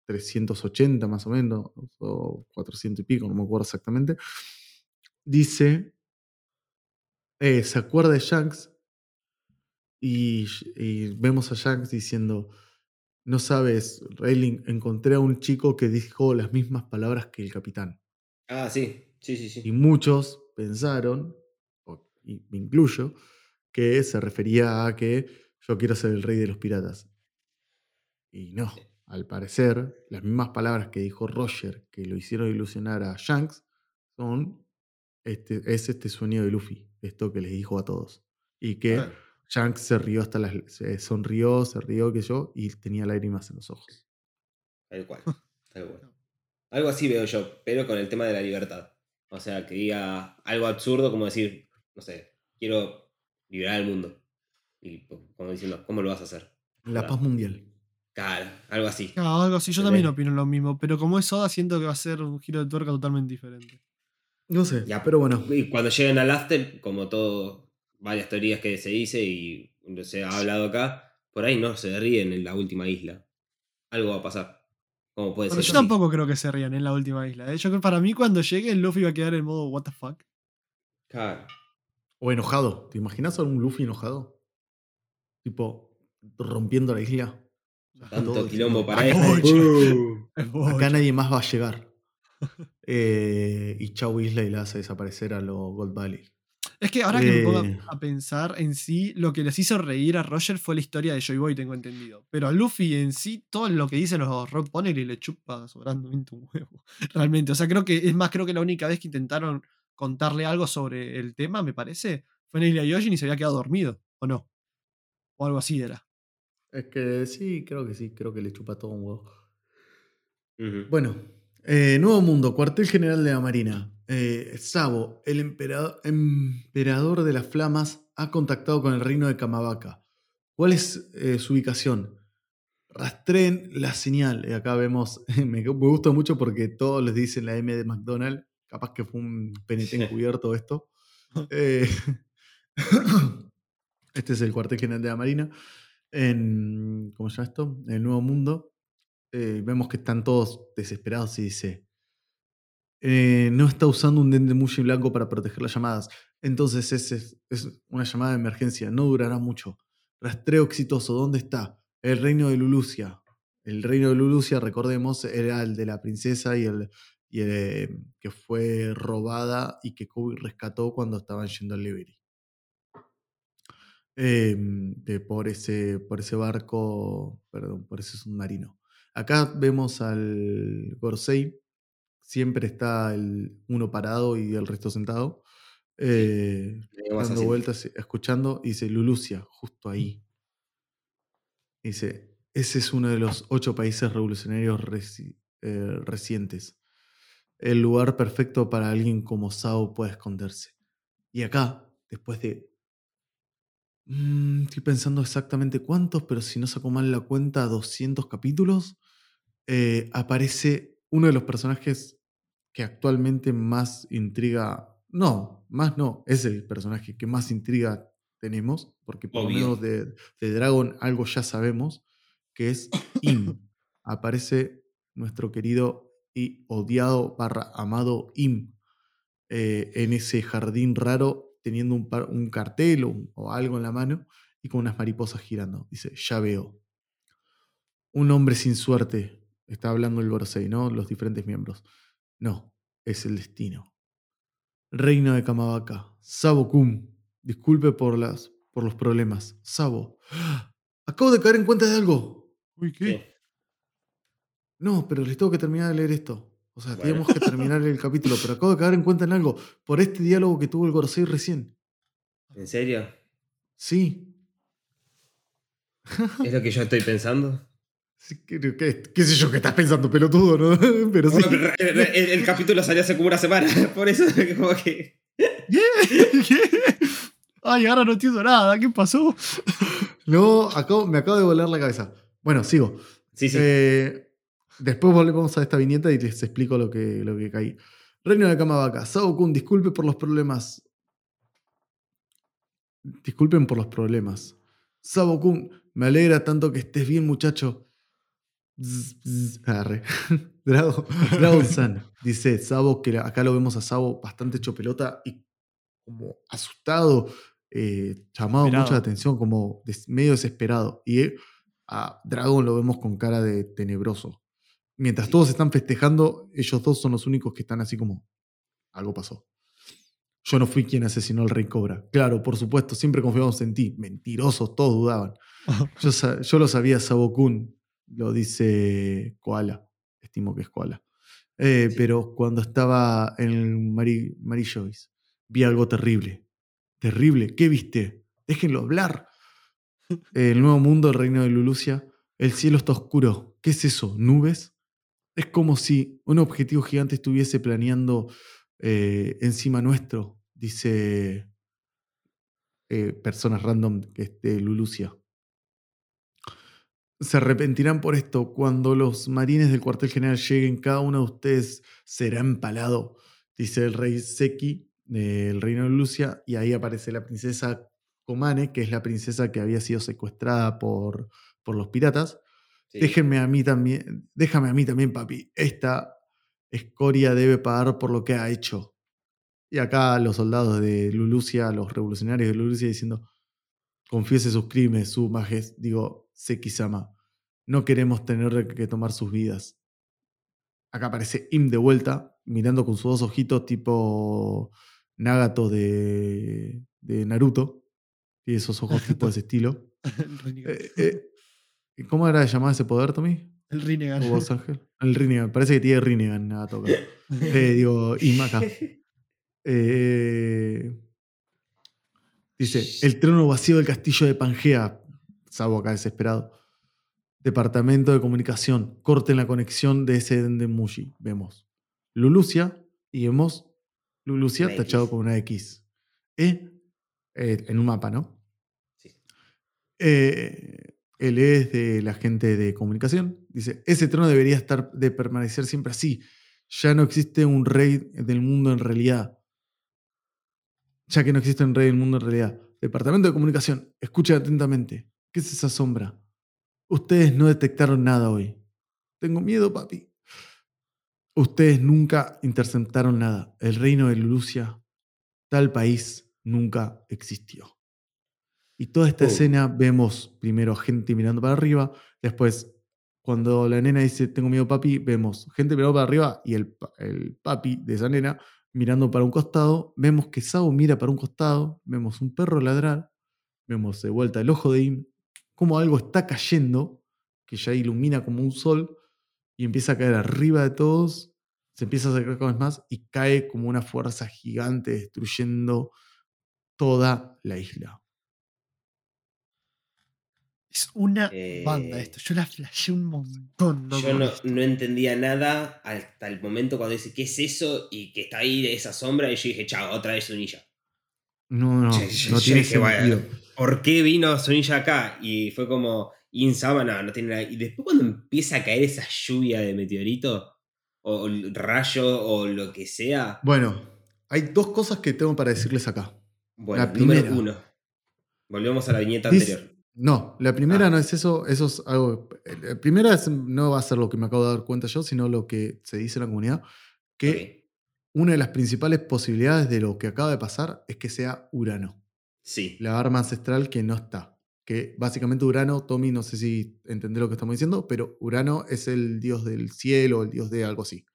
380 más o menos, o 400 y pico, no me acuerdo exactamente, dice, eh, se acuerda de Shanks y, y vemos a Shanks diciendo, no sabes, Rayling, encontré a un chico que dijo las mismas palabras que el capitán. Ah, sí. Sí, sí, Y sí. muchos pensaron, y me incluyo, que se refería a que yo quiero ser el rey de los piratas. Y no, al parecer, las mismas palabras que dijo Roger, que lo hicieron ilusionar a Shanks, son este, es este sueño de Luffy, esto que les dijo a todos. Y que Ah, Shanks se rió hasta las. se sonrió, se rió, que yo, y tenía lágrimas en los ojos. tal cual. Tal cual. Algo así veo yo, pero con el tema de la libertad. O sea, que diga algo absurdo como decir, no sé, quiero liberar el mundo. Y pues, como diciendo, ¿cómo lo vas a hacer? La Claro. paz mundial. Claro, algo así. Claro, algo así. Yo ¿Entendés? también opino lo mismo, pero como es Soda, siento que va a ser un giro de tuerca totalmente diferente. No sé, Ya, pero bueno. Y cuando lleguen al after, como todo, varias teorías que se dice y se ha hablado acá, por ahí no se ríen en la última isla. Algo va a pasar. ¿Cómo puede Pero ser? yo así? tampoco creo que se rían en la última isla. ¿eh? Yo creo que para mí cuando llegue Luffy va a quedar en modo what the fuck. Claro. O enojado. ¿Te imaginas a un Luffy enojado? Tipo, rompiendo la isla. Tanto Todo quilombo para "Acá-. Uh. Acá nadie más va a llegar. Eh, y chau Isla y la hace desaparecer a los Gold Valley. Es que ahora que me pongo Eh. a- pensar en sí, lo que les hizo reír a Roger fue la historia de Joy Boy, tengo entendido. Pero a Luffy en sí, todo lo que dicen los Rob Ponnell le chupa sobrantemente un huevo. Realmente. O sea, creo que, es más, creo que la única vez que intentaron contarle algo sobre el tema, me parece, fue en Isla Yojin y se había quedado dormido. ¿O no? O algo así era. Es que sí, creo que sí, creo que le chupa todo un huevo. Bueno, Eh, Nuevo Mundo, cuartel general de la Marina. Eh, Sabo, el emperador, emperador de las flamas, ha contactado con el reino de Kamabaka. ¿Cuál es eh, su ubicación? Rastreen la señal. Y acá vemos, me, me gusta mucho porque todos les dicen la M de McDonald's. Capaz que fue un PNT encubierto esto. Eh, este es el cuartel general de la Marina. En, ¿Cómo se llama esto? En el Nuevo Mundo. Eh, vemos que están todos desesperados y dice, eh, no está usando un dente muy blanco para proteger las llamadas. Entonces es, es, es una llamada de emergencia, no durará mucho. Rastreo exitoso, ¿dónde está? El reino de Lulucia. El reino de Lulucia, recordemos, era el de la princesa y el, y eh, que fue robada y que Kobe rescató cuando estaban yendo al Liberty. Eh, de- por, ese, por ese barco, perdón, por ese submarino. Acá vemos al Gorsei, siempre está el uno parado y el resto sentado, eh, dando vueltas, escuchando, y dice Lulucia, justo ahí. Dice, ese es uno de los ocho países revolucionarios reci- eh, recientes. El lugar perfecto para alguien como Sao pueda esconderse. Y acá, después de... mm, estoy pensando exactamente cuántos, pero si no saco mal la cuenta, 200 capítulos, eh, aparece uno de los personajes que actualmente más intriga... No, más no, es el personaje que más intriga tenemos, porque por lo menos de, de Dragon algo ya sabemos, que es Im. Aparece nuestro querido y odiado barra amado Im eh, en ese jardín raro teniendo un, par- un cartel o, o algo en la mano y con unas mariposas girando. Dice, ya veo. Un hombre sin suerte. Está hablando el Gorosei, ¿no? Los diferentes miembros. No, es el destino. Reino de Kamabaka. Sabo Kum. Disculpe por, las, por los problemas. Sabo. Acabo de caer en cuenta de algo. Uy, ¿qué? No, pero les tengo que terminar de leer esto. O sea, Bueno. teníamos que terminar el capítulo, pero acabo de caer en cuenta en algo. Por este diálogo que tuvo el Gorosei recién. ¿En serio? Sí. ¿Es lo que yo estoy pensando? Sí, ¿Qué, qué- qué sé yo qué estás pensando, pelotudo, no? Pero sí. Bueno, pero el, capítulo salió hace como una semana, por eso como que... ¿Qué? Ay, ahora no entiendo nada. ¿Qué pasó? No, acabo- me acabo de volar la cabeza. Bueno, sigo. Sí, sí. Eh, después volvemos a esta viñeta y les explico lo que, lo que caí. Reino de Kamabaka. Sao Kun, disculpe por los problemas. Disculpen por los problemas. Sabo Kun, me alegra tanto que estés bien, muchacho. Zzz, zzz, arre. Drago, Dragon San dice Sabo que acá lo vemos a Sabo bastante hecho pelota y como asustado, eh, llamado Desesperado. mucho la atención, como des- medio desesperado. Y eh, a Dragon lo vemos con cara de tenebroso. Mientras todos están festejando, ellos dos son los únicos que están así como, algo pasó. Yo no fui quien asesinó al rey Cobra. Claro, por supuesto, siempre confiamos en ti. Mentirosos, todos dudaban. Yo, lo sabía, Sabokun, lo dice Koala. Estimo que es Koala. Eh, Sí. Pero cuando estaba en el Mary, Mary Joyce, vi algo terrible. Terrible. ¿Qué viste? Déjenlo hablar. El nuevo mundo, el reino de Lulucia. El cielo está oscuro. ¿Qué es eso? ¿Nubes? Es como si un objetivo gigante estuviese planeando eh, encima nuestro, dice eh, personas random que es de Lulucia. Se arrepentirán por esto. Cuando los marines del cuartel general lleguen, cada uno de ustedes será empalado, dice el rey Seki del reino de Lucia. Y ahí aparece la princesa Komane, que es la princesa que había sido secuestrada por, por los piratas. Sí. Déjenme a mí también, déjame a mí también, papi. Esta escoria debe pagar por lo que ha hecho. Y acá los soldados de Lulucia, los revolucionarios de Lulucia diciendo, confiese sus crímenes, su majestad, digo, Seki-sama, no queremos tener que tomar sus vidas. Acá aparece Im de vuelta, mirando con sus dos ojitos tipo Nagato de, de Naruto. Tiene esos ojos tipo de ese estilo. Eh, ¿Cómo era llamado ese poder, Tommy? El Rinnegan. ¿O vos, Ángel? El Rinnegan. Parece que tiene Rinnegan a tocar. Eh, digo, Im acá. Eh, dice, el trono vacío del castillo de Pangea. Sabo acá desesperado. Departamento de comunicación, corten la conexión de ese de Mushi. Vemos Lulucia y vemos Lulucia Una tachado X. con una X. E, eh, en un mapa, ¿no? Sí. Eh, él es de la gente de comunicación. Dice, ese trono debería estar de permanecer siempre así. Ya no existe un rey del mundo en realidad. Ya que no existe un rey del mundo en realidad. Departamento de comunicación, escuchen atentamente. ¿Qué es esa sombra? Ustedes no detectaron nada hoy. Tengo miedo, papi. Ustedes nunca interceptaron nada. El reino de Lucia, tal país, nunca existió. Y toda esta Oh. escena vemos primero gente mirando para arriba, después cuando la nena dice tengo miedo papi, vemos gente mirando para arriba y el, el papi de esa nena mirando para un costado, vemos que Sao mira para un costado, vemos un perro ladrar, vemos de vuelta el ojo de Im, como algo está cayendo, que ya ilumina como un sol y empieza a caer arriba de todos, se empieza a acercar cada vez más y cae como una fuerza gigante destruyendo toda la isla. Es una Eh, banda esto. Yo la flashé un montón. loco, Yo no, no entendía nada hasta el momento cuando dice, ¿qué es eso? Y que está ahí esa sombra. Y yo dije, chao, otra vez Sunilla. No, no, Yo- yo- no yo tiene dije, "Vaya, sentido. ¿Por qué vino Sunilla acá? Y fue como, Insama, no, no tiene nada. Y después cuando empieza a caer esa lluvia de meteorito, o rayo, o lo que sea. Bueno, hay dos cosas que tengo para decirles acá. Bueno, la número uno. Volvemos a la viñeta Dice- anterior. No, la primera Ah. no es eso, eso es algo. La primera es- no va a ser lo que me acabo de dar cuenta yo, sino lo que se dice en la comunidad, que una de las principales posibilidades de lo que acaba de pasar es que sea Urano, Sí. la arma ancestral que no está. Que básicamente Urano, Tommy, no sé si entendés lo que estamos diciendo, pero Urano es el dios del cielo, el dios de algo así.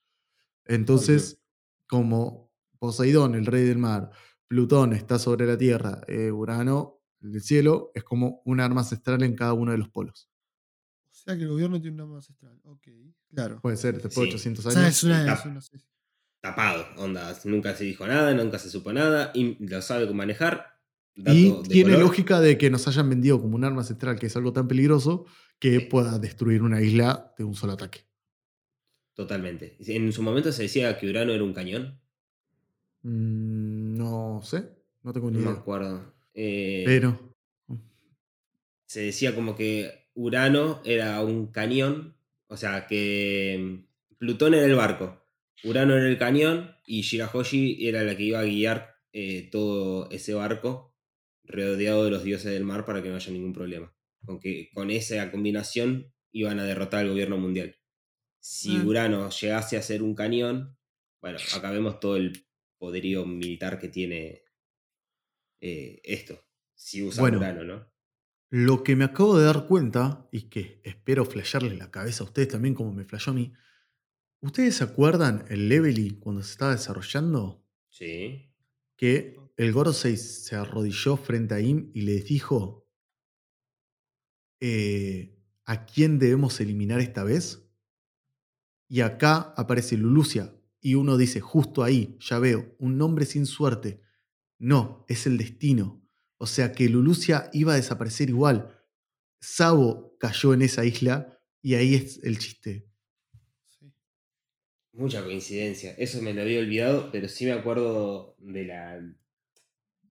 Entonces, como Poseidón, el rey del mar, Plutón está sobre la tierra, eh, Urano, el del cielo, es como un arma ancestral en cada uno de los polos. O sea que el gobierno tiene una arma ancestral. Ok, claro. Puede ser, después de Sí. 800 O sea, años. es una, es una- sí. Tapado, onda. Nunca se dijo nada, nunca se supo nada. Y lo sabe manejar. Dato Y tiene color. lógica de que nos hayan vendido como un arma ancestral, que es algo tan peligroso, que Sí. pueda destruir una isla de un solo ataque. Totalmente. En su momento se decía que Urano era un cañón. Mm, no sé, no tengo ni No me idea. acuerdo. Eh, Pero. se decía como que Urano era un cañón. O sea, que mm, Plutón era el barco. Urano era el cañón. Y Shirahoshi era la que iba a guiar eh, todo ese barco rodeado de los dioses del mar para que no haya ningún problema. Con, que, con esa combinación iban a derrotar al gobierno mundial. Si Ah. Urano llegase a ser un cañón, bueno, acá vemos todo el poderío militar que tiene eh, esto. Si usa Bueno. ¿no? Lo que me acabo de dar cuenta, y que espero flashearles la cabeza a ustedes también, como me flashó a mí. ¿Ustedes se acuerdan el Levely cuando se estaba desarrollando? Sí. Que el Gorosei se arrodilló frente a Im y les dijo: eh, ¿A quién debemos eliminar esta vez? Y acá aparece Lulucia. Y uno dice: Justo ahí, ya veo, un nombre sin suerte. No, es el destino. O sea que Lulucia iba a desaparecer igual. Sabo cayó en esa isla y ahí es el chiste. Sí. Mucha coincidencia. Eso me lo había olvidado, pero sí me acuerdo de la.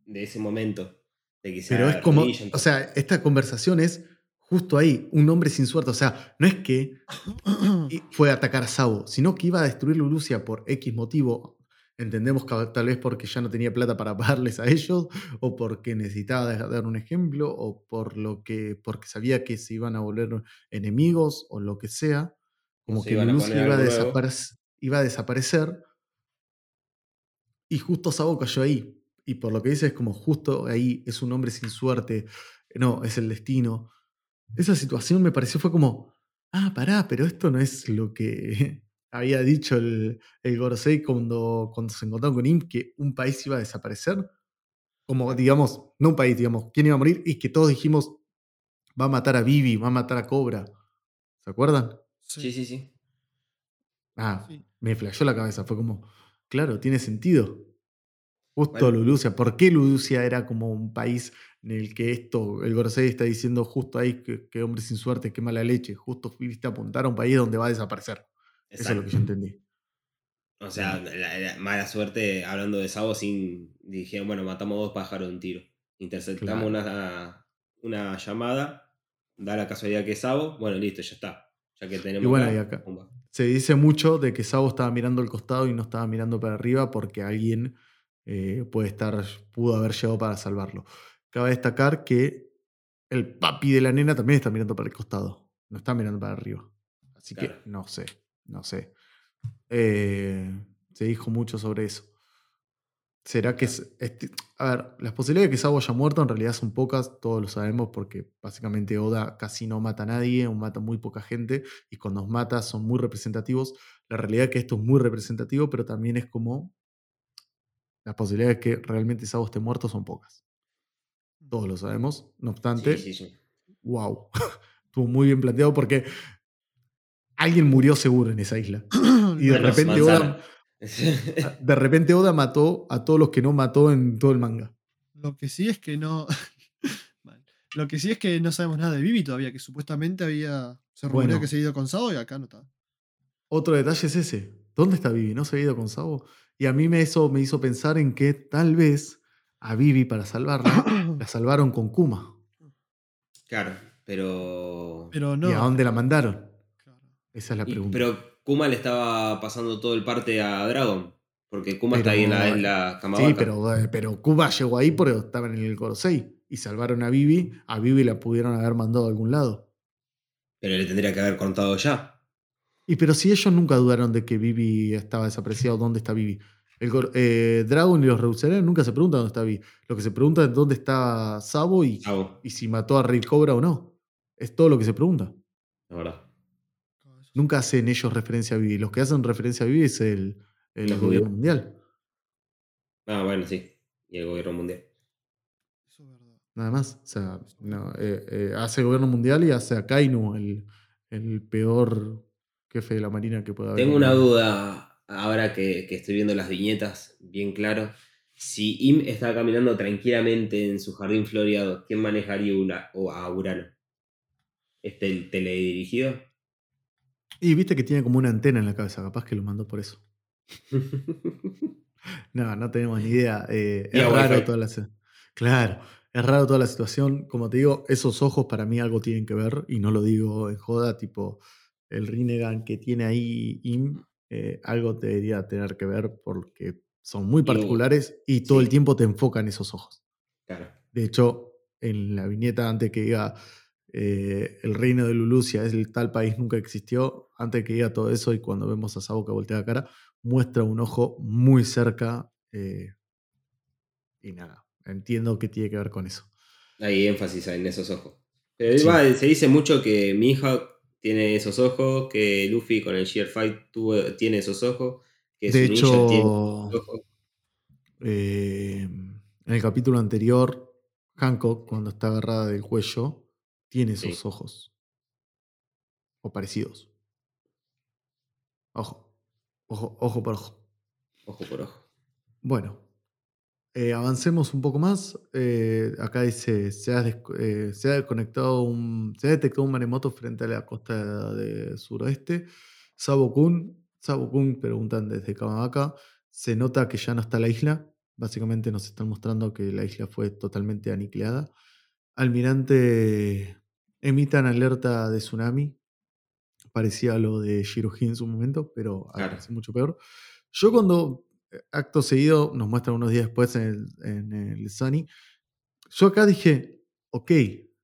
de ese momento. De que se Pero es como, o sea, esta conversación es justo ahí, un hombre sin suerte. O sea, no es que fue a atacar a Sabo, sino que iba a destruir Lulucia por X motivo. Entendemos que tal vez porque ya no tenía plata para pagarles a ellos, o porque necesitaba dar un ejemplo, o por lo que, porque sabía que se iban a volver enemigos, o lo que sea. Como se que poner iba a, iba a desaparecer. Y justo Sabo cayó ahí. Y por lo que dice es como justo ahí es un hombre sin suerte. No, es el destino. Esa situación me pareció fue como, ah, pará, pero esto no es lo que había dicho el, el Gorosei cuando, cuando se encontraron con Imp, que un país iba a desaparecer. Como, digamos, no un país, digamos, ¿quién iba a morir? Y que todos dijimos, va a matar a Vivi, va a matar a Cobra. ¿Se acuerdan? Sí, sí, sí. Ah, Sí. me flashó la cabeza. Fue como, claro, tiene sentido. Justo Bueno. Lulucia. ¿Por qué Lulucia era como un país en el que esto, el Gorosei está diciendo justo ahí que, hombre sin suerte, qué mala leche, justo fuiste a apuntar a un país donde va a desaparecer. Eso es lo que yo entendí. O sea, la, mala suerte, hablando de Sabo, sin dijeron, bueno, matamos dos pájaros de un tiro. Interceptamos una, una llamada, da la casualidad que es Sabo, bueno, listo, ya está. Ya que tenemos. Y bueno, y acá se dice mucho de que Sabo estaba mirando al costado y no estaba mirando para arriba porque alguien eh, puede estar, pudo haber llegado para salvarlo. Cabe destacar que el papi de la nena también está mirando para el costado, no está mirando para arriba. Así que no sé, no sé. Eh, se dijo mucho sobre eso. ¿Será que es, este, A ver, las posibilidades de que Sabo haya muerto en realidad son pocas, todos lo sabemos, porque básicamente Oda casi no mata a nadie, o mata muy poca gente, y cuando mata son muy representativos. La realidad es que esto es muy representativo, pero también es como. Las posibilidades de que realmente Sabo esté muerto son pocas. Todos lo sabemos. No obstante, wow. Estuvo muy bien planteado porque alguien murió seguro en esa isla. Y de repente Oda, de repente Oda mató a todos los que no mató en todo el manga. Lo que sí es que no. Lo que sí es que no sabemos nada de Vivi todavía, que supuestamente había. Se rumorea que se ha ido con Sabo y acá no está. Otro detalle es ese. ¿Dónde está Vivi? ¿No se ha ido con Sabo? Y a mí me, eso me hizo pensar en que tal vez a Vivi para salvarla la salvaron con Kuma. Claro, pero. Pero no. ¿Y a dónde la mandaron? Esa es la pregunta. pero Kuma le estaba pasando todo el parte a Dragon. Porque Kuma está ahí en la, en la Sí, pero, eh, pero Kuma llegó ahí porque estaban en el Gorosei. Y salvaron a Vivi. A Vivi la pudieron haber mandado a algún lado. Pero le tendría que haber contado ya. Y pero si ellos nunca dudaron de que Vivi estaba desapreciado, ¿dónde está Vivi? El, eh, Dragon y los Reuseren nunca se preguntan dónde está Vivi. Lo que se pregunta es dónde está Sabo y, y si mató a Rey Cobra o no. Es todo lo que se pregunta. La verdad. Nunca hacen ellos referencia a Vivi. Los que hacen referencia a Vivi es el, gobierno mundial. Ah, bueno, sí. Y el gobierno mundial. Eso es verdad. Nada más. O sea, eh, eh, hace el gobierno mundial y hace a Kainu, el, el peor jefe de la marina que pueda haber. Tengo una duda ahora que, estoy viendo las viñetas bien claro. Si Im está caminando tranquilamente en su jardín floreado, ¿quién manejaría una, o a Urano? ¿Este el teledirigido? Y viste que tiene como una antena en la cabeza, capaz que lo mandó por eso. no, no tenemos ni idea. Eh, es raro toda la Claro, es raro toda la situación. Como te digo, esos ojos para mí algo tienen que ver, y no lo digo en joda, tipo el Rinnegan que tiene ahí Im, eh, algo debería tener que ver porque son muy particulares y todo el tiempo te enfocan esos ojos. Claro. De hecho, en la viñeta antes que diga eh, el reino de Lulucia es el tal país nunca existió, antes que diga todo eso y cuando vemos a Sabo que voltea la cara, muestra un ojo muy cerca eh, y nada, entiendo que tiene que ver con eso. Hay énfasis en esos ojos. Pero se dice mucho que mi hija tiene esos ojos, que Luffy con el Sheer Fight tuvo, tiene esos ojos, que de hecho, tiene eh, en el capítulo anterior, Hancock, cuando está agarrada del cuello, tiene esos ojos. O parecidos. Ojo. Ojo, ojo por ojo. Ojo por ojo. Bueno. Eh, avancemos un poco más. Eh, acá dice, se ha, eh, se ha desconectado un, se ha detectado un maremoto frente a la costa de suroeste. Sabo-kun, Sabo-kun preguntan desde Kamabaka, se nota que ya no está la isla. Básicamente nos están mostrando que la isla fue totalmente aniquilada. Almirante emitan alerta de tsunami. Parecía lo de Shiroji en su momento, pero es mucho peor. Yo cuando, eh, acto seguido, nos muestran unos días después en el, en el Sunny, yo acá dije, ok,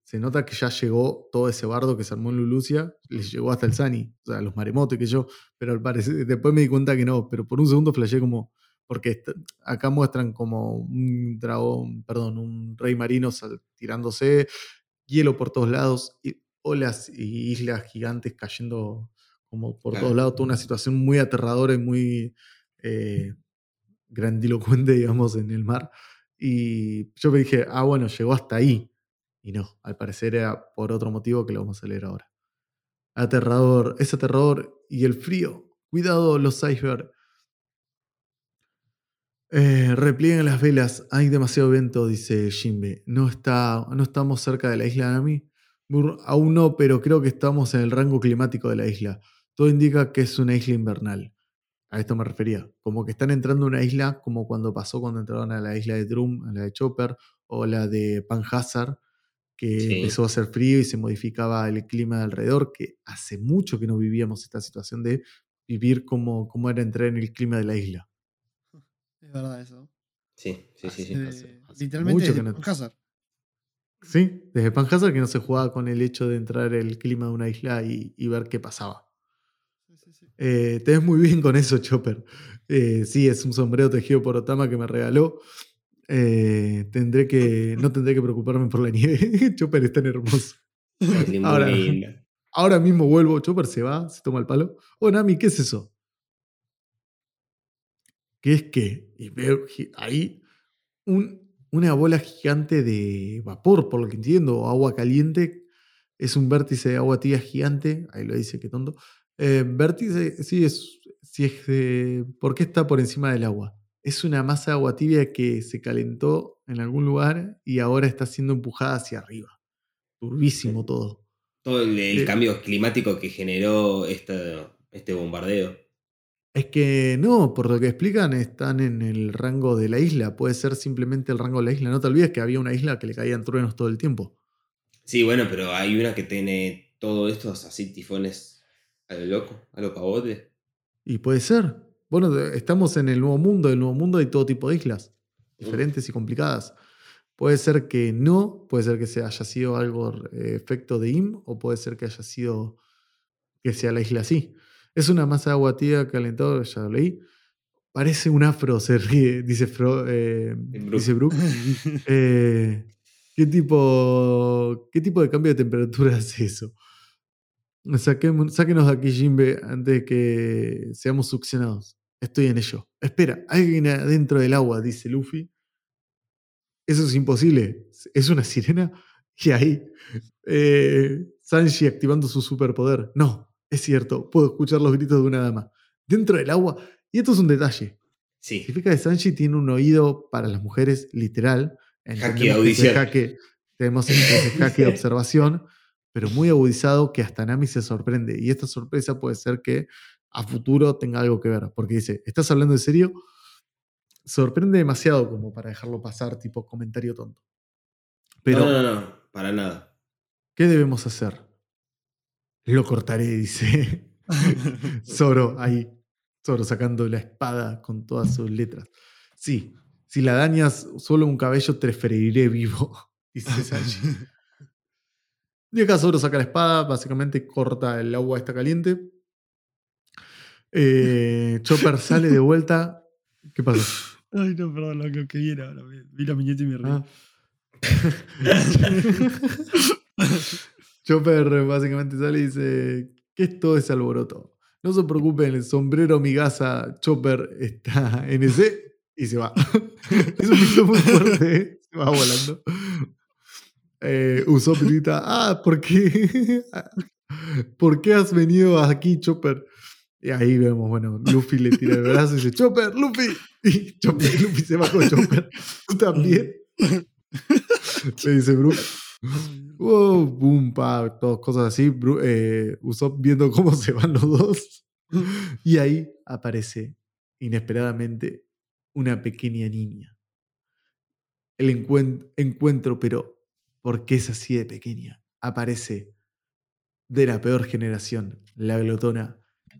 se nota que ya llegó todo ese bardo que se armó en Lulucia, les llegó hasta el Sunny, o sea, los maremotos que yo, pero al parecer, después me di cuenta que no, pero por un segundo flashé como, porque acá muestran como un dragón, perdón, un rey marino tirándose, hielo por todos lados, y olas y islas gigantes cayendo como por todos lados, toda una situación muy aterradora y muy eh, grandilocuente, digamos, en el mar. Y yo me dije, ah, bueno, llegó hasta ahí. Y no, al parecer era por otro motivo que lo vamos a leer ahora. Aterrador, es aterrador y el frío. Cuidado los icebergs. Eh, replieguen las velas, hay demasiado viento, dice Jimbe. No, está, no estamos cerca de la isla Nami. Aún no, pero creo que estamos en el rango climático de la isla. Todo indica que es una isla invernal. A esto me refería. Como que están entrando a una isla, como cuando pasó cuando entraron a la isla de Drum, a la de Chopper, o la de Panhazard, que Sí. empezó a hacer frío y se modificaba el clima de alrededor, que hace mucho que no vivíamos esta situación de vivir como, como era entrar en el clima de la isla. Verdad eso. Sí, sí, sí. sí. Hace- hace literalmente mucho desde que no- Hazard. Sí, desde Panhazard que no se jugaba con el hecho de entrar el clima de una isla y, y ver qué pasaba. Sí, sí, sí. Eh, te ves muy bien con eso, Chopper. Eh, sí, es un sombrero tejido por Otama que me regaló. Eh, tendré que, no tendré que preocuparme por la nieve. Chopper es tan hermoso. Ahora-. Ahora mismo vuelvo, Chopper se va, se toma el palo. Oh, Nami, ¿qué es eso? ¿Qué es qué? Y veo ahí un- una bola gigante de vapor, por lo que entiendo, o agua caliente. Es un vértice de agua tibia gigante. Ahí lo dice, qué tonto. Eh, vértice, sí, es, sí es ¿Por qué está por encima del agua? Es una masa de agua tibia que se calentó en algún lugar y ahora está siendo empujada hacia arriba. Turbísimo todo. Todo el, el Eh. cambio climático que generó esta- este bombardeo. Es que no, por lo que explican, están en el rango de la isla. Puede ser simplemente el rango de la isla. No te olvides que había una isla que le caían truenos todo el tiempo. Sí, bueno, pero hay una que tiene todos estos así tifones a lo loco, a lo pavote. Y puede ser. Bueno, estamos en el nuevo mundo. En el nuevo mundo hay todo tipo de islas, diferentes y complicadas. Puede ser que no, puede ser que se haya sido algo eh, efecto de IM, o puede ser que haya sido que sea la isla así. Es una masa de agua tibia calentada, ya lo leí. Parece un afro, se ríe, dice, Fro- eh, Brooke. dice Brooke. Eh, ¿qué, tipo, ¿Qué tipo de cambio de temperatura hace eso? Saquemos- sáquenos de aquí, Jimbe, antes de que seamos succionados. Estoy en ello. Espera, alguien adentro del agua, dice Luffy. Eso es imposible. Es una sirena. Y ahí, eh, Sanji activando su superpoder. No, es cierto, puedo escuchar los gritos de una dama. Dentro del agua. Y esto es un detalle. Sí, Significa que Sanji tiene un oído para las mujeres literal. Haki Entendemos que ese audición. jaque- tenemos ese jaque de observación, pero muy agudizado que hasta Nami se sorprende. Y esta sorpresa puede ser que a futuro tenga algo que ver. Porque dice, ¿estás hablando en serio? Sorprende demasiado como para dejarlo pasar, tipo comentario tonto. Pero, no, no, no, para nada. ¿qué debemos hacer? Lo cortaré, dice Zoro ahí. Zoro sacando la espada con todas sus letras. Sí, si la dañas solo un cabello, te feriré vivo, dice Sanji. Y acá Zoro saca la espada, básicamente corta el agua está caliente. Eh, Chopper sale de vuelta. ¿Qué pasó? Ay, no, perdón, lo que, que vi era ahora. Vi vi la viñeta y me reí. Ah. Chopper básicamente sale y dice: ¿Qué es todo ese alboroto? No se preocupen, el sombrero migaza Chopper está en ese y se va. es un grito muy fuerte, ¿eh? se va volando. Eh, Usopp grita: Ah, ¿por qué? ¿Por qué has venido aquí, Chopper? Y ahí vemos, bueno, Luffy le tira el brazo y dice: Chopper, Luffy. Y Chopper, Luffy se va con Chopper. ¿Tú también? Le dice Brook. Wow, boom, pa, todas cosas así. Eh, Usopp viendo cómo se van los dos. Y ahí aparece inesperadamente una pequeña niña. El encuen- encuentro, pero ¿por qué es así de pequeña? Aparece de la peor generación, la glotona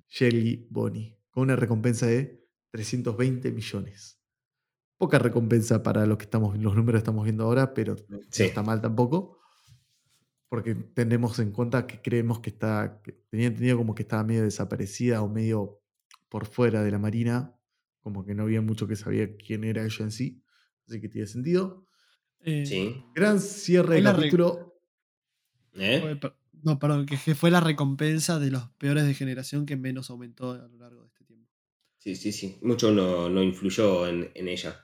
Shelly Bonnie, con una recompensa de 320 millones. Poca recompensa para lo que estamos, los números que estamos viendo ahora, pero Sí. no está mal tampoco. Porque tenemos en cuenta que creemos que está. Que tenía entendido como que estaba medio desaparecida o medio por fuera de la marina. Como que no había mucho que sabía quién era ella en sí. Así que tiene sentido. Eh, Sí. Gran cierre Fue de la re- capítulo. ¿Eh? no, perdón, que fue la recompensa de los peores de generación que menos aumentó a lo largo de este tiempo. Sí, sí, sí. Mucho no, no influyó en, en ella.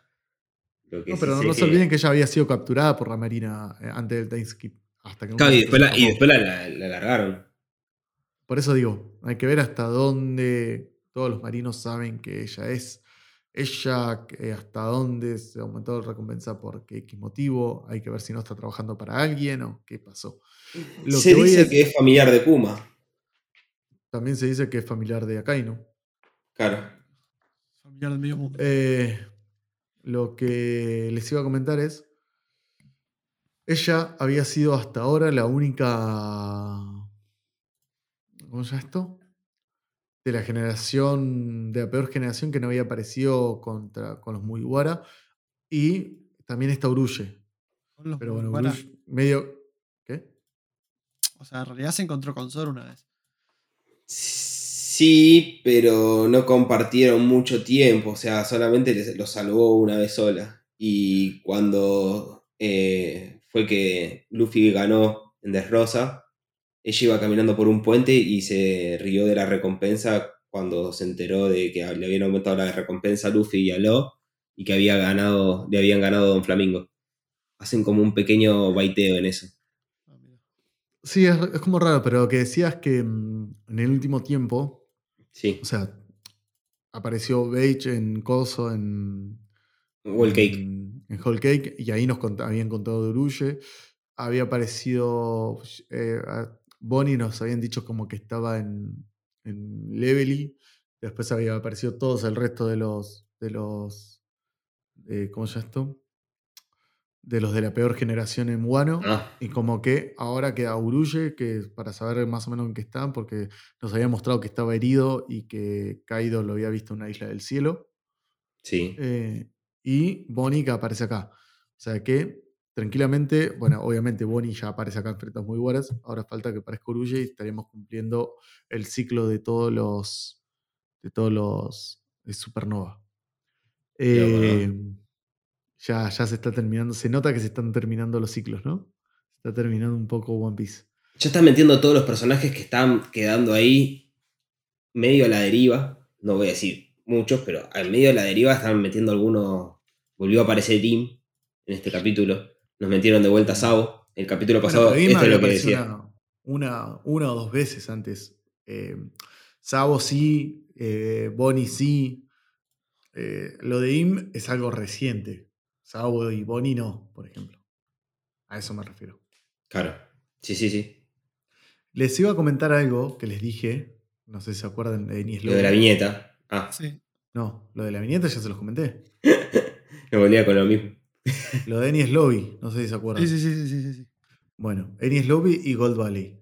Lo que No, sí pero no que- se olviden que ella había sido capturada por la marina eh, antes del skip. Hasta que Claro, y después, la, y después la, la- la largaron. Por eso digo, hay que ver hasta dónde todos los marinos saben que ella es. ella, que hasta dónde se aumentó la recompensa por qué X motivo, hay que ver si no está trabajando para alguien o qué pasó. Lo Se que dice es- que es familiar de Kuma. También se dice que es familiar de Akainu. Claro. Familiar del medio mundo. Eh, lo que les iba a comentar es, ella había sido hasta ahora la única, ¿cómo se llama esto? De la generación, de la peor generación que no había aparecido contra, con los Mugiwara. Y también está Uruye. Con los Pero bueno, Mugiwara. Uruye medio... ¿Qué? O sea, en realidad se encontró con Zoro una vez. Sí, pero no compartieron mucho tiempo, o sea, solamente les- los salvó una vez sola. Y cuando eh, fue que Luffy ganó en Desrosa, ella iba caminando por un puente y se rió de la recompensa cuando se enteró de que le habían aumentado la recompensa a Luffy y a Lo y que había ganado, le habían ganado Don Flamingo. Hacen como un pequeño baiteo en eso. Ah. Sí, es, es como raro, pero lo que decías que mm, en el último tiempo, Sí, o sea, apareció Beige en Coso, en... Whole Cake. En, en Whole Cake, y ahí nos cont- habían contado de Uruye. Había aparecido. eh, Bonnie nos habían dicho como que estaba en, en Levely. Después había aparecido todos el resto de los. de los. eh, ¿Cómo se llama esto? De los de la peor generación en Wano. Ah, Y como que ahora queda Uruye, que para saber más o menos en qué están, porque nos había mostrado que estaba herido y que Kaido lo había visto en una isla del cielo. sí. Eh, y Bonnie que aparece acá. O sea que tranquilamente, bueno, obviamente Bonnie ya aparece acá en Fretas Muy Buenas. Ahora falta que aparezca Uruye y estaríamos cumpliendo el ciclo de todos los. de todos los. de Supernova. Eh, bueno. ya, ya se está terminando. Se nota que se están terminando los ciclos, ¿no? Se está terminando un poco One Piece. Ya están metiendo todos los personajes que están quedando ahí medio a la deriva. No voy a decir muchos, pero al medio de la deriva están metiendo algunos. Volvió a aparecer Tim en este capítulo. Nos metieron de vuelta a Sabo. El capítulo pasado, esto es lo que decía. Una, una, una o dos veces antes. Eh, Sabo sí, eh, Bonnie sí. Eh, lo de Im es algo reciente. Sabo y Bonnie no, por ejemplo. A eso me refiero. Claro. Sí, sí, sí. Les iba a comentar algo que les dije. No sé si se acuerdan de Lo de la viñeta. Ah, Sí. No, lo de la viñeta ya se los comenté. me volvía con lo mismo. Lo de Enies Lobby, no sé si se acuerdan. Sí, sí, sí, sí, sí, sí. Bueno, Enies Lobby y Gold Valley.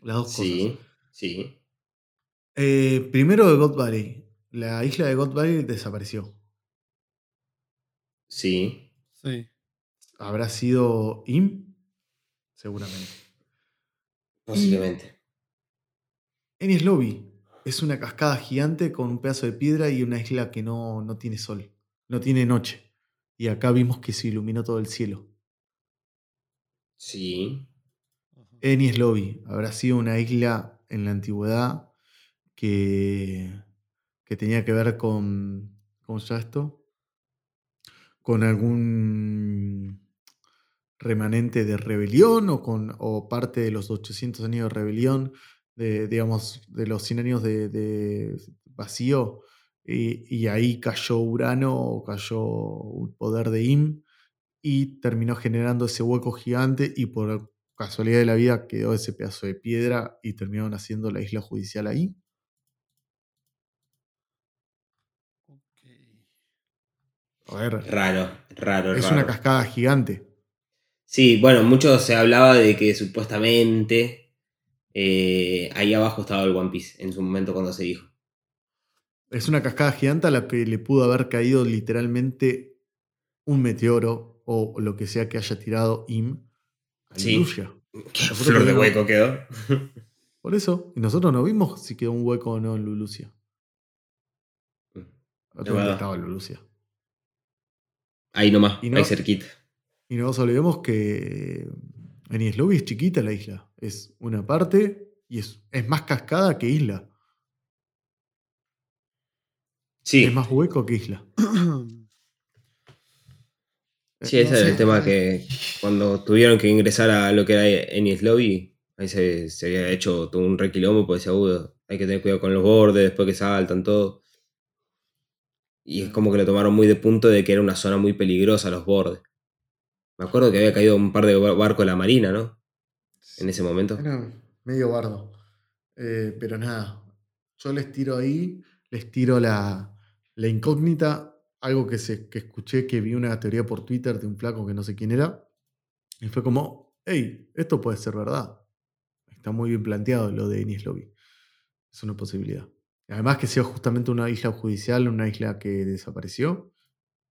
Las dos cosas. Sí, sí. Eh, primero de God Valley. La isla de God Valley desapareció. Sí. Sí. ¿Habrá sido Im? Seguramente. Posiblemente. Enies Lobby es una cascada gigante con un pedazo de piedra y una isla que no, no tiene sol. No tiene noche. Y acá vimos que se iluminó todo el cielo. Sí. Enies Lobby habrá sido una isla en la antigüedad que, que tenía que ver con. ¿Cómo se llama esto? Con algún remanente de rebelión o, con, o parte de los 800 años de rebelión, de, digamos, de los 100 años de, de vacío. Y, y ahí cayó Urano o cayó el poder de Im y terminó generando ese hueco gigante y por casualidad de la vida quedó ese pedazo de piedra y terminaron haciendo la isla judicial ahí. A ver, Raro, raro, es raro. una cascada gigante. Sí, bueno, mucho se hablaba de que supuestamente eh, ahí abajo estaba el One Piece en su momento cuando se dijo. Es una cascada gigante a la que le pudo haber caído literalmente un meteoro o lo que sea que haya tirado Im a Sí. Qué flor de hueco quedó. Por eso, y nosotros no vimos si quedó un hueco o no en Lulucia. ¿Dónde verdad. estaba Lulucia? Ahí nomás, Y no- ahí cerquita. Y no nos olvidemos que en Lobby es chiquita la isla. Es una parte y es, es más cascada que isla. Sí, Es más hueco que isla. sí, Eh, ese no es sé. el tema que cuando tuvieron que ingresar a lo que era Enies Lobby, ahí se, se había hecho todo un requilombo, pues decía, "Uh, hay que tener cuidado con los bordes, después que saltan, todo. Y es como que lo tomaron muy de punto de que era una zona muy peligrosa los bordes. Me acuerdo que había caído un par de barcos de la marina, ¿no? En ese momento. Medio bardo. Eh, pero nada, yo les tiro ahí, les tiro la, la incógnita, algo que, se, que escuché, que vi una teoría por Twitter de un flaco que no sé quién era, y fue como, hey, esto puede ser verdad. Está muy bien planteado lo de Enies Lobby. Es una posibilidad. Además que sea justamente una isla judicial, una isla que desapareció,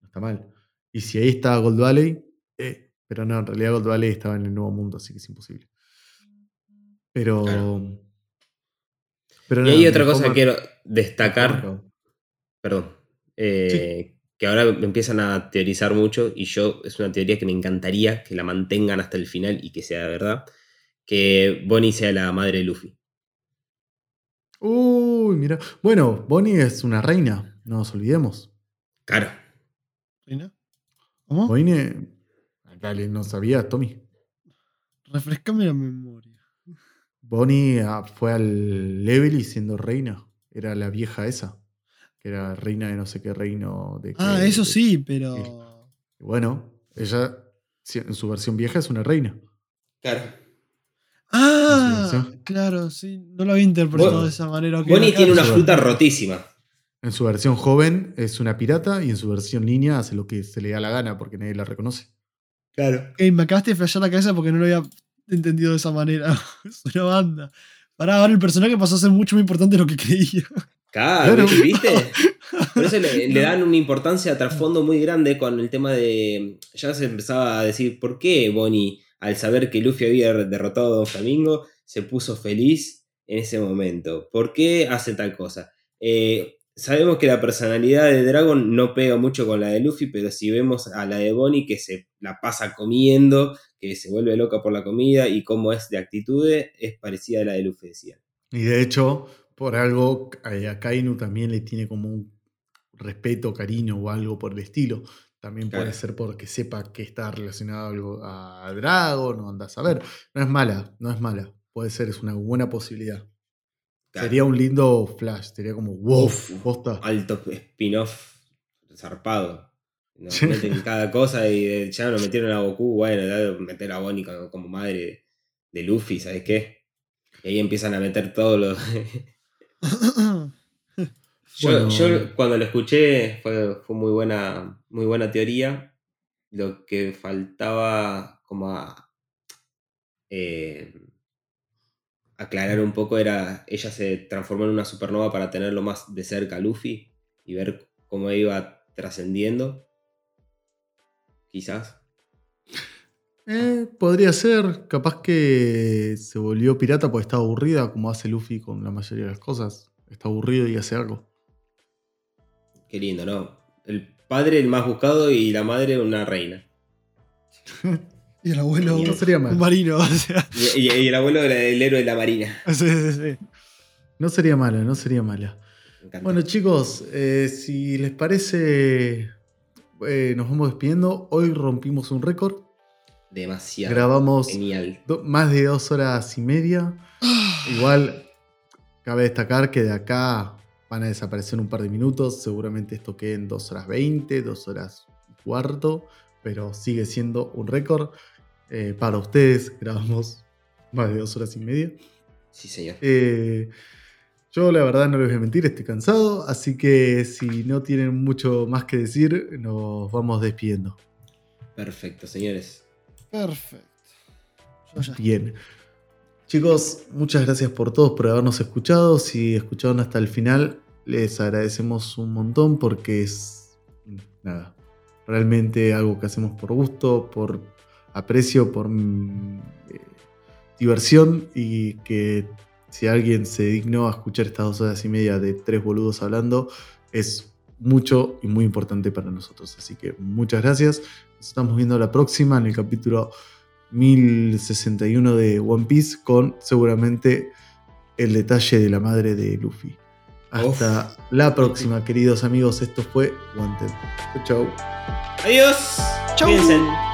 no está mal. Y si ahí está Gold Valley, eh, pero no, en realidad Gold Valley estaba en el Nuevo Mundo, así que es imposible. Pero... pero y hay otra cosa que quiero destacar. Perdón. Eh, que ahora empiezan a teorizar mucho y yo es una teoría que me encantaría que la mantengan hasta el final y que sea verdad. Que Bonnie sea la madre de Luffy. Uy, mira. Bueno, Bonnie es una reina, no nos olvidemos. Claro. ¿Reina? ¿Cómo? Bonnie. Dale, no sabía, Tommy. Refrescame la memoria. Bonnie ah, fue al level y siendo reina. Era la vieja esa. Que era reina de no sé qué reino. De ah, eso sí, pero. Bueno, ella en su versión vieja es una reina. Claro. Ah, claro, sí. No lo había interpretado de esa manera. Bonnie tiene una fruta rotísima. En su versión joven es una pirata y en su versión niña hace lo que se le da la gana porque nadie la reconoce. Claro. me acabaste de flashear la cabeza porque no lo había entendido de esa manera. es una banda. Para ahora el personaje pasó a ser mucho más importante de lo que creía. Claro, ¿viste? Por eso le, le, dan una importancia a trasfondo muy grande con el tema de. Ya se empezaba a decir, ¿por qué Bonnie al saber que Luffy había derrotado a Don Flamingo, se puso feliz en ese momento. ¿Por qué hace tal cosa? Eh, sabemos que la personalidad de Dragon no pega mucho con la de Luffy, pero si vemos a la de Bonnie que se la pasa comiendo, que se vuelve loca por la comida y cómo es de actitudes, es parecida a la de Luffy, decía. Y de hecho, por algo, a Kainu también le tiene como un respeto, cariño o algo por el estilo. También puede ser porque sepa que está relacionado a Dragon o andas a ver. No es mala, no es mala. Puede ser, es una buena posibilidad. Sería un lindo flash, sería como wow, posta. Alto spin-off zarpado. Nos meten cada cosa y eh, ya nos metieron a Goku, bueno, meter a Bonnie como, madre de Luffy, ¿sabes qué? Y ahí empiezan a meter todo lo. Yo, cuando lo escuché fue, fue, muy, buena, muy buena teoría. Lo que faltaba como eh, aclarar un poco era, ella se transformó en una supernova para tenerlo más de cerca a Luffy y ver cómo iba trascendiendo. Quizás. Eh, podría ser, capaz que se volvió pirata porque está aburrida, como hace Luffy con la mayoría de las cosas. Está aburrido y hace algo. Qué lindo, ¿no? El padre el más buscado y la madre una reina. y el abuelo un marino. y, el abuelo el héroe de la marina. Sí, sí, sí. No sería mala, no sería mala. Bueno chicos, eh, si les parece, eh, nos vamos despidiendo. Hoy rompimos un récord. Demasiado. Grabamos más de dos horas y media. Igual, cabe destacar que de acá van a desaparecer un par de minutos. Seguramente esto quede en 2 horas 20, 2 horas y cuarto, pero sigue siendo un récord. Eh, para ustedes grabamos más de 2 horas y media. Sí, señor. Eh, yo la verdad no les voy a mentir, estoy cansado, así que si no tienen mucho más que decir, nos vamos despidiendo. Perfecto, señores. Perfecto. Bien. Chicos, muchas gracias por todos, por habernos escuchado. Si escucharon hasta el final, les agradecemos un montón porque es nada, realmente algo que hacemos por gusto, por aprecio, por eh, diversión y que si alguien se dignó a escuchar estas dos horas y media de tres boludos hablando, es mucho y muy importante para nosotros. Así que muchas gracias. Nos estamos viendo la próxima en el capítulo 1061 de One Piece con seguramente el detalle de la madre de Luffy. Hasta la próxima, queridos amigos. Esto fue Wanted. Chau. Adiós. Chau.